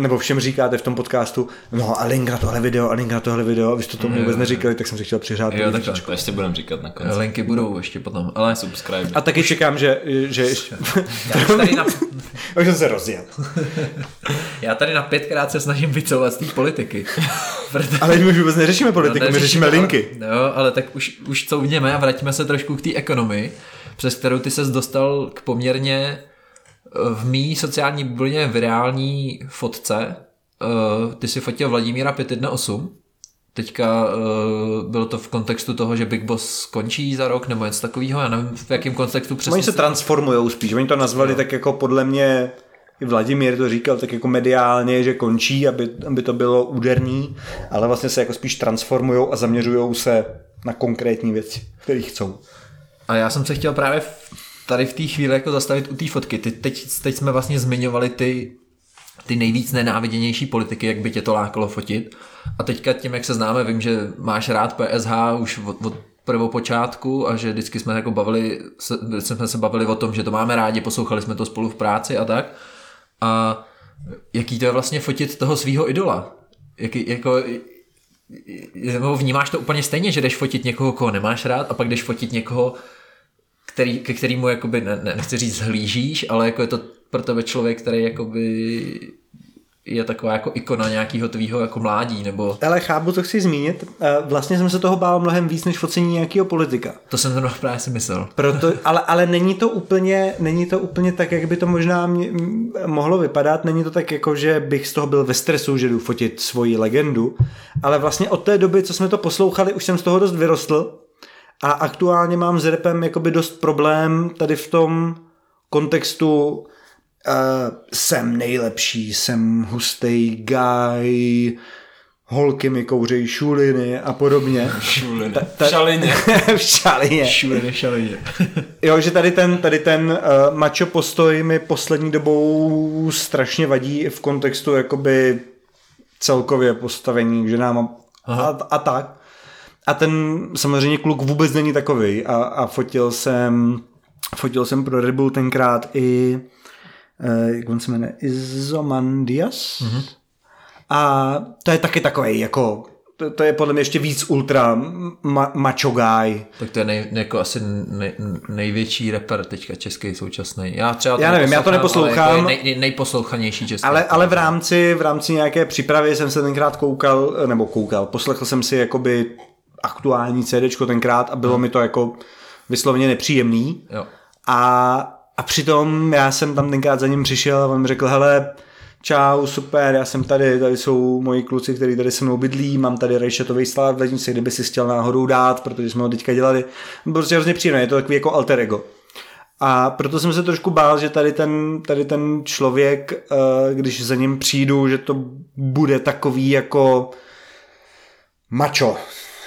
nebo všem říkáte v tom podcastu, no a link na tohle video, a link na tohle video, a vy jste to vůbec neříkali, tak jsem si chtěl přihrát. Jo, takhle. To ještě budeme říkat na konci. Linky budou ještě potom, ale Subscribe. A taky čekám, že, že ještě... já už tady na, Už jsem se rozjel. já tady na pětkrát se snažím vycouvat z té politiky. Proto- Ale my už vůbec neřešíme politiku, my neřešíme, řešíme ale- linky. Jo, ale tak už, už couvněme a vraťme se trošku k té ekonomii, přes kterou ty ses dostal k poměrně v mý sociální bublině virální fotce. Eh, Ty si fotil Vladimíra 518. Teďka uh, bylo to v kontextu toho, že Big Boss skončí za rok nebo něco takového, já nevím v jakém kontextu přesně. Oni se transformují spíš, oni to nazvali tak jako podle mě, i Vladimír to říkal tak jako mediálně, že končí, aby, aby to bylo úderný, ale vlastně se jako spíš transformují a zaměřují se na konkrétní věci, které chcou. A já jsem se chtěl právě v, tady v té chvíli jako zastavit u té fotky. Ty, teď, teď jsme vlastně zmiňovali ty, ty nejvíc nenáviděnější politiky, jak by tě to lákalo fotit. A teďka tím, jak se známe, vím, že máš rád PSH už od, od prvopočátku a že vždycky jsme jako bavili, jsme se bavili o tom, že to máme rádi, poslouchali jsme to spolu v práci a tak. A jaký to je vlastně fotit toho svého idola? Jaký, jako, nebo vnímáš to úplně stejně, že jdeš fotit někoho, koho nemáš rád a pak jdeš fotit někoho, který, ke kterému jakoby, ne, ne, nechci říct zhlížíš, ale jako je to pro tebe člověk, který jakoby je taková jako ikona nějakého tvýho jako mládí, nebo... Ale chápu, co chci zmínit. Eh, vlastně jsem se toho bál mnohem víc, než focení nějakého politika. To jsem to právě si myslel. Proto, ale, ale není, to úplně, není to úplně tak, jak by to možná mě, mohlo vypadat. Není to tak, jako že bych z toho byl ve stresu, že jdu fotit svoji legendu. Ale vlastně od té doby, co jsme to poslouchali, už jsem z toho dost vyrostl. A aktuálně mám s repem jakoby dost problém tady v tom kontextu uh, jsem nejlepší, jsem hustý guy, holky mi kouřejí šuliny a podobně. Šuliny. Ta, ta, v šalině. v šalině. Šuliny šalině. jo, že tady ten, tady ten uh, macho postoj mi poslední dobou strašně vadí v kontextu jakoby celkově postavení k ženám a, a, a tak. A ten samozřejmě kluk vůbec není takový a, a fotil jsem fotil jsem pro Red Bull tenkrát i Eh, jak on se jmenuje, Izomandias. Mm-hmm. A to je taky takový jako to, to je podle mě ještě víc ultra ma, macho guy. Tak to je nej, jako asi nej, největší rapper teďka český současný. Já třeba to já nevím, já to neposlouchám. Ale jako nej, nejposlouchanější český. Ale, ale v rámci, v rámci nějaké přípravy jsem se tenkrát koukal, nebo koukal, poslechl jsem si jakoby aktuální CDčko tenkrát a bylo hmm. mi to jako vysloveně nepříjemný. Jo. A a přitom já jsem tam tenkrát za ním přišel a on mi řekl, hele, čau, super, já jsem tady, tady jsou moji kluci, kteří tady se mnou bydlí, mám tady rejšetový slát v lednici, kdyby si chtěl náhodou dát, protože jsme ho teďka dělali. Bylo prostě hrozně příjemné, je to takový jako alter ego. A proto jsem se trošku bál, že tady ten, tady ten člověk, eh, když za ním přijdu, že to bude takový jako macho,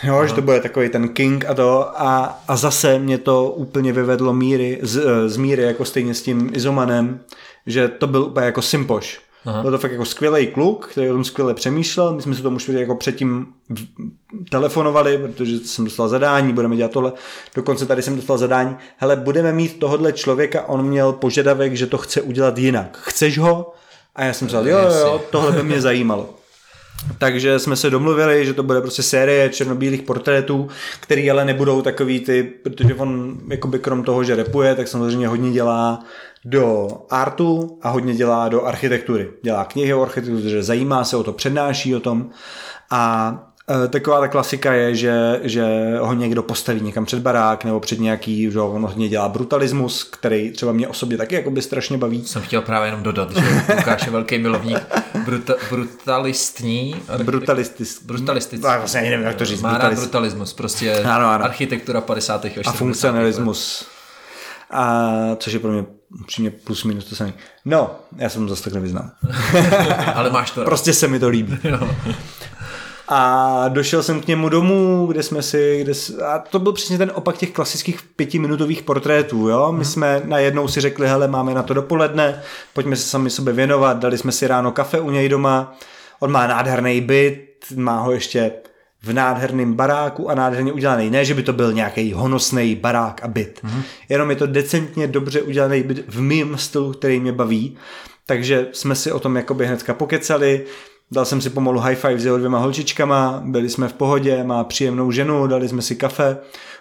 jo, Aha. že to bude takový ten king a to a, a zase mě to úplně vyvedlo míry, z, eh, z míry jako stejně s tím Izomanem, že to byl úplně jako Simpoš. Aha. Byl to fakt jako skvělý kluk, který o tom skvěle přemýšlel. My jsme se tomu už jako předtím telefonovali, protože jsem dostal zadání, budeme dělat tohle. Dokonce tady jsem dostal zadání, hele, budeme mít tohohle člověka, on měl požadavek, že to chce udělat jinak. Chceš ho? A já jsem říkal, jo, jo, jo, tohle by mě zajímalo. Takže jsme se domluvili, že to bude prostě série černobílých portrétů, který ale nebudou takový ty, protože on jakoby krom toho, že repuje, tak samozřejmě hodně dělá do artu a hodně dělá do architektury. Dělá knihy o architektuře, zajímá se o to, přednáší o tom a taková ta klasika je, že, že ho někdo postaví někam před barák nebo před nějaký, že on hodně dělá brutalismus, který třeba mě osobně taky jako by strašně baví. Jsem chtěl právě jenom dodat, že Lukáš je velký milovník bruta, brutalistní. Brutalistisk. Brutalistický. No, vlastně nevím, jak to říct. Má rád brutalismus, prostě ano, ano. architektura 50. a A funkcionalismus. A což je pro mě upřímně plus minus to samé. No, já jsem zase tak nevyznal. Ale máš to. prostě se mi to líbí. A došel jsem k němu domů, kde jsme si, kde, a to byl přesně ten opak těch klasických pětiminutových portrétů, jo. My hmm. jsme najednou si řekli, hele, máme na to dopoledne, pojďme se sami sobě věnovat, dali jsme si ráno kafe u něj doma, on má nádherný byt, má ho ještě v nádherném baráku a nádherně udělaný. Ne, že by to byl nějaký honosný barák a byt. Mm-hmm. Jenom je to decentně dobře udělaný byt v mým stylu, který mě baví. Takže jsme si o tom jakoby hnedka pokecali. Dal jsem si pomalu high five s jeho dvěma holčičkama, byli jsme v pohodě, má příjemnou ženu, dali jsme si kafe,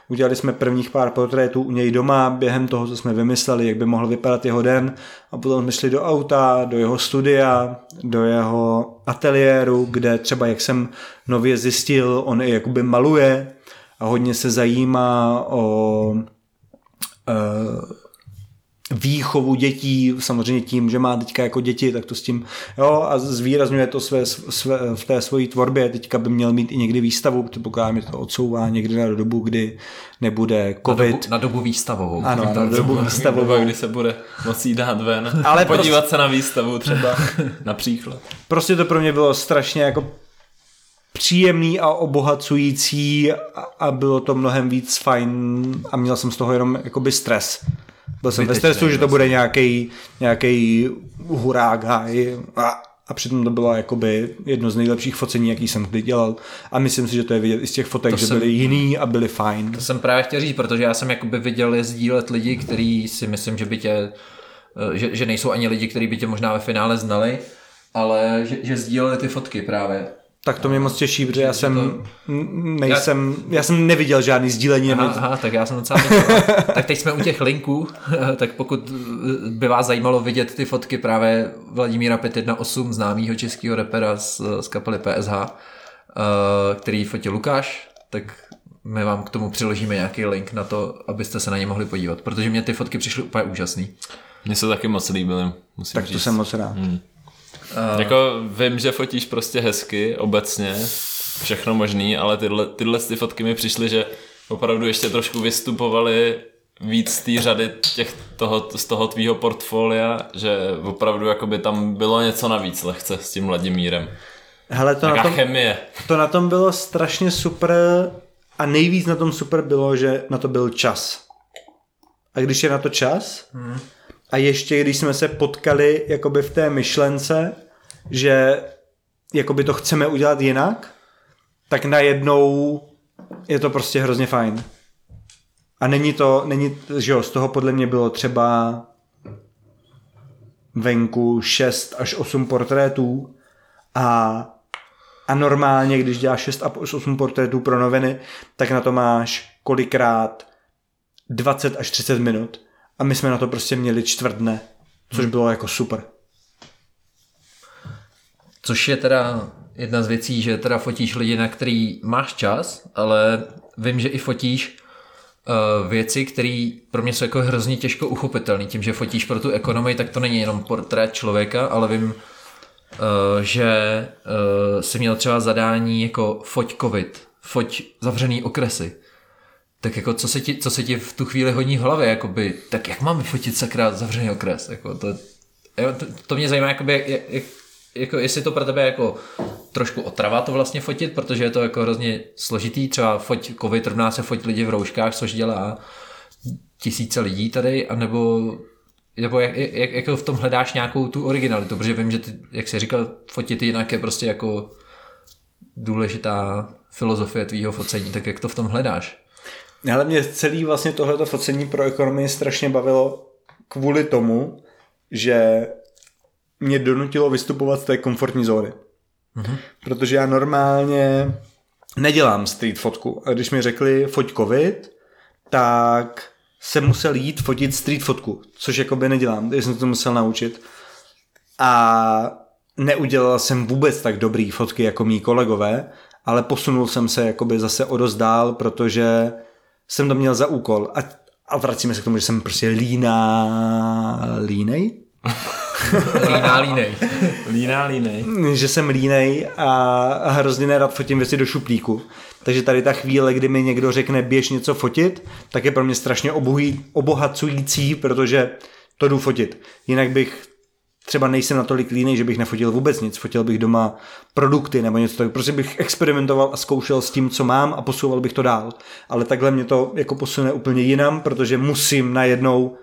udělali jsme prvních pár portrétů u něj doma, během toho, co jsme vymysleli, jak by mohl vypadat jeho den. A potom jsme šli do auta, do jeho studia, do jeho ateliéru, kde třeba, jak jsem nově zjistil, on i jakoby maluje a hodně se zajímá o uh, výchovu dětí, samozřejmě tím, že má teďka jako děti, tak to s tím, jo, a zvýrazňuje to své, své, v té svojí tvorbě, teďka by měl mít i někdy výstavu, předpokládám, že to odsouvá někdy na dobu, kdy nebude covid. Na dobu, na dobu výstavovou. Ano, na dobu výstavovou. Kdy se bude moci dát ven. Ale podívat prostě, se na výstavu třeba, například. Prostě to pro mě bylo strašně jako příjemný a obohacující a bylo to mnohem víc fajn a měl jsem z toho jenom jakoby stres. Byl jsem ve stresu, že to bude nějaký nějaký hurák, haj, a, a přitom to bylo jakoby jedno z nejlepších focení, jaký jsem kdy dělal a myslím si, že to je vidět i z těch fotek, to že jsem, byly jiný a byly fajn. To jsem právě chtěl říct, protože já jsem jakoby viděl je sdílet lidi, kteří si myslím, že by tě, eh, že, že nejsou ani lidi, kteří by tě možná ve finále znali, ale že, že sdíleli ty fotky právě. Tak to mě moc těší, protože já jsem nejsem, já jsem neviděl žádný sdílení. Aha, aha tak já jsem docela Tak teď jsme u těch linků, tak pokud by vás zajímalo vidět ty fotky právě Vladimíra 518, známého českého repera z, z kapely PSH, eh, který fotil Lukáš, tak my vám k tomu přiložíme nějaký link na to, abyste se na ně mohli podívat, protože mě ty fotky přišly úplně úžasný. Mně se taky moc líbily, musím Tak říct. to jsem moc rád. Hmm. Uh, jako vím, že fotíš prostě hezky, obecně, všechno možný, ale tyhle, tyhle ty fotky mi přišly, že opravdu ještě trošku vystupovaly víc z té řady těch toho, z toho tvýho portfolia, že opravdu jakoby tam bylo něco navíc lehce s tím Vladimírem. Hele, to na, tom, chemie. to na tom bylo strašně super a nejvíc na tom super bylo, že na to byl čas. A když je na to čas, hmm. A ještě když jsme se potkali jakoby v té myšlence, že jakoby to chceme udělat jinak, tak najednou je to prostě hrozně fajn. A není to, není, že jo, z toho podle mě bylo třeba venku 6 až 8 portrétů a, a normálně, když děláš 6 až 8 portrétů pro noviny, tak na to máš kolikrát 20 až 30 minut. A my jsme na to prostě měli čtvrt dne, což hmm. bylo jako super. Což je teda jedna z věcí, že teda fotíš lidi, na který máš čas, ale vím, že i fotíš uh, věci, které pro mě jsou jako hrozně těžko uchopitelné. Tím, že fotíš pro tu ekonomii, tak to není jenom portrét člověka, ale vím, uh, že uh, jsi měl třeba zadání jako foť covid, foť zavřený okresy. Tak jako co se ti, co se ti v tu chvíli hodí v hlavě, jakoby, tak jak mám vyfotit sakra zavřený okres? Jako to, to, to mě zajímá, jakoby, jak, jak, jako jestli to pro tebe jako trošku otrava to vlastně fotit, protože je to jako hrozně složitý, třeba foť covid rovná se foť lidi v rouškách, což dělá tisíce lidí tady, anebo nebo jak, jak, jak v tom hledáš nějakou tu originalitu, protože vím, že ty, jak jsi říkal, fotit jinak je prostě jako důležitá filozofie tvýho focení, tak jak to v tom hledáš? Ale mě celý vlastně tohleto focení pro ekonomii strašně bavilo kvůli tomu, že mě donutilo vystupovat z té komfortní zóny. Mm-hmm. Protože já normálně nedělám street fotku. A když mi řekli foť covid, tak jsem musel jít fotit street fotku, což jakoby nedělám, takže jsem to musel naučit. A neudělal jsem vůbec tak dobrý fotky jako mý kolegové, ale posunul jsem se jakoby zase o dost dál, protože jsem to měl za úkol. A, a vracíme se k tomu, že jsem prostě líná, línej? Líná línej. Líná línej. Že jsem línej a hrozně nerad fotím věci do šuplíku. Takže tady ta chvíle, kdy mi někdo řekne běž něco fotit, tak je pro mě strašně obohý, obohacující, protože to jdu fotit. Jinak bych třeba nejsem natolik línej, že bych nefotil vůbec nic. Fotil bych doma produkty nebo něco tak. Prostě bych experimentoval a zkoušel s tím, co mám a posouval bych to dál. Ale takhle mě to jako posune úplně jinam, protože musím najednou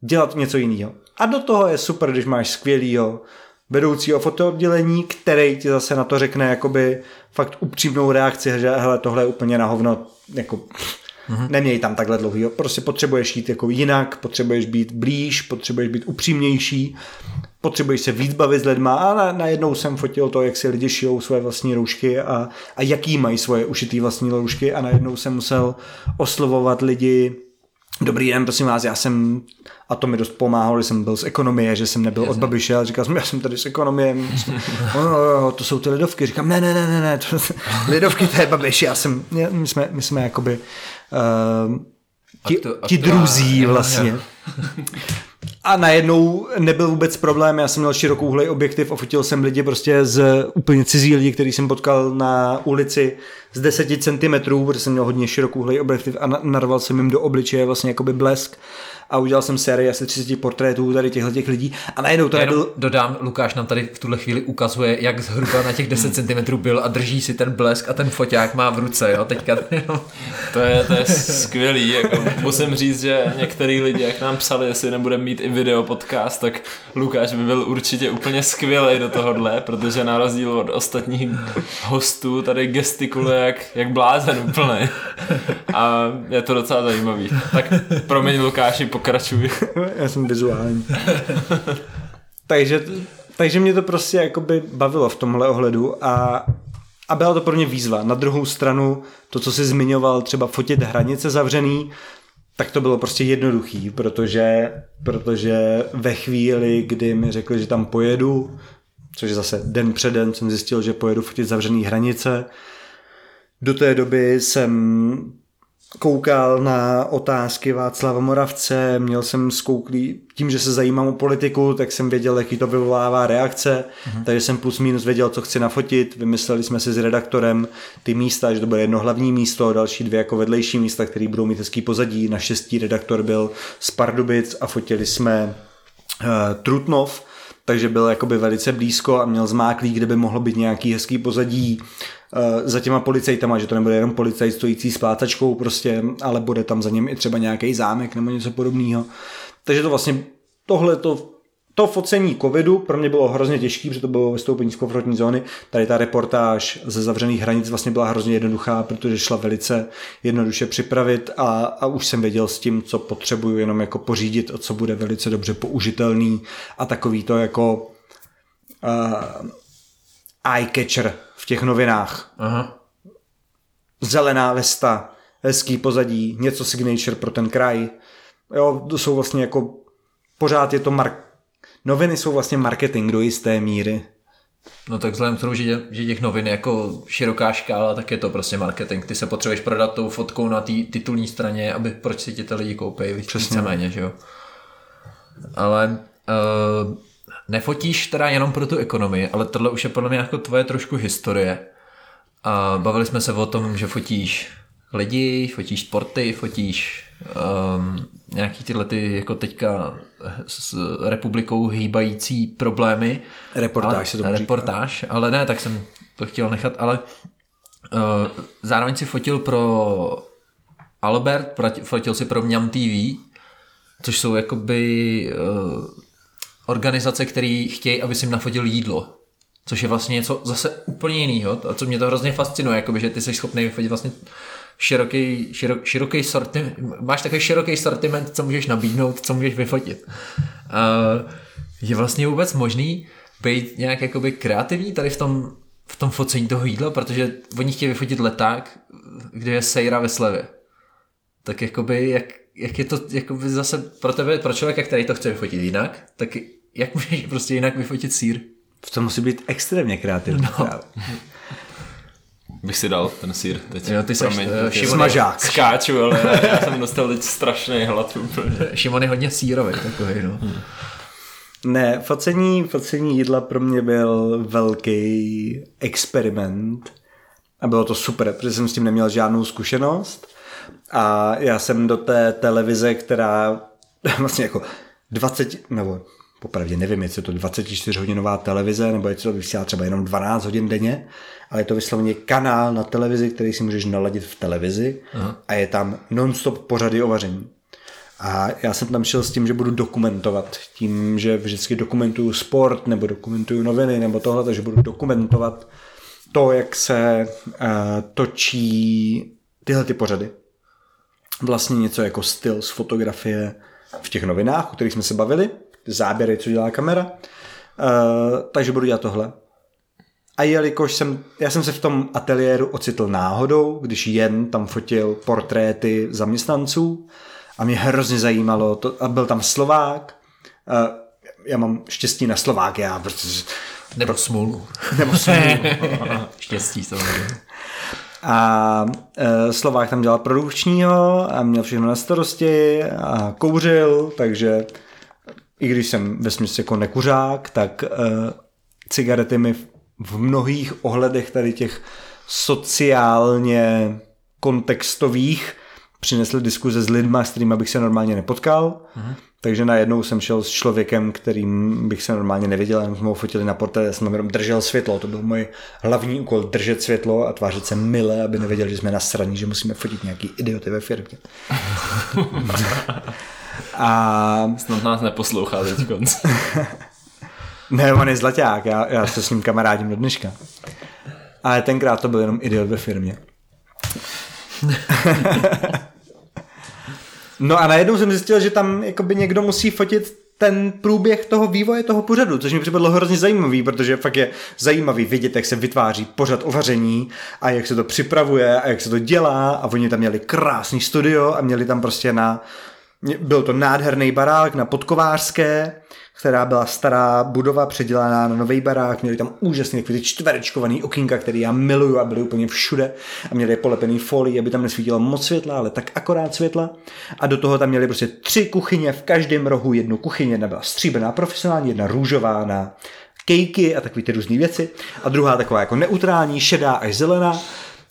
dělat něco jiného. A do toho je super, když máš skvělýho vedoucího fotooddělení, který ti zase na to řekne jakoby fakt upřímnou reakci, že hele, tohle je úplně na hovno, jako mm-hmm. neměj tam takhle dlouhý, jo. prostě potřebuješ jít jako jinak, potřebuješ být blíž, potřebuješ být upřímnější, potřebuješ se víc bavit s lidma a najednou jsem fotil to, jak si lidi šijou své vlastní roušky a, a jaký mají svoje ušitý vlastní roušky a najednou jsem musel oslovovat lidi Dobrý den, prosím vás, já jsem, a to mi dost pomáhalo, že jsem byl z ekonomie, že jsem nebyl Jasně. od Babiše, ale říkal jsem, já jsem tady z ekonomie, no, no, no, to jsou ty lidovky, říkám, ne, ne, ne, ne, ne, to, lidovky to je Babiš, já jsem, my jsme, my jsme jakoby uh, ti, ti druzí vlastně. A najednou nebyl vůbec problém, já jsem měl širokouhlej objektiv a fotil jsem lidi prostě z úplně cizí lidi, který jsem potkal na ulici z 10 cm, protože jsem měl hodně širokouhlej objektiv a narval jsem jim do obličeje vlastně jakoby blesk a udělal jsem sérii asi 30 portrétů tady těchto těch lidí a najednou to nebyl... Dodám, Lukáš nám tady v tuhle chvíli ukazuje, jak zhruba na těch 10 cm byl a drží si ten blesk a ten foťák má v ruce, jo, teďka. to, je, to je skvělý, jako musím říct, že některý lidi, jak nám psali, jestli nebudeme mít i video podcast, tak Lukáš by byl určitě úplně skvělý do tohohle, protože na rozdíl od ostatních hostů tady gestikuluje jak, jak blázen úplně. A je to docela zajímavý. Tak promiň Lukáši, pokračuj. Já jsem vizuální. takže, takže mě to prostě jakoby bavilo v tomhle ohledu a, a byla to pro mě výzva. Na druhou stranu, to, co jsi zmiňoval, třeba fotit hranice zavřený, tak to bylo prostě jednoduchý, protože, protože ve chvíli, kdy mi řekli, že tam pojedu, což zase den před den jsem zjistil, že pojedu fotit zavřený hranice, do té doby jsem koukal na otázky Václava Moravce, měl jsem skouklý, tím, že se zajímám o politiku, tak jsem věděl, jaký to vyvolává reakce, uh-huh. takže jsem plus minus věděl, co chci nafotit, vymysleli jsme si s redaktorem ty místa, že to bude jedno hlavní místo, další dvě jako vedlejší místa, které budou mít hezký pozadí, na šestí redaktor byl z Pardubic a fotili jsme uh, Trutnov, takže byl jakoby velice blízko a měl zmáklý, kde by mohlo být nějaký hezký pozadí za těma policajtama, že to nebude jenom policajt stojící s plácačkou prostě, ale bude tam za ním i třeba nějaký zámek nebo něco podobného. Takže to vlastně tohle to to focení covidu pro mě bylo hrozně těžké, protože to bylo vystoupení z komfortní zóny. Tady ta reportáž ze zavřených hranic vlastně byla hrozně jednoduchá, protože šla velice jednoduše připravit a, a už jsem věděl s tím, co potřebuju jenom jako pořídit a co bude velice dobře použitelný a takový to jako uh, eye catcher v těch novinách. Aha. Zelená vesta, hezký pozadí, něco signature pro ten kraj. Jo, to jsou vlastně jako pořád je to mark noviny jsou vlastně marketing do jisté míry. No tak vzhledem k tomu, že, že těch novin je jako široká škála, tak je to prostě marketing. Ty se potřebuješ prodat tou fotkou na té titulní straně, aby proč si ti ty lidi koupí víceméně, že jo. Ale uh, nefotíš teda jenom pro tu ekonomii, ale tohle už je podle mě jako tvoje trošku historie. A bavili jsme se o tom, že fotíš lidi, fotíš sporty, fotíš um, nějaký tyhle ty jako teďka s republikou hýbající problémy. Reportáž ale, se to Reportáž, říká. ale ne, tak jsem to chtěl nechat, ale uh, zároveň si fotil pro Albert, fotil si pro Mňam TV, což jsou jakoby uh, organizace, které chtějí, aby si jim nafotil jídlo. Což je vlastně něco zase úplně jiného. A co mě to hrozně fascinuje, jakoby, že ty jsi schopný vyfotit vlastně široký, širok, široký sortiment, máš takový široký sortiment, co můžeš nabídnout, co můžeš vyfotit. Uh, je vlastně vůbec možný být nějak jakoby kreativní tady v tom, v tom focení toho jídla, protože oni chtějí vyfotit leták, kde je sejra ve slevě. Tak jakoby, jak, jak je to jakoby zase pro tebe, pro člověka, který to chce vyfotit jinak, tak jak můžeš prostě jinak vyfotit sír? V tom musí být extrémně kreativní. No bych si dal ten sír teď. Jo, ty jsi uh, smažák. Skáču, ale já jsem dostal teď strašný hlad úplně. Šimon je hodně sírový takový, no. Hmm. Ne, focení, focení jídla pro mě byl velký experiment a bylo to super, protože jsem s tím neměl žádnou zkušenost a já jsem do té televize, která vlastně jako 20, nebo popravdě nevím, jestli je to 24 hodinová televize, nebo jestli to vysílá třeba jenom 12 hodin denně, ale je to vysloveně kanál na televizi, který si můžeš naladit v televizi Aha. a je tam non-stop pořady o vaření. A já jsem tam šel s tím, že budu dokumentovat. Tím, že vždycky dokumentuju sport, nebo dokumentuju noviny, nebo tohle, takže budu dokumentovat to, jak se uh, točí tyhle ty pořady. Vlastně něco jako styl z fotografie v těch novinách, o kterých jsme se bavili, záběry, co dělá kamera. Uh, takže budu dělat tohle. A jelikož jsem, já jsem se v tom ateliéru ocitl náhodou, když jen tam fotil portréty zaměstnanců a mě hrozně zajímalo, to, a byl tam Slovák, uh, já mám štěstí na Slovák, já protože... Nebo smůlu. Nebo smůlu. štěstí samozřejmě. A e, Slovák tam dělal produkčního a měl všechno na starosti a kouřil, takže i když jsem ve smyslu jako nekuřák, tak e, cigarety mi v mnohých ohledech tady těch sociálně kontextových přinesly diskuze s lidma, s kterými bych se normálně nepotkal. Mm-hmm. Takže najednou jsem šel s člověkem, kterým bych se normálně neviděl, jenom jsme ho fotili na portrét, jsem jenom držel světlo, to byl můj hlavní úkol, držet světlo a tvářit se mile, aby nevěděli, že jsme na straně, že musíme fotit nějaký idioty ve firmě. a... Snad nás neposlouchá teď konc. ne, on je zlaťák, já, já se s ním kamarádím do dneška. Ale tenkrát to byl jenom idiot ve firmě. no a najednou jsem zjistil, že tam jakoby někdo musí fotit ten průběh toho vývoje toho pořadu, což mi připadlo hrozně zajímavý, protože fakt je zajímavý vidět, jak se vytváří pořad o vaření a jak se to připravuje a jak se to dělá a oni tam měli krásný studio a měli tam prostě na byl to nádherný barák na Podkovářské, která byla stará budova předělaná na nový barák, měli tam úžasný takový čtverečkovaný okýnka, který já miluju a byly úplně všude. A měli je polepený folii, aby tam nesvítilo moc světla, ale tak akorát světla. A do toho tam měli prostě tři kuchyně, v každém rohu jednu kuchyně, jedna byla stříbená profesionální, jedna růžová na kejky a takové ty různé věci. A druhá taková jako neutrální, šedá až zelená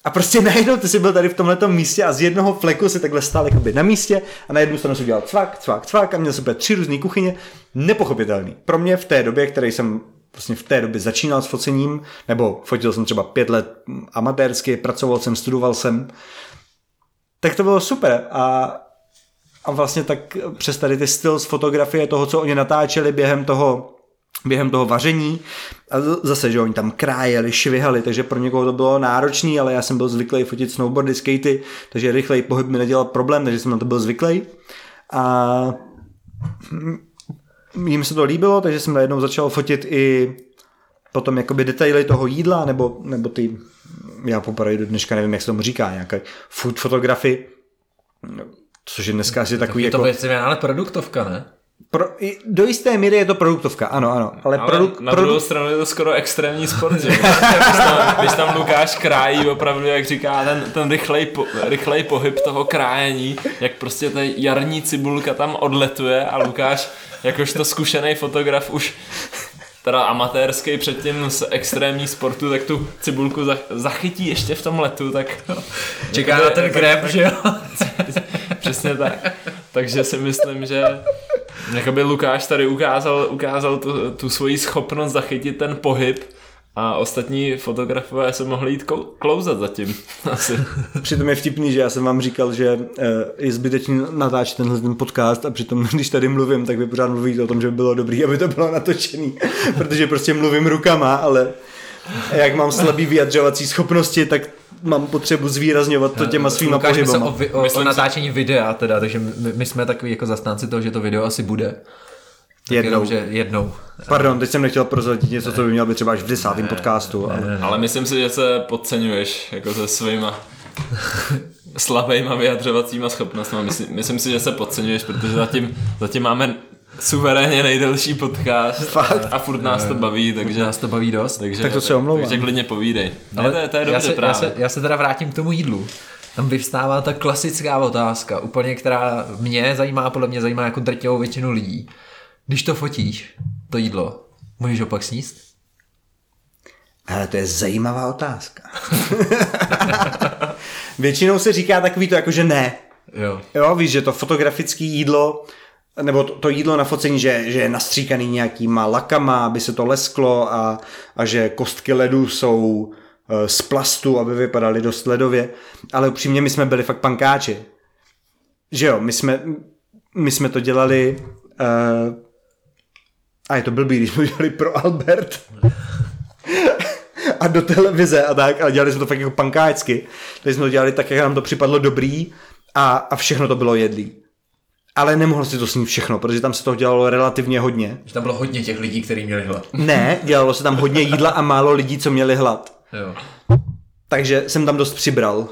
a prostě najednou ty jsi byl tady v tomhle místě a z jednoho fleku si takhle stál jakoby na místě a na jednu stranu si udělal cvak, cvak, cvak a měl super tři různé kuchyně. Nepochopitelný. Pro mě v té době, který jsem vlastně v té době začínal s focením, nebo fotil jsem třeba pět let amatérsky, pracoval jsem, studoval jsem, tak to bylo super a, a vlastně tak přes tady ty styl z fotografie toho, co oni natáčeli během toho během toho vaření a zase, že oni tam krájeli, švihali, takže pro někoho to bylo náročný, ale já jsem byl zvyklý fotit snowboardy, skatey, takže rychlej pohyb mi nedělal problém, takže jsem na to byl zvyklý. A jim se to líbilo, takže jsem najednou začal fotit i potom jakoby detaily toho jídla, nebo, nebo ty, já poprvé do dneška nevím, jak se tomu říká, nějaké food fotografy, což je dneska asi takový tak je to jako... ale produktovka, ne? Pro, do jisté míry je to produktovka, ano, ano. Ale, ale produ, na druhou stranu je to skoro extrémní sport, že? když, tam, když tam Lukáš krájí opravdu, jak říká, ten, ten rychlej, po, rychlej pohyb toho krájení, jak prostě ta jarní cibulka tam odletuje a Lukáš, jakožto zkušený fotograf, už teda amatérský předtím z extrémní sportu, tak tu cibulku zachytí ještě v tom letu, tak... Čeká na ten krep, že jo? Přesně tak. Takže si myslím, že Jakoby Lukáš tady ukázal, ukázal tu, tu svoji schopnost zachytit ten pohyb a ostatní fotografové se mohli jít klouzat zatím. Asi. Přitom je vtipný, že já jsem vám říkal, že eh, je zbytečný natáčet tenhle ten podcast a přitom, když tady mluvím, tak vy pořád mluvíte o tom, že by bylo dobrý, aby to bylo natočený, protože prostě mluvím rukama, ale jak mám slabý vyjadřovací schopnosti, tak mám potřebu zvýrazňovat to těma svýma pohybama. o, vi- o, o natáčení videa teda, takže my, my jsme takový jako zastánci toho, že to video asi bude. Tak jednou. Jenom, že jednou. Pardon, teď jsem nechtěl prozradit něco, co by mělo být třeba až v desátém podcastu. Ale... Ne, ne. ale myslím si, že se podceňuješ jako se svýma slabýma vyjadřovacíma schopnostmi. Myslím, myslím si, že se podceňuješ, protože zatím, zatím máme suverénně nejdelší podcast Fakt? a furt nás to baví, takže... Nás to baví dost. Takže, tak to se omlouvám. Takže klidně povídej. Ale ne, to, to je dobře já se, právě. Já se, já se teda vrátím k tomu jídlu. Tam vyvstává ta klasická otázka, úplně která mě zajímá, podle mě zajímá jako drtivou většinu lidí. Když to fotíš, to jídlo, můžeš ho pak sníst? Ale to je zajímavá otázka. Většinou se říká takový to jako, že ne. Jo. Jo, víš, že to fotografické jídlo nebo to, to jídlo na focení, že, že je nastříkaný nějakýma lakama, aby se to lesklo a, a že kostky ledu jsou e, z plastu, aby vypadaly dost ledově. Ale upřímně my jsme byli fakt pankáči. Že jo, my jsme, my jsme to dělali uh, a je to blbý, když jsme dělali pro Albert a do televize a tak, ale dělali jsme to fakt jako pankáčsky. Takže jsme to dělali tak, jak nám to připadlo dobrý a, a všechno to bylo jedlý ale nemohl si to snít všechno, protože tam se toho dělalo relativně hodně. Že tam bylo hodně těch lidí, kteří měli hlad. Ne, dělalo se tam hodně jídla a málo lidí, co měli hlad. Jo. Takže jsem tam dost přibral.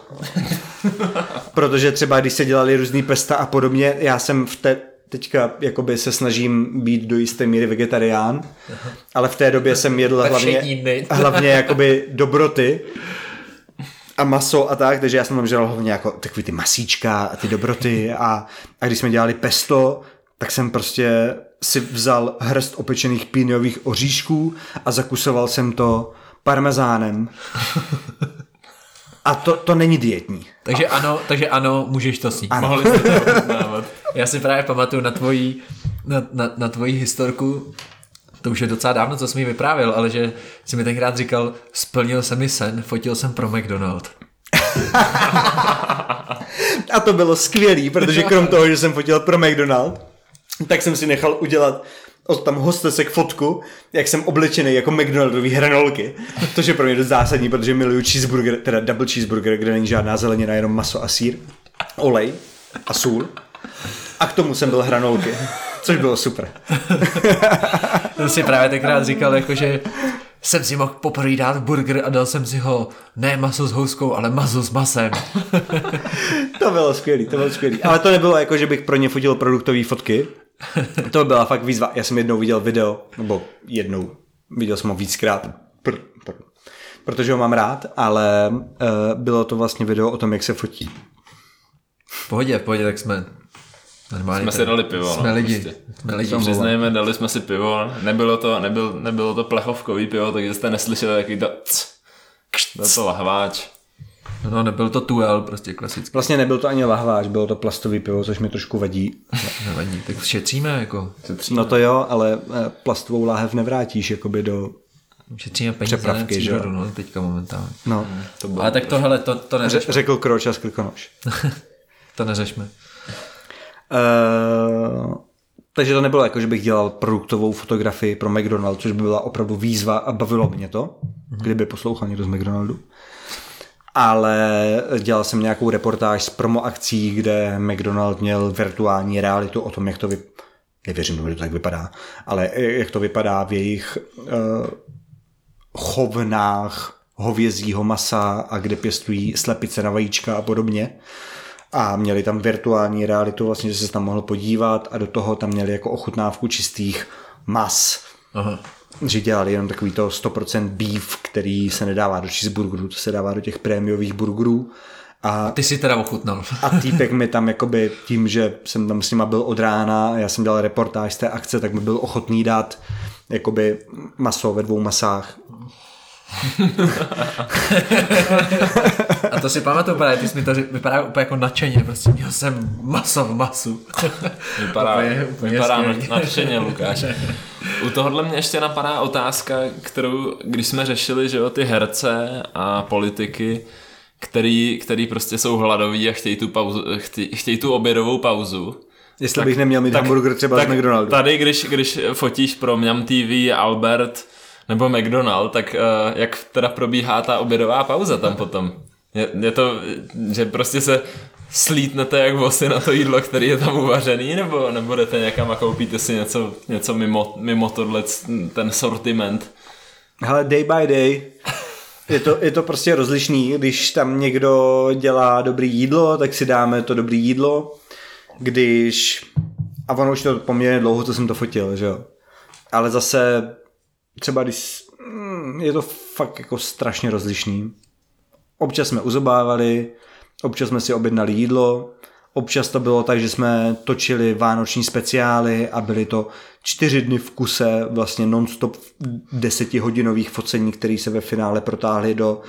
protože třeba když se dělali různý pesta a podobně, já jsem v té, teďka jakoby se snažím být do jisté míry vegetarián, ale v té době jsem jedl hlavně, hlavně jakoby dobroty a maso a tak, takže já jsem tam žral hlavně jako takový ty masíčka a ty dobroty a, a když jsme dělali pesto, tak jsem prostě si vzal hrst opečených píniových oříšků a zakusoval jsem to parmezánem. A to, to není dietní. Takže ano, takže ano, můžeš to sníst. Ano. Mohli jste to. Já si právě pamatuju na tvoji, na, na, na tvoji historku, to už je docela dávno, co jsi mi vyprávěl, ale že jsi mi tenkrát říkal, splnil se mi sen, fotil jsem pro McDonald. A to bylo skvělý, protože krom toho, že jsem fotil pro McDonald, tak jsem si nechal udělat od tam hostesek fotku, jak jsem oblečený jako McDonaldový hranolky. To je pro mě dost zásadní, protože miluju cheeseburger, teda double cheeseburger, kde není žádná zelenina, jenom maso a sír, olej a sůl. A k tomu jsem byl hranolky, což bylo super. to si právě tenkrát říkal, jako že jsem si mohl poprvé dát burger a dal jsem si ho ne maso s houskou, ale maso s masem. to bylo skvělý, to bylo skvělý. Ale to nebylo jako, že bych pro ně fotil produktové fotky. To byla fakt výzva. Já jsem jednou viděl video, nebo jednou, viděl jsem ho víckrát, pr, pr, protože ho mám rád, ale uh, bylo to vlastně video o tom, jak se fotí. V pohodě, v pohodě, tak jsme Normálně jsme si dali pivo. Jsme no, lidi. Prostě. Jsme lidi. Přiznejme, dali jsme si pivo. Nebylo to, nebyl, nebylo to plechovkový pivo, takže jste neslyšeli jaký to... Byl to lahváč. No, nebyl to tuel, prostě klasický. Vlastně nebyl to ani lahváč, bylo to plastový pivo, což mi trošku vadí. Ne, nevadí, tak šetříme jako. Šetříme. No to jo, ale eh, plastovou láhev nevrátíš jakoby do Šetříme peníze, přepravky, že jo? No, teďka momentálně. No. To bylo ale tak tohle, to, to neřešme. Řekl Kroč a skrkonož. to neřešme. Uh, takže to nebylo jako, že bych dělal produktovou fotografii pro McDonald, což by byla opravdu výzva a bavilo mě to, kdyby poslouchal někdo z McDonaldu. Ale dělal jsem nějakou reportáž z promo akcí, kde McDonald měl virtuální realitu o tom, jak to vypadá. Nevěřím že to tak vypadá, ale jak to vypadá v jejich uh, chovnách hovězího masa a kde pěstují slepice na vajíčka a podobně a měli tam virtuální realitu, vlastně, že se tam mohl podívat a do toho tam měli jako ochutnávku čistých mas. Aha. Že dělali jenom takový to 100% beef, který se nedává do cheeseburgerů, to se dává do těch prémiových burgerů. A, a ty si teda ochutnal. a týpek mi tam jakoby tím, že jsem tam s nima byl od rána, já jsem dělal reportáž z té akce, tak mi byl ochotný dát jakoby maso ve dvou masách a to si pamatuju právě, ty jsi mi to vypadá úplně jako nadšeně, prostě měl jsem maso v masu. Vypadá, úplně, úplně vypadá nadšeně, Lukáš. U tohohle mě ještě napadá otázka, kterou, když jsme řešili, že jo, ty herce a politiky, který, který prostě jsou hladoví a chtějí tu, pauzu, chtějí, chtějí tu obědovou pauzu, Jestli tak, bych neměl mít tak, hamburger třeba tak z McDonaldu. Tady, když, když fotíš pro Mňam TV, Albert, nebo McDonald, tak uh, jak teda probíhá ta obědová pauza tam potom? Je, je to, že prostě se slítnete jak vosy na to jídlo, který je tam uvařený, nebo, nebo jdete někam a koupíte si něco, něco mimo, mimo tohle, ten sortiment? Hele, day by day. Je to, je to prostě rozlišný. Když tam někdo dělá dobrý jídlo, tak si dáme to dobrý jídlo. Když... A ono už to poměrně dlouho, co jsem to fotil, že jo. Ale zase třeba když mm, je to fakt jako strašně rozlišný. Občas jsme uzobávali, občas jsme si objednali jídlo, občas to bylo tak, že jsme točili vánoční speciály a byly to čtyři dny v kuse, vlastně non-stop desetihodinových focení, které se ve finále protáhly do,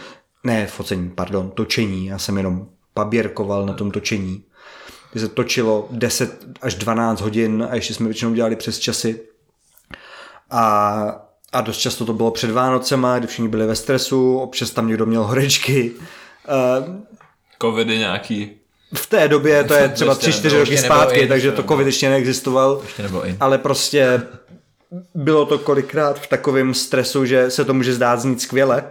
ne focení, pardon, točení, já jsem jenom paběrkoval na tom točení. Kdy se točilo 10 až 12 hodin a ještě jsme většinou dělali přes časy. A a dost často to bylo před Vánocema, kdy všichni byli ve stresu, občas tam někdo měl horečky. Uh, Covidy nějaký. V té době, to je třeba 3-4 roky zpátky, in, takže to covid ještě neexistoval. Ještě ale prostě bylo to kolikrát v takovém stresu, že se to může zdát znít skvěle,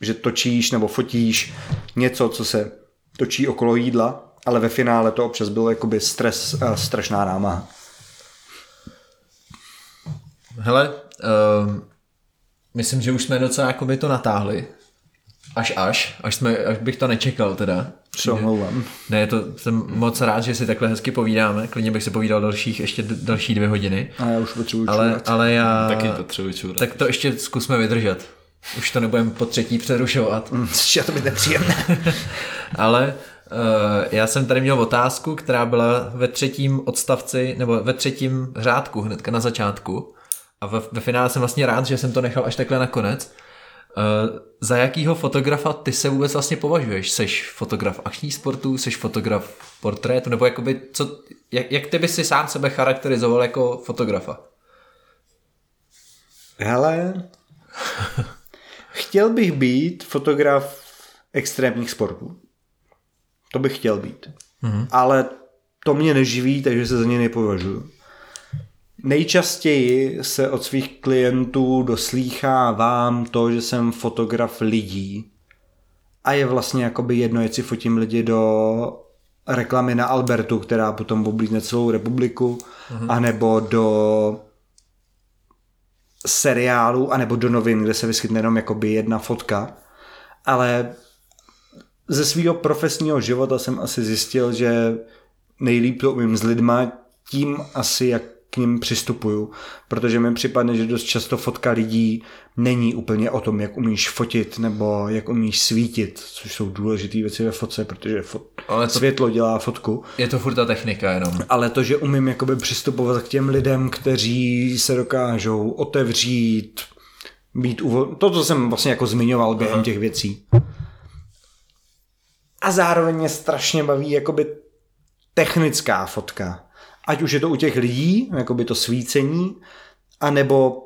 že točíš nebo fotíš něco, co se točí okolo jídla, ale ve finále to občas bylo jakoby stres a strašná námaha. Hele, uh, myslím, že už jsme docela jako by to natáhli. Až až, až, jsme, až bych to nečekal teda. Přomlouvám. Ne, to jsem moc rád, že si takhle hezky povídáme. Klidně bych si povídal dalších, ještě další dvě hodiny. A já už potřebuji ale, ale já... Taky potřebuji čurat. Tak to ještě zkusme vydržet. Už to nebudeme po třetí přerušovat. Mm, to by nepříjemné. ale uh, já jsem tady měl otázku, která byla ve třetím odstavci, nebo ve třetím řádku hnedka na začátku. A ve, ve finále jsem vlastně rád, že jsem to nechal až takhle nakonec. za jakýho fotografa ty se vůbec vlastně považuješ? Seš fotograf akčních sportů, seš fotograf portrétu, nebo jakoby, co, jak, jak ty by si sám sebe charakterizoval jako fotografa? Hele, chtěl bych být fotograf extrémních sportů. To bych chtěl být. Mm-hmm. Ale to mě neživí, takže se za ně nepovažuju. Nejčastěji se od svých klientů doslýchávám to, že jsem fotograf lidí a je vlastně jakoby jedno, jestli fotím lidi do reklamy na Albertu, která potom oblízne celou republiku, mm-hmm. anebo do seriálu, anebo do novin, kde se vyskytne jenom jakoby jedna fotka. Ale ze svého profesního života jsem asi zjistil, že nejlíp to umím s lidma tím asi, jak k ním přistupuju, protože mi připadne, že dost často fotka lidí není úplně o tom, jak umíš fotit nebo jak umíš svítit, což jsou důležité věci ve fotce, protože fot... Ale to... světlo dělá fotku. Je to furt ta technika jenom. Ale to, že umím jakoby přistupovat k těm lidem, kteří se dokážou otevřít, být uvol... to, co jsem vlastně jako zmiňoval během těch věcí. A zároveň mě strašně baví jakoby technická fotka ať už je to u těch lidí, jako by to svícení, anebo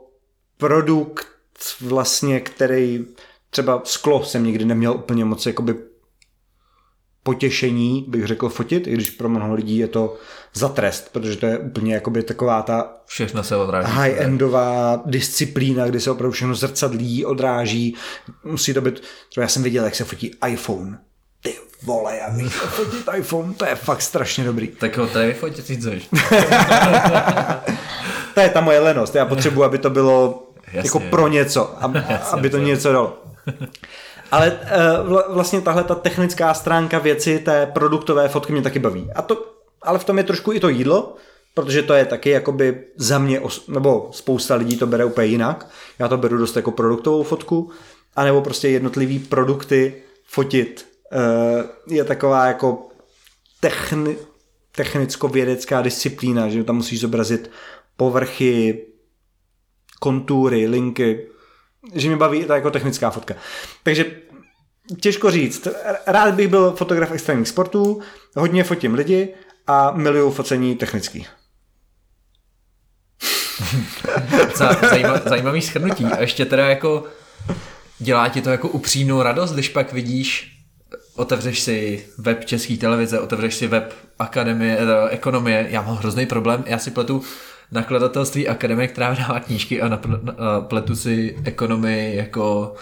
produkt vlastně, který třeba sklo jsem nikdy neměl úplně moc jakoby potěšení, bych řekl, fotit, i když pro mnoho lidí je to za trest, protože to je úplně jakoby taková ta všechno se odráží. high-endová disciplína, kdy se opravdu všechno zrcadlí, odráží. Musí to být, třeba já jsem viděl, jak se fotí iPhone vole, já bych chtěl fotit iPhone, to je fakt strašně dobrý. Tak ho tady vyfotit si chceš. to je ta moje lenost, já potřebuji, aby to bylo Jasně. jako pro něco, aby, Jasně, aby to něco dalo. Ale uh, vlastně tahle ta technická stránka věci té produktové fotky mě taky baví. A to, ale v tom je trošku i to jídlo, protože to je taky jakoby za mě, nebo spousta lidí to bere úplně jinak. Já to beru dost jako produktovou fotku, anebo prostě jednotlivý produkty fotit Eh, je taková jako techni, technicko-vědecká disciplína, že tam musíš zobrazit povrchy, kontury, linky, že mě baví ta jako technická fotka. Takže těžko říct. Rád bych byl fotograf extrémních sportů, hodně fotím lidi a miluju focení technický. Zajímavý, zajímavý schrnutí. A ještě teda jako dělá ti to jako upřímnou radost, když pak vidíš otevřeš si web České televize, otevřeš si web Akademie, eh, ekonomie, já mám hrozný problém, já si pletu nakladatelství Akademie, která vydává knížky a, na, a pletu si ekonomii jako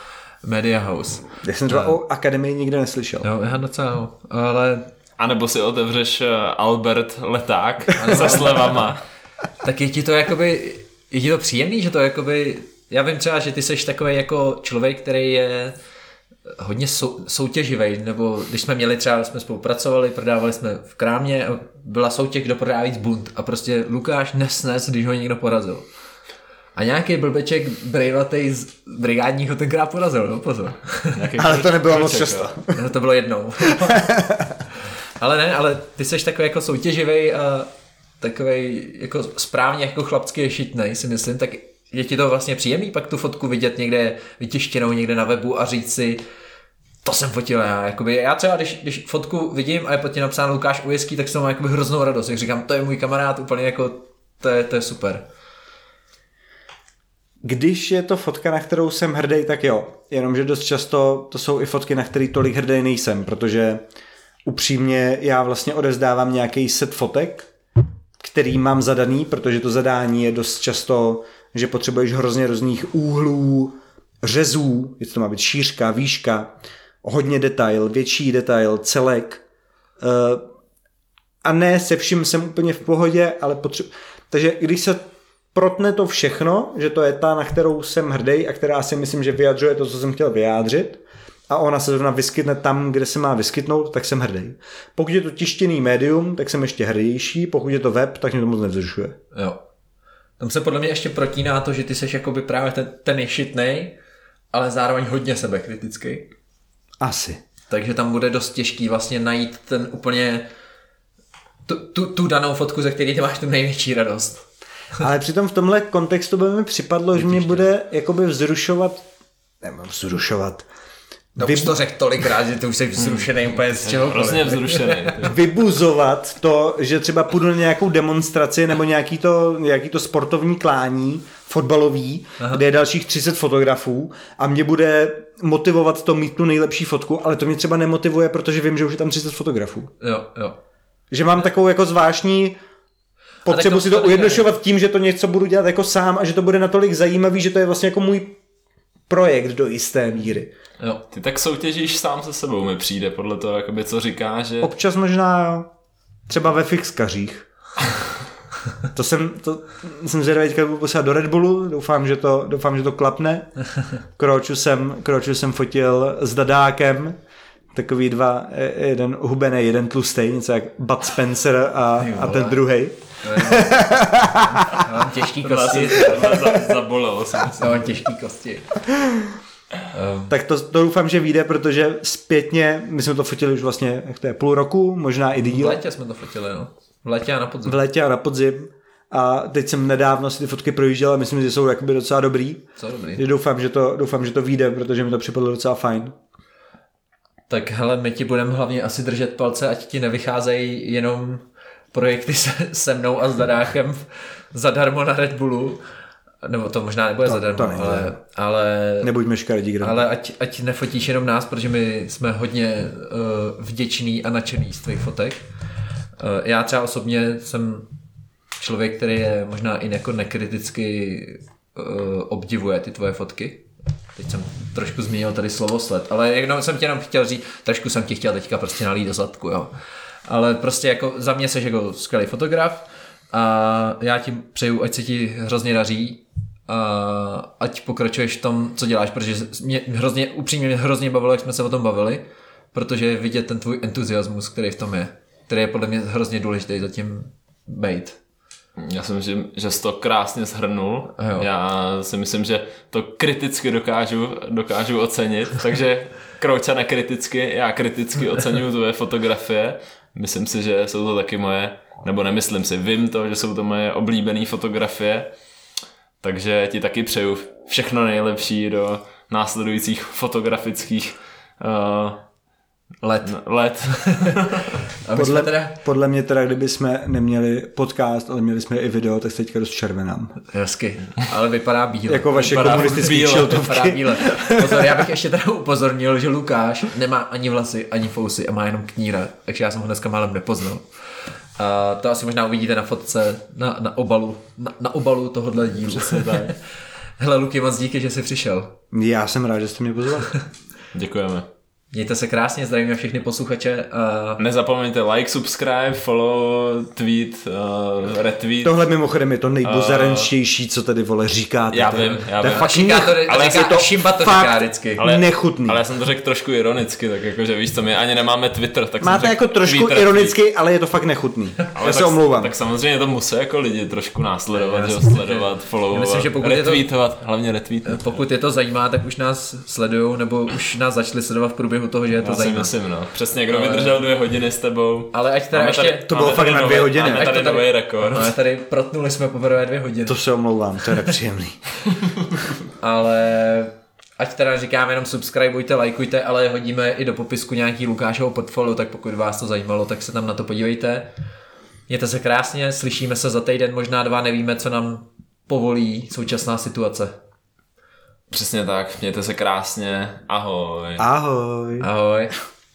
Media House. Já jsem třeba a, o Akademii nikdy neslyšel. Jo, já docela, ale... A nebo si otevřeš eh, Albert Leták se slevama. tak je ti to jakoby, je ti to příjemný, že to jakoby, já vím třeba, že ty seš takový jako člověk, který je hodně sou, soutěživý, nebo když jsme měli třeba, jsme spolupracovali, prodávali jsme v krámě a byla soutěž, kdo prodá víc bunt a prostě Lukáš nesnes, když ho někdo porazil. A nějaký blbeček brejlatej z brigádního tenkrát porazil, no pozor. ale to nebylo moc často. No, to bylo jednou. ale ne, ale ty seš takový jako soutěživý a takový jako správně jako chlapský ješitnej, si myslím, tak je ti to vlastně příjemný pak tu fotku vidět někde vytištěnou někde na webu a říct si, to jsem fotil já. Jakoby, já třeba, když, když fotku vidím a je pod tím napsáno Lukáš Ujeský, tak jsem mám hroznou radost. Jak říkám, to je můj kamarád, úplně jako, to je, to je super. Když je to fotka, na kterou jsem hrdý, tak jo. Jenomže dost často to jsou i fotky, na které tolik hrdý nejsem, protože upřímně já vlastně odezdávám nějaký set fotek, který mám zadaný, protože to zadání je dost často že potřebuješ hrozně různých úhlů, řezů, je to má být šířka, výška, hodně detail, větší detail, celek. Eh, a ne se vším jsem úplně v pohodě, ale potřebuji. Takže když se protne to všechno, že to je ta, na kterou jsem hrdý a která si myslím, že vyjadřuje to, co jsem chtěl vyjádřit, a ona se zrovna vyskytne tam, kde se má vyskytnout, tak jsem hrdý. Pokud je to tištěný médium, tak jsem ještě hrdější, pokud je to web, tak mě to moc nevzrušuje. Jo. Tam se podle mě ještě protíná to, že ty seš jakoby právě ten, ten ješitnej, ale zároveň hodně sebekritický. Asi. Takže tam bude dost těžký vlastně najít ten úplně tu, tu, tu danou fotku, ze které ty máš tu největší radost. Ale přitom v tomhle kontextu by mi připadlo, že mě bude jakoby vzrušovat nemám vzrušovat, No už to řekl tolikrát, že ty už jsi vzrušený úplně z čeho. Hrozně vzrušený. vybuzovat to, že třeba půjdu na nějakou demonstraci nebo nějaký to, nějaký to sportovní klání fotbalový, Aha. kde je dalších 30 fotografů a mě bude motivovat to mít tu nejlepší fotku, ale to mě třeba nemotivuje, protože vím, že už je tam 30 fotografů. Jo, jo. Že mám takovou jako zvláštní potřebu si to ujednošovat tím, že to něco budu dělat jako sám a že to bude natolik zajímavý, že to je vlastně jako můj projekt do jisté míry. Jo. Ty tak soutěžíš sám se sebou, mi přijde, podle toho, jakoby, co říká, že... Občas možná, jo. Třeba ve fixkařích. to jsem, to jsem zvědavý, teďka budu posílat do Red Bullu, doufám, že to, doufám, že to klapne. Kroču jsem, kroču jsem fotil s Dadákem, takový dva, e, jeden hubený, jeden tlustý, něco jak Bud Spencer a, a ten druhý. Mám těžký kosti. Zabolelo jsem se. mám těžký kosti. Um. Tak to, to doufám, že vyjde, protože zpětně, my jsme to fotili už vlastně, jak to je, půl roku, možná i díl. V létě jsme to fotili, no. V létě a na podzim. V létě a na podzim. A teď jsem nedávno si ty fotky projížděl a myslím, že jsou jakoby docela dobrý. Co dobrý. Že doufám, že to, doufám, že to vyjde, protože mi to připadlo docela fajn. Tak hele, my ti budeme hlavně asi držet palce, ať ti nevycházejí jenom projekty se, se mnou a s Dadáchem zadarmo na Red Bullu. Nebo to možná nebude to, zadarmo, to ale, ale... Nebuďme škaredí, kdo. Ale ať, ať nefotíš jenom nás, protože my jsme hodně uh, vděční a nadšený z tvých fotek. Uh, já třeba osobně jsem člověk, který je možná i jako nekriticky uh, obdivuje ty tvoje fotky. Teď jsem trošku zmínil tady slovo sled, ale jenom jsem tě jenom chtěl říct, trošku jsem ti chtěl teďka prostě nalít do zadku, jo. Ale prostě jako za mě jsi jako skvělý fotograf a já ti přeju, ať se ti hrozně daří a ať pokračuješ v tom, co děláš, protože mě hrozně, upřímně mě hrozně bavilo, jak jsme se o tom bavili, protože je vidět ten tvůj entuziasmus, který v tom je, který je podle mě hrozně důležitý zatím být. Já si myslím, že jsi to krásně shrnul. Já si myslím, že to kriticky dokážu, dokážu ocenit, takže Krouča nekriticky, já kriticky oceňuju tvoje fotografie. Myslím si, že jsou to taky moje, nebo nemyslím si, vím to, že jsou to moje oblíbené fotografie. Takže ti taky přeju všechno nejlepší do následujících fotografických uh, Let. Let. podle, teda... podle mě teda, kdyby jsme neměli podcast, ale měli jsme i video, tak se teďka dost červenám. Hezky, ale vypadá bíle. jako vaše vypadá komunistické Vypadá bíle. Pozor, já bych ještě teda upozornil, že Lukáš nemá ani vlasy, ani fousy a má jenom kníra, takže já jsem ho dneska málem nepoznal. A to asi možná uvidíte na fotce, na, na obalu, na, na obalu tohohle dílu. Přesně tak. Hele Luky, moc díky, že jsi přišel. Já jsem rád, že jste mě pozval. Děkujeme. Mějte se krásně, zdravíme všechny posluchače. Uh... Nezapomeňte like, subscribe, follow, tweet, uh, retweet. Tohle mimochodem je to nejbuzarenštější, co tady vole říkáte. Já vím, já vím. Fakt říká to, ale říká, to Šimba to říká vždycky. Ale, nechutný. Ale já jsem to řekl trošku ironicky, tak jakože víš co, my ani nemáme Twitter. Tak Máte jako trošku Twitter, ironicky, tweet. ale je to fakt nechutný. ale já se omlouvám. Tak samozřejmě to musí jako lidi trošku následovat, že sledovat, followovat, myslím, že pokud retweetovat, je to, hlavně retweetovat. Pokud je to zajímá, tak už nás sledují, nebo už nás začali sledovat v průběhu toho, že je to zajímá myslím, no. Přesně, kdo ale... vydržel dvě hodiny s tebou. Ale ať teda ještě... Tady, to bylo fakt na dvě hodiny. Máme tady nový rekord. Ale tady protnuli jsme poprvé dvě hodiny. To se omlouvám, to je nepříjemný. ale ať teda říkáme jenom subscribeujte, lajkujte, ale hodíme i do popisku nějaký Lukášovo portfolio, tak pokud vás to zajímalo, tak se tam na to podívejte. Mějte se krásně, slyšíme se za týden, možná dva, nevíme, co nám povolí současná situace. Přesně tak, mějte se krásně, ahoj. Ahoj. Ahoj.